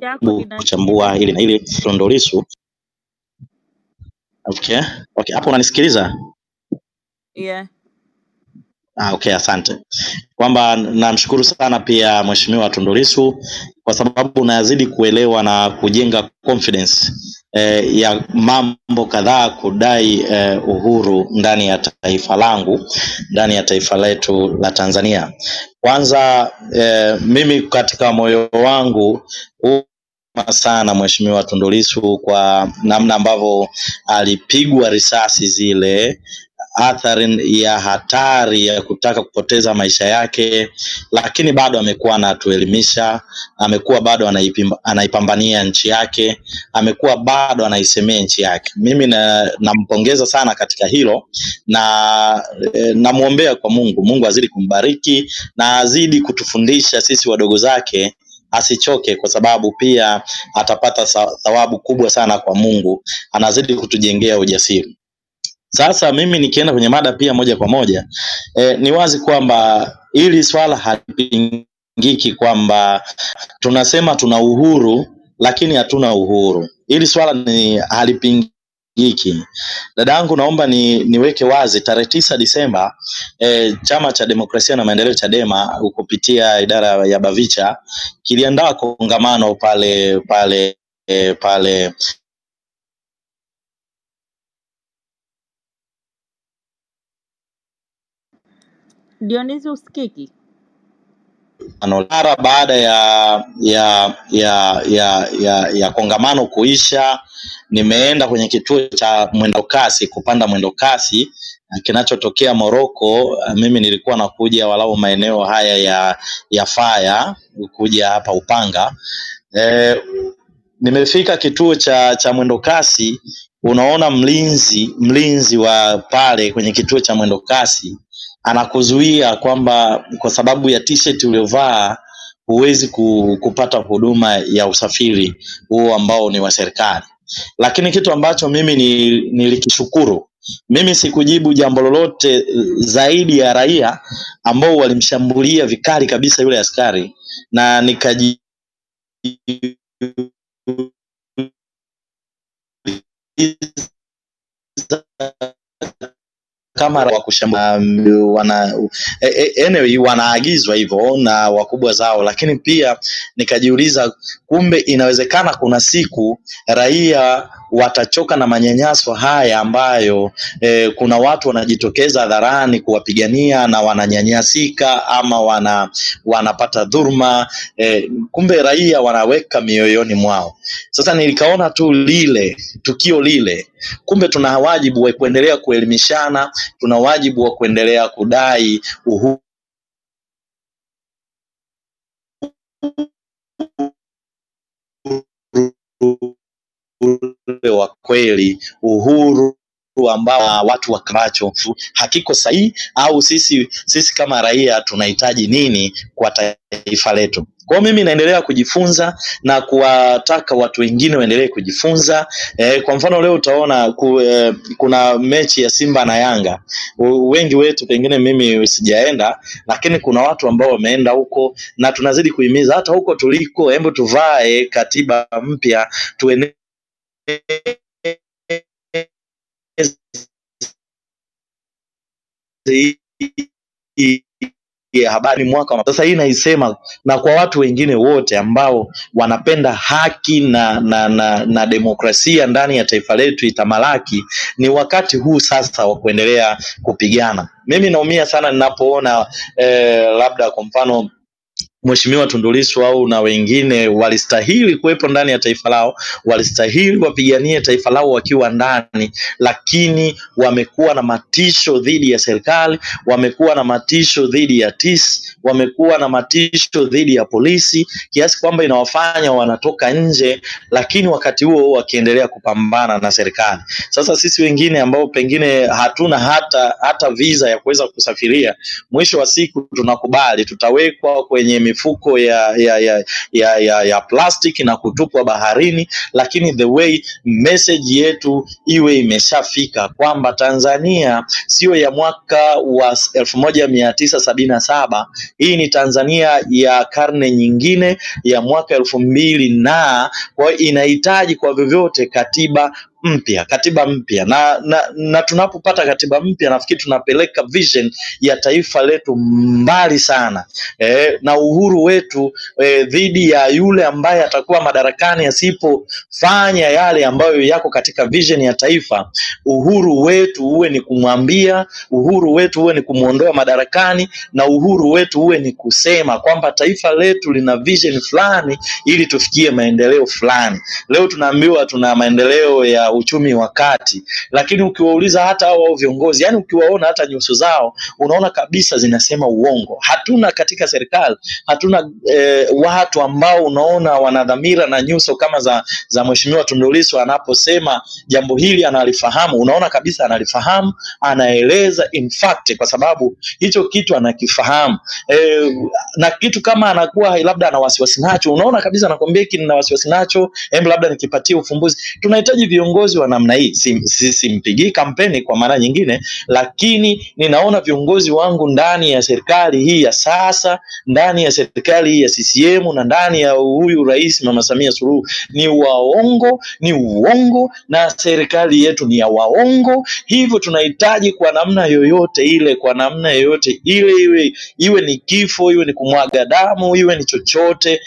yako unajaribu kuchambua hili na hili Tundu Lissu. Okay, okay, hapo unanisikiliza? yeah. Ah, okay, asante. Kwamba namshukuru sana pia Mheshimiwa Tundu Lissu kwa sababu unazidi kuelewa na kujenga confidence eh, ya mambo kadhaa kudai eh, uhuru ndani ya taifa langu, ndani ya taifa letu la Tanzania. Kwanza eh, mimi katika moyo wangu sana Mheshimiwa Tundu Lissu kwa namna ambavyo alipigwa risasi zile athari ya hatari ya kutaka kupoteza maisha yake, lakini bado amekuwa anatuelimisha, amekuwa bado anaipambania nchi yake, amekuwa bado anaisemea nchi yake. Mimi na- nampongeza sana katika hilo na e, namwombea kwa Mungu, Mungu azidi kumbariki na azidi kutufundisha sisi wadogo zake asichoke kwa sababu pia atapata thawabu kubwa sana kwa Mungu, anazidi kutujengea ujasiri. Sasa mimi nikienda kwenye mada pia moja kwa moja e, ni wazi kwamba hili swala halipingiki kwamba tunasema tuna uhuru lakini hatuna uhuru. Hili swala ni halipingiki. yangu naomba ni, niweke wazi tarehe tisa Disemba e, chama cha demokrasia na maendeleo Chadema kupitia idara ya Bavicha kiliandaa kongamano pale pale eh, pale Dionizi usikiki? mara baada ya ya ya ya ya, ya kongamano kuisha, nimeenda kwenye kituo cha mwendokasi kupanda mwendokasi kinachotokea Moroko. Mimi nilikuwa nakuja walau maeneo haya ya ya Faya kuja hapa Upanga. E, nimefika kituo cha cha mwendokasi, unaona mlinzi mlinzi wa pale kwenye kituo cha mwendo kasi anakuzuia kwamba kwa sababu ya t-shirt uliovaa huwezi ku- kupata huduma ya usafiri huo ambao ni wa serikali. Lakini kitu ambacho mimi ni, nilikishukuru mimi sikujibu jambo lolote zaidi ya raia ambao walimshambulia vikali kabisa yule askari na nikaji kama wa kushambulia um, wana eh, eh, anyway, wanaagizwa hivyo na wakubwa zao, lakini pia nikajiuliza, kumbe inawezekana kuna siku raia watachoka na manyanyaso haya ambayo eh, kuna watu wanajitokeza hadharani kuwapigania na wananyanyasika ama wana wanapata dhuruma eh, kumbe raia wanaweka mioyoni mwao. Sasa nilikaona tu lile tukio lile, kumbe tuna wajibu wa kuendelea kuelimishana, tuna wajibu wa kuendelea kudai uhuru wa kweli, uhuru ambao watu wakamacho hakiko sahihi, au sisi sisi kama raia tunahitaji nini kwa taifa letu. Kwa mimi naendelea kujifunza na kuwataka watu wengine waendelee kujifunza. E, kwa mfano leo utaona ku, e, kuna mechi ya Simba na Yanga. U- Wengi wetu pengine mimi sijaenda, lakini kuna watu ambao wameenda huko na tunazidi kuhimiza hata huko tuliko, hebu tuvae katiba mpya tueneze hii habari mwaka sasa hii naisema na kwa watu wengine wote ambao wanapenda haki na, na, na, na demokrasia ndani ya taifa letu itamalaki, ni wakati huu sasa wa kuendelea kupigana. Mimi naumia sana ninapoona eh, labda kwa mfano Mheshimiwa Tundu Lissu au na wengine walistahili kuwepo ndani ya taifa lao, walistahili wapiganie taifa lao wakiwa ndani, lakini wamekuwa na matisho dhidi ya serikali, wamekuwa na matisho dhidi ya TIS, wamekuwa na matisho dhidi ya polisi, kiasi kwamba inawafanya wanatoka nje, lakini wakati huo wakiendelea kupambana na serikali. Sasa sisi wengine ambao pengine hatuna hata hata visa ya kuweza kusafiria, mwisho wa siku tunakubali tutawekwa kwenye mifuko ya ya ya ya, ya, ya plastic na kutupwa baharini, lakini the way message yetu iwe imeshafika kwamba Tanzania sio ya mwaka wa elfu moja mia tisa sabini na saba. Hii ni Tanzania ya karne nyingine ya mwaka elfu mbili na kwa inahitaji kwa vyovyote katiba mpya katiba mpya. Na, na, na tunapopata katiba mpya nafikiri tunapeleka vision ya taifa letu mbali sana. E, na uhuru wetu e, dhidi ya yule ambaye atakuwa madarakani asipofanya yale ambayo yako katika vision ya taifa. Uhuru wetu uwe ni kumwambia uhuru wetu uwe ni kumwondoa madarakani na uhuru wetu uwe ni kusema kwamba taifa letu lina vision fulani ili tufikie maendeleo fulani. Leo tunaambiwa tuna maendeleo ya uchumi wa kati. Lakini ukiwauliza hata hao wao viongozi yani ukiwaona hata nyuso zao unaona kabisa zinasema uongo. Hatuna katika serikali hatuna eh, watu ambao unaona wana dhamira na nyuso kama za za mheshimiwa Tundu Lissu anaposema jambo hili analifahamu. Unaona kabisa analifahamu anaeleza in fact kwa sababu hicho kitu anakifahamu. Eh, na kitu kama anakuwa labda ana wasiwasi nacho unaona kabisa anakwambia hiki nina wasiwasi nacho em labda nikipatie ufumbuzi. Tunahitaji viongozi wa namna hii. Simpigii si, kampeni kwa mara nyingine lakini ninaona viongozi wangu ndani ya serikali hii ya sasa ndani ya serikali hii ya CCM na ndani ya huyu rais mama Samia Suluhu ni waongo ni uongo na serikali yetu ni ya waongo. Hivyo tunahitaji kwa namna yoyote ile kwa namna yoyote ile iwe iwe ni kifo iwe ni kumwaga damu iwe ni chochote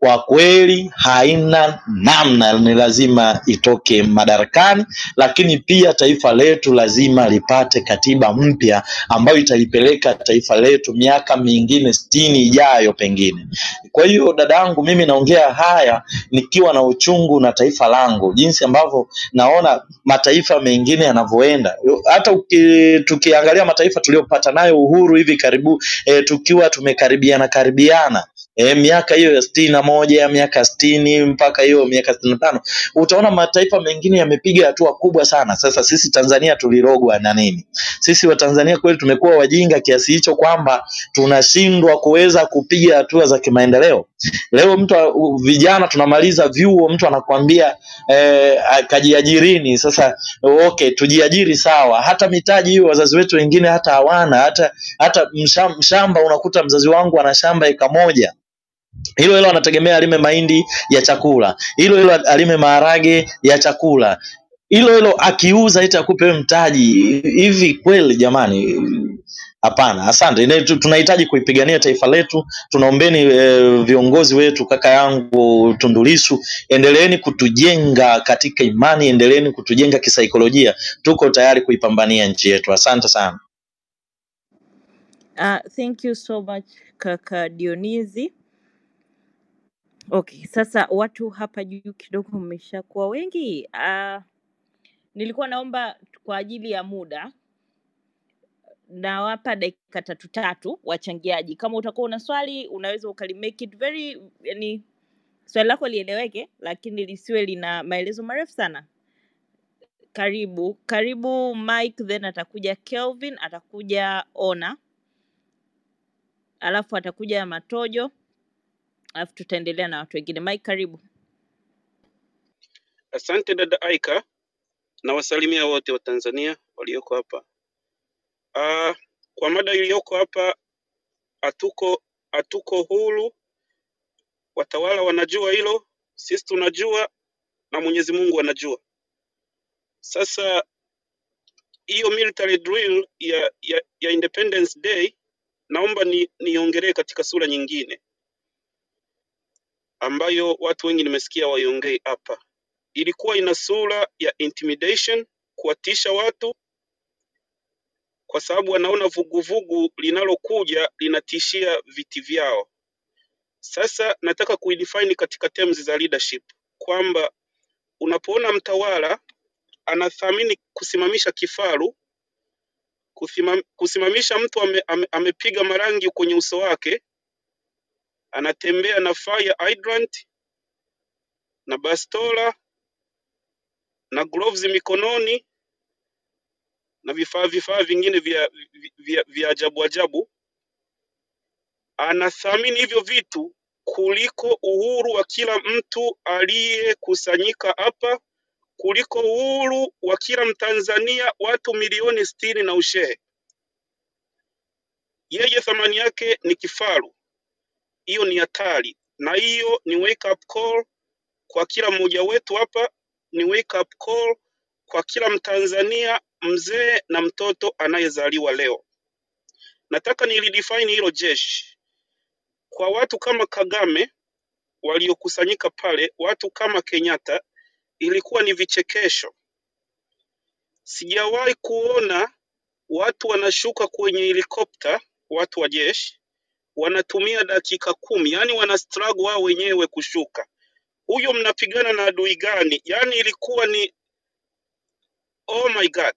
kwa kweli haina namna, ni lazima itoke madarakani, lakini pia taifa letu lazima lipate katiba mpya ambayo italipeleka taifa letu miaka mingine sitini ijayo pengine. Kwa hiyo dadangu, mimi naongea haya nikiwa na uchungu na taifa langu, jinsi ambavyo naona mataifa mengine yanavyoenda. Hata tukiangalia mataifa tuliyopata nayo uhuru hivi karibu e, tukiwa tumekaribiana karibiana e, miaka hiyo ya sitini na moja miaka sitini mpaka hiyo miaka sitini na tano utaona mataifa mengine yamepiga hatua kubwa sana. Sasa sisi Tanzania tulirogwa na nini? Sisi Watanzania kweli tumekuwa wajinga kiasi hicho kwamba tunashindwa kuweza kupiga hatua za kimaendeleo. Leo mtu vijana tunamaliza vyuo, mtu anakuambia eh, kajiajirini. Sasa okay, tujiajiri sawa, hata mitaji hiyo wazazi wetu wengine hata hawana, hata hata msham- mshamba unakuta mzazi wangu ana shamba eka moja hilo hilo anategemea alime mahindi ya chakula, hilo hilo alime maharage ya chakula, hilo hilo akiuza eti akupe wewe mtaji. Hivi kweli jamani? Hapana, asante. Tunahitaji kuipigania taifa letu. Tunaombeni e, viongozi wetu, kaka yangu Tundu Lissu, endeleeni kutujenga katika imani, endeleeni kutujenga kisaikolojia. Tuko tayari kuipambania nchi yetu. Asante sana. Uh, thank you so much kaka Dionizi. Okay, sasa watu hapa juu kidogo mmeshakuwa wengi. Uh, nilikuwa naomba kwa ajili ya muda nawapa dakika tatu tatu wachangiaji. Kama utakuwa una swali unaweza ukali make it very, yani swali lako lieleweke, lakini lisiwe lina maelezo marefu sana. Karibu karibu Mike, then atakuja Kelvin, atakuja Ona, alafu atakuja Matojo, alafu tutaendelea na watu wengine. Mike, karibu. Asante dada Aika, na wasalimia wote wa Tanzania walioko hapa. Uh, kwa mada iliyoko hapa, hatuko hatuko huru, watawala wanajua hilo, sisi tunajua na Mwenyezi Mungu anajua. Sasa hiyo military drill ya, ya, ya Independence Day naomba ni katika sura nyingine ambayo watu wengi nimesikia waiongee hapa. Ilikuwa ina sura ya intimidation, kuwatisha watu kwa sababu wanaona vuguvugu linalokuja linatishia viti vyao. Sasa nataka kuidefine katika terms za leadership kwamba unapoona mtawala anathamini kusimamisha kifaru, kusimam, kusimamisha mtu ame, ame, amepiga marangi kwenye uso wake, anatembea na fire hydrant na bastola na gloves mikononi na vifaa vifaa vingine vya, vya, vya ajabu ajabu, anathamini hivyo vitu kuliko uhuru wa kila mtu aliyekusanyika hapa, kuliko uhuru wa kila Mtanzania, watu milioni sitini na ushehe. Yeye thamani yake ni kifaru. Hiyo ni hatari, na hiyo ni wake up call kwa kila mmoja wetu hapa, ni wake up call kwa kila Mtanzania, mzee na mtoto anayezaliwa leo. Nataka nilidefine hilo jeshi kwa watu kama Kagame waliokusanyika pale, watu kama Kenyatta, ilikuwa ni vichekesho. Sijawahi kuona watu wanashuka kwenye helikopta, watu wa jeshi wanatumia dakika kumi, yani wana struggle wao wenyewe kushuka. Huyo mnapigana na adui gani? Yani ilikuwa ni oh my god,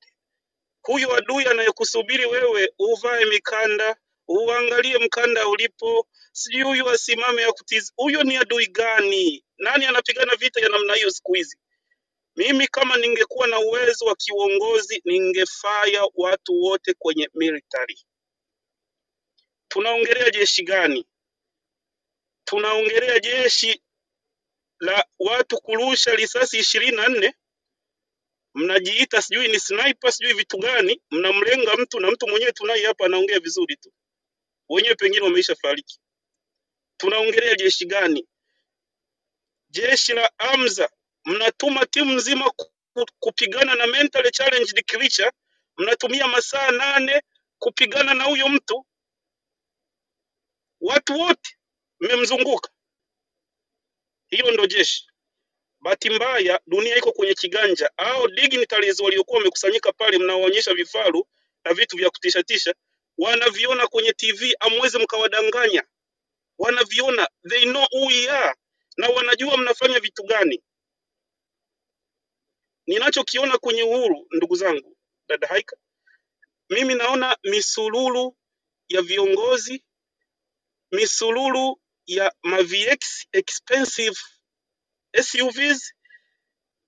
huyo adui anayekusubiri wewe uvae mikanda, uangalie mkanda ulipo, sijui huyu asimame akutiz. Huyo ni adui gani? Nani anapigana vita ya namna hiyo siku hizi? Mimi kama ningekuwa na uwezo wa kiuongozi, ningefaya watu wote kwenye military. Tunaongelea jeshi gani? Tunaongelea jeshi la watu kurusha risasi ishirini na nne mnajiita sijui ni sniper sijui vitu gani, mnamlenga mtu na mtu mwenyewe tunaye hapa anaongea vizuri tu, wenyewe pengine wameisha fariki. Tunaongelea jeshi gani? Jeshi la Amza, mnatuma timu nzima kupigana na mentally challenged creature, mnatumia masaa nane kupigana na huyo mtu, watu wote mmemzunguka. Hilo ndo jeshi. Bahati mbaya dunia iko kwenye kiganja. au dignitaries waliokuwa wamekusanyika pale, mnaoonyesha vifaru na vitu vya kutishatisha, wanaviona kwenye TV, amwezi mkawadanganya, wanaviona, they know who we are, na wanajua mnafanya vitu gani. Ninachokiona kwenye uhuru, ndugu zangu, dada Haika, mimi naona misululu ya viongozi, misururu ya ma VX expensive SUVs,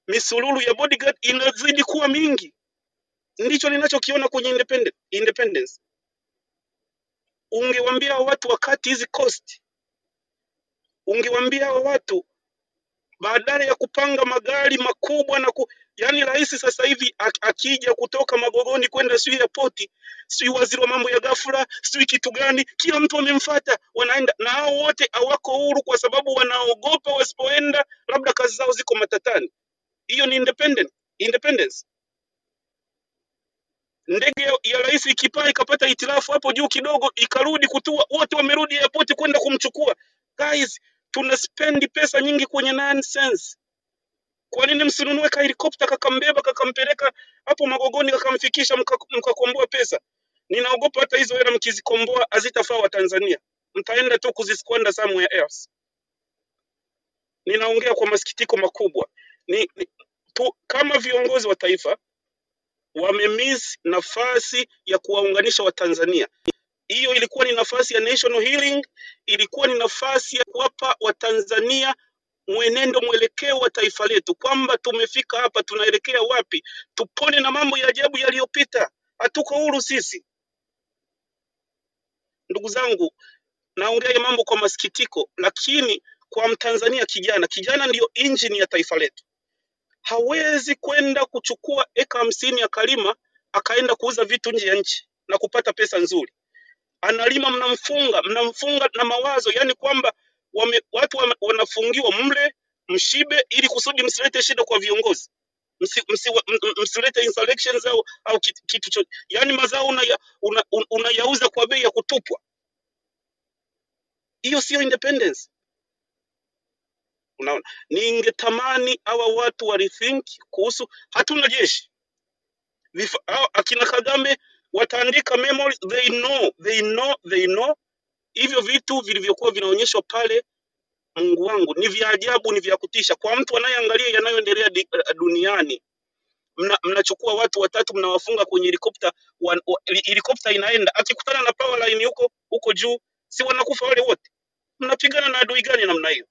misururu ya bodyguard inazidi kuwa mingi. Ndicho ninachokiona kwenye independence. Ungewambia hao watu wakati hizi cost, ungewambia watu badala ya kupanga magari makubwa na ku, yani rais sasa hivi ak- akija kutoka Magogoni kwenda sijui airport, sijui waziri wa mambo ya ghafla, sijui kitu gani, kila mtu amemfuata, wanaenda na hao wote hawako huru kwa sababu wanaogopa wasipoenda, labda kazi zao ziko matatani. Hiyo ni independent, independence. Ndege ya, ya rais ikipaa ikapata hitilafu hapo juu kidogo ikarudi kutua, wote wamerudi airport kwenda kumchukua. Guys, tuna spend pesa nyingi kwenye nonsense. Kwa nini msinunue ka helikopta kakambeba kakampeleka hapo Magogoni kakamfikisha mka- mkakomboa pesa? Ninaogopa hata hizo hela mkizikomboa hazitafaa Watanzania, mtaenda tu kuzisquander somewhere else. Ninaongea kwa masikitiko makubwa ni, ni, tu, kama viongozi wa taifa wamemiss nafasi ya kuwaunganisha Watanzania. Hiyo ilikuwa ni nafasi ya national healing, ilikuwa ni nafasi ya kuwapa Watanzania mwenendo mwelekeo wa taifa letu, kwamba tumefika hapa, tunaelekea wapi, tupone na mambo ya ajabu yaliyopita. Hatuko huru sisi, ndugu zangu. Naongea mambo kwa masikitiko, lakini kwa Mtanzania kijana, kijana ndiyo injini ya taifa letu. Hawezi kwenda kuchukua eka hamsini ya kalima akaenda kuuza vitu nje ya nchi na kupata pesa nzuri. Analima, mnamfunga, mnamfunga na mawazo, yani kwamba wame, watu wanafungiwa mle mshibe, ili kusudi msilete shida kwa viongozi msilete insurrections au, au kitu, kitu cho, yani mazao unayauza una, una una kwa bei ya kutupwa. Hiyo sio independence. Unaona, ningetamani hawa watu walithink kuhusu, hatuna jeshi Vifa, akina Kagame wataandika memory, they know, they know, they know hivyo vitu vilivyokuwa vinaonyeshwa pale Mungu wangu, ni vya ajabu, ni vya kutisha. Kwa mtu anayeangalia yanayoendelea eh, duniani, mna, mnachukua watu watatu mnawafunga kwenye helikopta, helikopta inaenda, akikutana na power line huko huko juu, si wanakufa wale wote? Mnapigana na adui gani namna hiyo?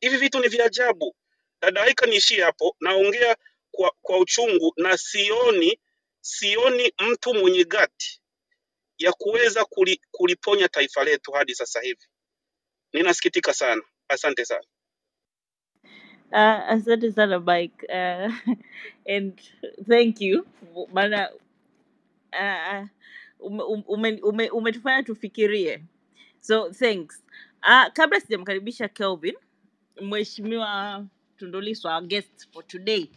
Hivi vitu ni vya ajabu. Dada Aika, niishie hapo, naongea kwa, kwa uchungu na sioni sioni mtu mwenye gati ya kuweza kuliponya taifa letu hadi sasa hivi. Ninasikitika sana, asante sana. Uh, asante sana Mike. Uh, and thank you. Maana uh, ume, ume, ume, tufikirie. So thanks. Uh, kabla sijamkaribisha Kelvin, Mheshimiwa Tundu Lissu, our guest for today,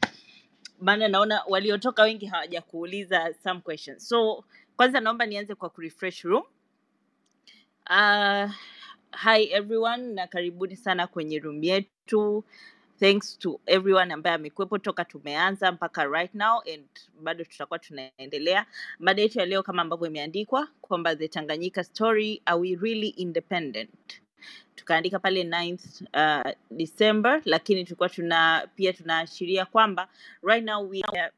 maana naona waliotoka wengi hawajakuuliza some questions. So kwanza naomba nianze kwa kurefresh room. Uh, hi everyone na karibuni sana kwenye room yetu. Thanks to everyone ambaye amekuwepo toka tumeanza mpaka right now and bado tutakuwa tunaendelea. Mada yetu ya leo kama ambavyo imeandikwa kwamba the Tanganyika story are we really independent? Tukaandika pale 9th uh, December, lakini tulikuwa tuna pia tunaashiria kwamba right now we are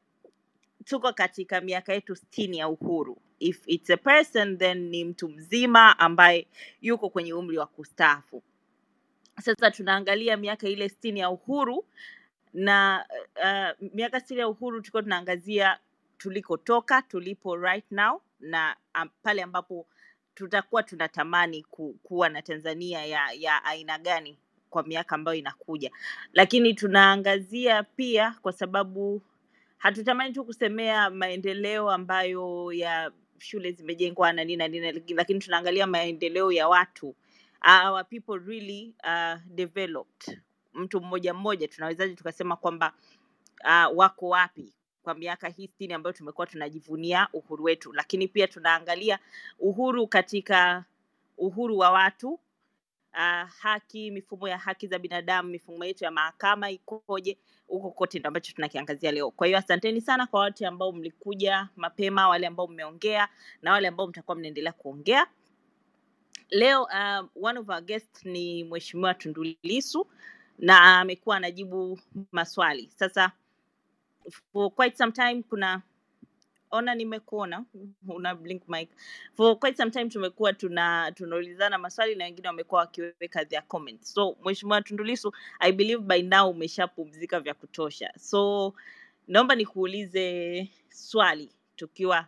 tuko katika miaka yetu sitini ya uhuru if it's a person then ni mtu mzima ambaye yuko kwenye umri wa kustaafu. Sasa tunaangalia miaka ile sitini ya uhuru na uh, miaka sitini ya uhuru tulikuwa tunaangazia tulikotoka tulipo right now na um, pale ambapo tutakuwa tunatamani ku, kuwa na tanzania ya, ya aina gani kwa miaka ambayo inakuja. Lakini tunaangazia pia kwa sababu hatutamani tu kusemea maendeleo ambayo ya shule zimejengwa na nini na nini lakini tunaangalia maendeleo ya watu. Our people really uh, developed. Mtu mmoja mmoja tunawezaje tukasema kwamba uh, wako wapi kwa miaka hii sitini ambayo tumekuwa tunajivunia uhuru wetu. Lakini pia tunaangalia uhuru katika uhuru wa watu uh, haki mifumo ya haki za binadamu mifumo yetu ya mahakama ikoje huko kote ndo ambacho tunakiangazia leo. Kwa hiyo asanteni sana kwa wote ambao mlikuja mapema wale ambao mmeongea na wale ambao mtakuwa mnaendelea kuongea. Leo uh, one of our guest ni mheshimiwa Tundu Lissu na amekuwa anajibu maswali. Sasa for quite some time kuna ona nimekuona una blink mic. For quite some time tumekuwa tuna tunaulizana maswali na wengine wamekuwa wakiweka their comments. So mheshimiwa tundulisu i believe by now umeshapumzika vya kutosha. So naomba nikuulize swali tukiwa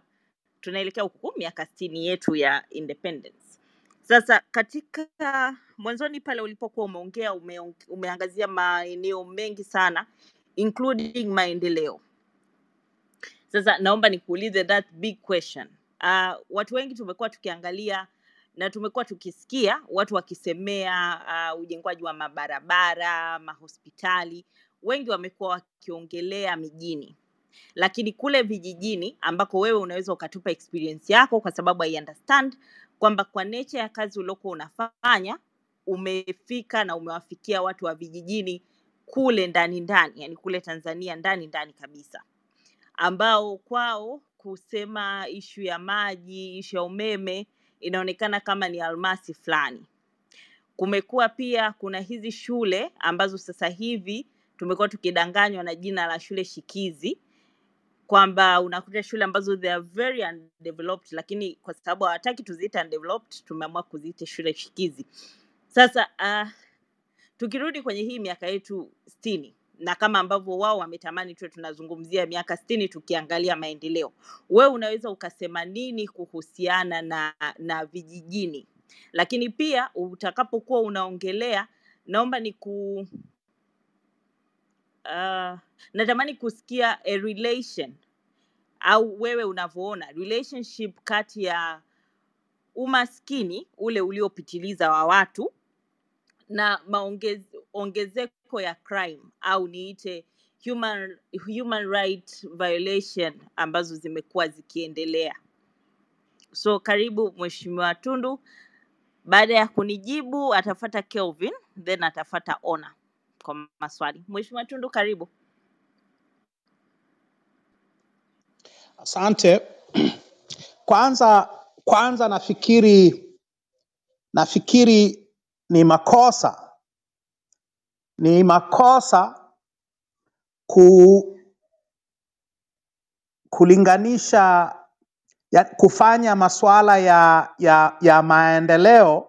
tunaelekea huku miaka sitini yetu ya independence. Sasa katika mwanzoni pale ulipokuwa umeongea ume, umeangazia maeneo mengi sana including maendeleo sasa naomba nikuulize that big question. Uh, watu wengi tumekuwa tukiangalia na tumekuwa tukisikia watu wakisemea uh, ujengwaji wa mabarabara, mahospitali. Wengi wamekuwa wakiongelea mijini, lakini kule vijijini ambako wewe unaweza ukatupa experience yako, kwa sababu I understand kwamba kwa nature ya kazi uliokuwa unafanya umefika na umewafikia watu wa vijijini kule ndani ndani, yani kule Tanzania ndani ndani kabisa ambao kwao kusema ishu ya maji, ishu ya umeme inaonekana kama ni almasi fulani. Kumekuwa pia kuna hizi shule ambazo sasa hivi tumekuwa tukidanganywa na jina la shule shikizi kwamba unakuta shule ambazo they are very undeveloped, lakini kwa sababu hawataki tuziite undeveloped, tumeamua kuziita shule shikizi. Sasa uh, tukirudi kwenye hii miaka yetu sitini na kama ambavyo wao wametamani tuwe tunazungumzia miaka sitini tukiangalia maendeleo, wewe unaweza ukasema nini kuhusiana na na vijijini? Lakini pia utakapokuwa unaongelea, naomba ni ku uh, natamani kusikia a relation au wewe unavyoona relationship kati ya umaskini ule uliopitiliza wa watu na maongez, ongezeko ya crime au niite human, human right violation ambazo zimekuwa zikiendelea. So karibu Mheshimiwa Tundu. Baada ya kunijibu atafata Kelvin, then atafata Ona kwa maswali. Mheshimiwa Tundu, karibu. Asante. Kwanza kwanza nafikiri nafikiri ni makosa ni makosa ku, kulinganisha ya, kufanya masuala ya, ya, ya maendeleo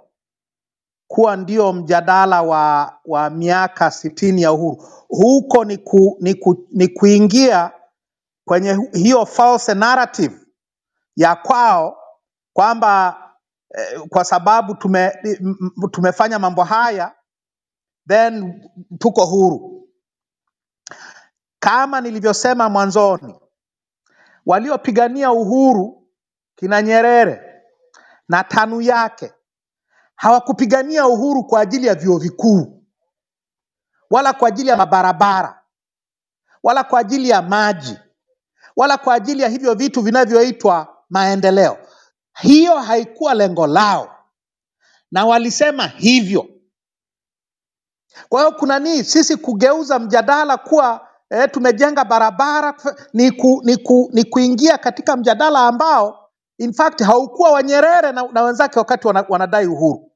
kuwa ndio mjadala wa, wa miaka sitini ya uhuru. Huko ni, ku, ni, ku, ni kuingia kwenye hiyo false narrative ya kwao kwamba eh, kwa sababu tume, tumefanya mambo haya then tuko huru. Kama nilivyosema mwanzoni, waliopigania uhuru kina Nyerere na TANU yake hawakupigania uhuru kwa ajili ya vyuo vikuu wala kwa ajili ya mabarabara wala kwa ajili ya maji wala kwa ajili ya hivyo vitu vinavyoitwa maendeleo. Hiyo haikuwa lengo lao, na walisema hivyo. Kwa hiyo kuna nini sisi kugeuza mjadala kuwa eh, tumejenga barabara ni, ku, ni, ku, ni kuingia katika mjadala ambao in fact haukuwa wa Nyerere na, na wenzake wakati wanadai uhuru.